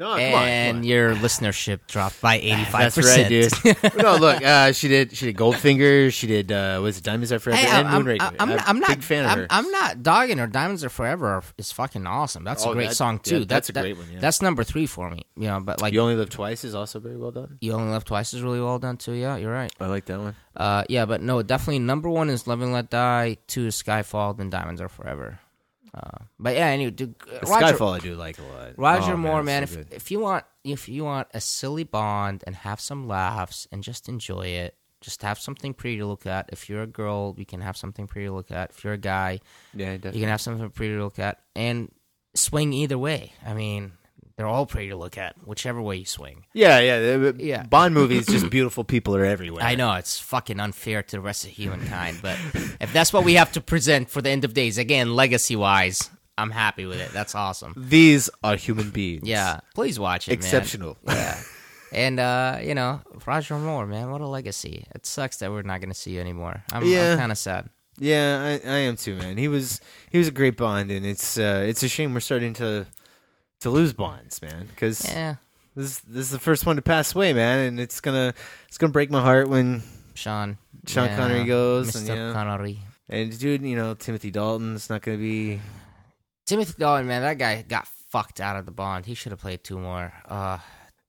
No, come on, and come on. your listenership dropped by eighty five percent. That's right, dude. (laughs) no, look, uh, she did. She did Goldfinger. She did. Uh, was it Diamonds Are Forever Hey, and I'm, Moonraker? I'm, I'm, I'm not big fan of I'm, her. I'm not dogging her. Diamonds Are Forever is fucking awesome. That's Oh, a great that- song too. yeah, that's a that- great one, yeah. That's number three for me. You know, but like you only live twice is also very well done. You Only Live Twice is really well done too. Yeah, you're right. I like that one. Uh, yeah, but no, definitely number one is Love and Let Die. Two is Skyfall. Then Diamonds Are Forever. Uh, but yeah, anyway, dude, Roger, Skyfall I do like a lot. Roger Oh, Moore, man, man. so if if you want if you want a silly Bond and have some laughs and just enjoy it, just have something pretty to look at. If you're a girl, you can have something pretty to look at. If you're a guy, Yeah, you can have something pretty to look at and swing either way. I mean, they're all pretty to look at, whichever way you swing. Yeah, yeah, Yeah. Bond movies, just beautiful people are everywhere. I know it's fucking unfair to the rest of humankind, but if that's what we have to present for the end of days, again, legacy wise, I'm happy with it. That's awesome. These are human beings. Yeah, please watch it. man. Exceptional. Yeah, and uh, you know, Roger Moore, man, what a legacy. It sucks that we're not going to see you anymore. I'm, Yeah. I'm kind of sad. Yeah, I, I am too, man. He was he was a great Bond, and it's uh, it's a shame we're starting to to lose Bonds, man. Because Yeah. this this is the first one to pass away, man, and it's gonna it's gonna break my heart when Sean Sean yeah, Connery goes, and Mr. yeah, Connery. and dude, you know Timothy Dalton's not gonna be. Timothy Dalton, man, that guy got fucked out of the Bond. He should have played two more. Uh,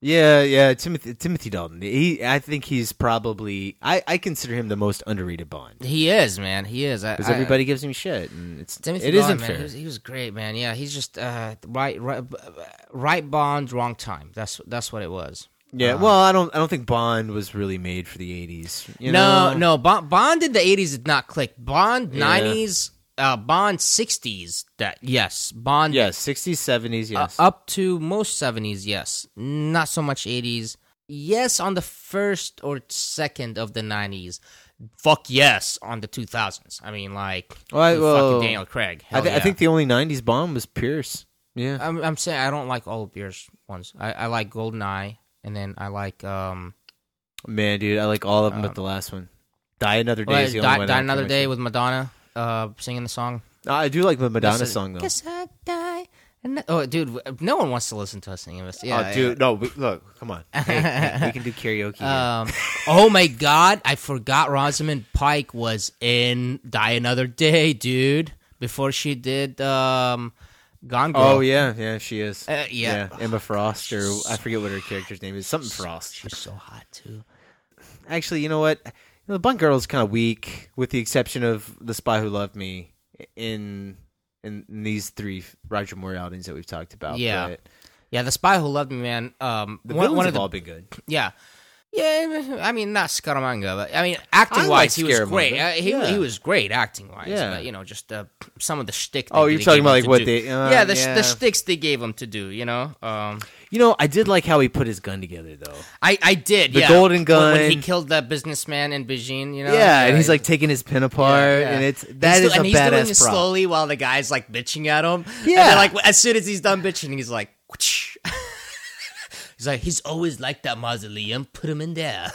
yeah, yeah, Timothy Timothy Dalton. He, I think he's probably I, I consider him the most underrated Bond He is, man. He is. Because I- everybody gives him shit, and it's Timothy it Dalton, not man, fair. He was, he was great, man. Yeah, he's just uh, right, right, right Bond, wrong time. That's that's what it was. yeah, uh, well, I don't I don't think Bond was really made for the '80s. You no, know? no, Bond, Bond in the '80s did not click. Bond '90s uh, Bond sixties. That yes, Bond. Yes, '60s, '70s. uh, Yes. up to most seventies. Yes, not so much eighties. Yes, on the first or second of the nineties. Fuck yes on the two thousands. I mean, like Well, I- well, fucking Daniel Craig. I, Hell thi- I think the only '90s Bond was Pierce. Yeah. I'm, I'm saying I don't like all of Pierce ones. I, I like Goldeneye, and then I like um. Man, dude, I like all of them Uh, but the last one. Die Another Day well, is the only one. Die Another Day with Madonna, uh, singing the song. I do like the Madonna Guess I- song though. Guess I die. And oh, dude, no one wants to listen to us singing this. Yeah, oh, dude, no, we, look, come on, (laughs) Hey, we can do karaoke. here. Um, oh my god, I forgot Rosamund Pike was in Die Another Day, dude. Before she did um, Gone Girl. oh yeah, yeah, she is. Uh, yeah. Emma Frost, or I forget what her character's name is. Something Frost. She's so hot too. Actually, you know what? Know, the Bond girl is kind of weak, with the exception of The Spy Who Loved Me. In in, in these three Roger Moore outings that we've talked about. Yeah. but Yeah, The Spy Who Loved Me, man. Um, the one, one have of the, all been good. Yeah. Yeah, I mean not Scaramanga, but I mean acting I wise, he was great. Uh, he, Yeah. he was great acting wise. Yeah. but, you know, just uh, some of the shtick. Oh, you're talking about, like, what do. they- uh, yeah, the yeah. the shticks they gave him to do. You know, um, You know, I did like how he put his gun together, though. I I did The yeah. golden gun. when he killed that businessman in Beijing. You know, yeah, and he's like taking his pin apart, Yeah, yeah. and it's that He's is do- and a he's doing it slowly while the guy's like bitching at him. Yeah. and like as soon as he's done bitching, he's like, (laughs) he's like, he's always like that mausoleum. Put him in there.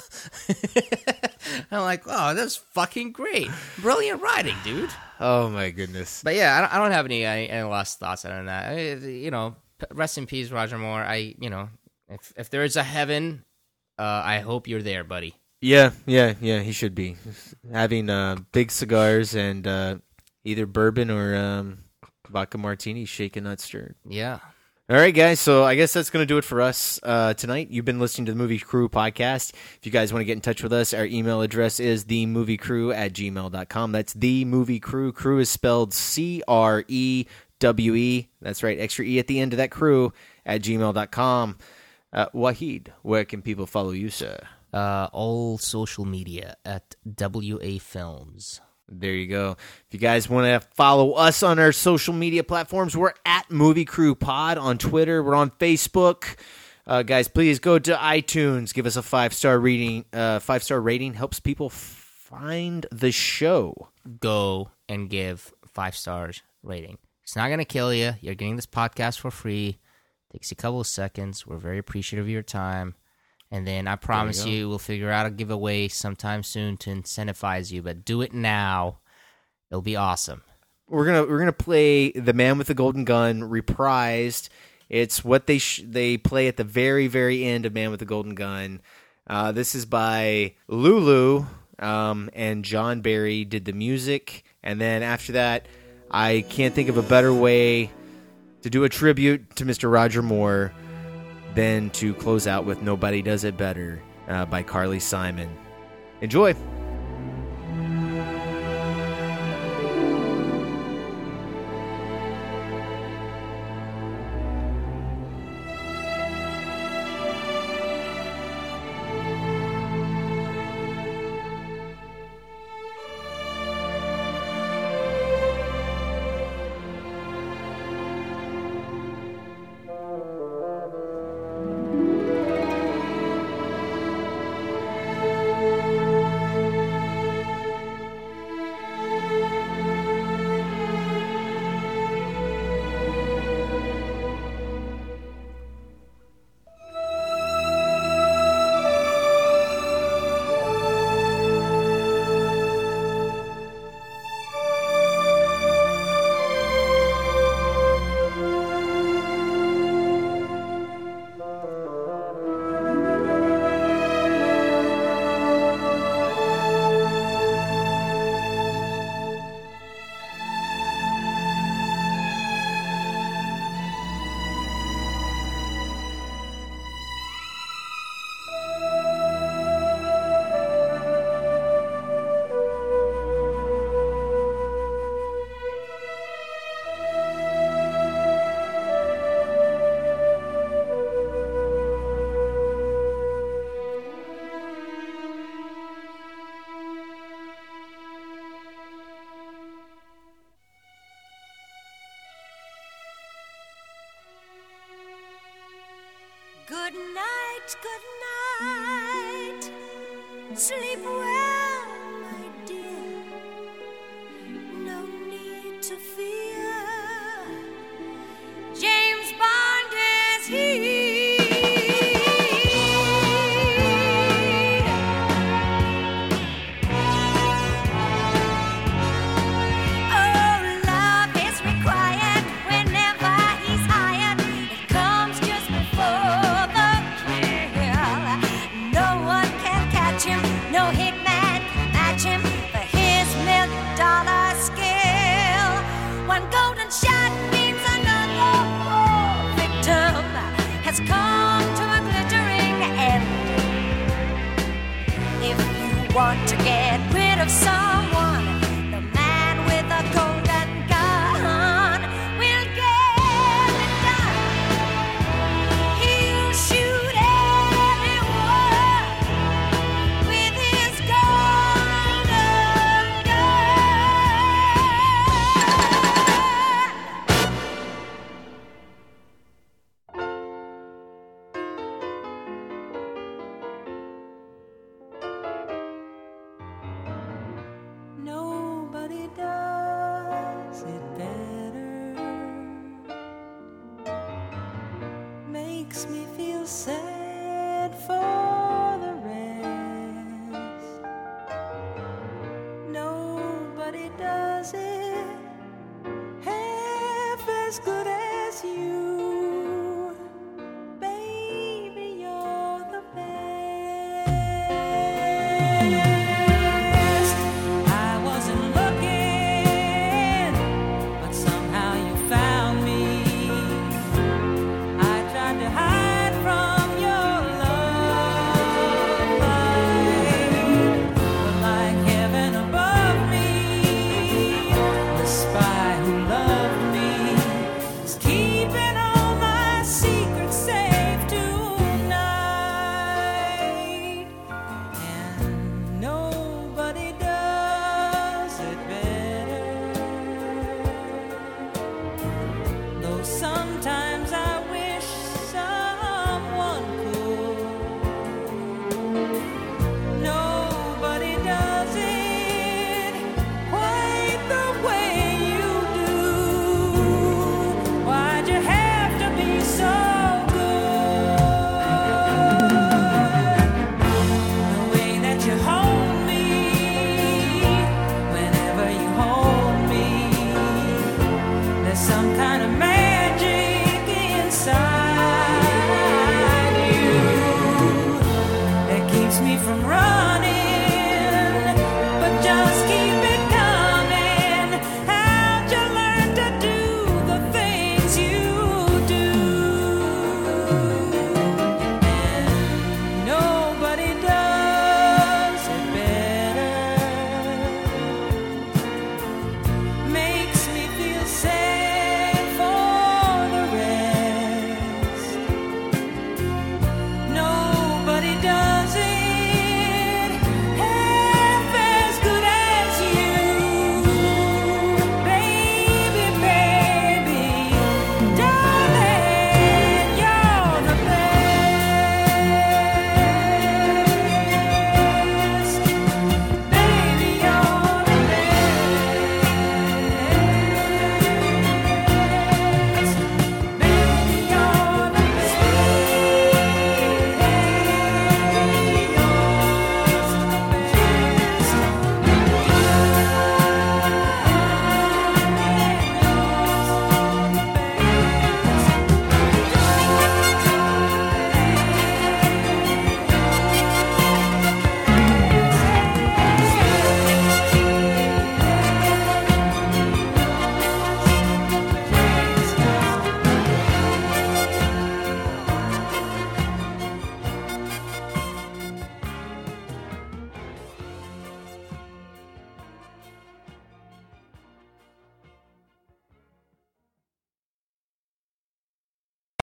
(laughs) I'm like, oh, that's fucking great, brilliant writing, dude. (sighs) Oh my goodness! But yeah, I don't, I don't have any, any any last thoughts on that. I, you know, rest in peace, Roger Moore. I, you know, if if there is a heaven, uh, I hope you're there, buddy. Yeah, yeah, yeah. He should be having uh, big cigars and uh, either bourbon or um, vodka martini, shaken not stirred. Yeah. All right, guys. So I guess that's going to do it for us uh, tonight. You've been listening to the Movie Crew podcast. If you guys want to get in touch with us, our email address is themoviecrew at gmail.com. That's the movie crew. Crew is spelled C R E W E. That's right, extra E at the end of that crew at gmail.com. Uh, Wahid, where can people follow you, sir? Uh, all social media at WA Films. There you go. If you guys want to follow us on our social media platforms, we're at Movie Crew Pod on Twitter. We're on Facebook. Uh, guys, please go to iTunes. Give us a five star reading. Uh, five star rating helps people find the show. Go and give five stars rating. It's not gonna kill you. You're getting this podcast for free. Takes a couple of seconds. We're very appreciative of your time. And then I promise go. you, we'll figure out a giveaway sometime soon to incentivize you. But do it now. It'll be awesome. we're gonna we're gonna play the Man with the Golden Gun reprised. It's what they sh- they play at the very very end of Man with the Golden Gun. Uh, this is by Lulu um, and John Barry did the music, and then after that, I can't think of a better way to do a tribute to Mr. Roger Moore than to close out with "Nobody Does It Better" uh, by Carly Simon. Enjoy.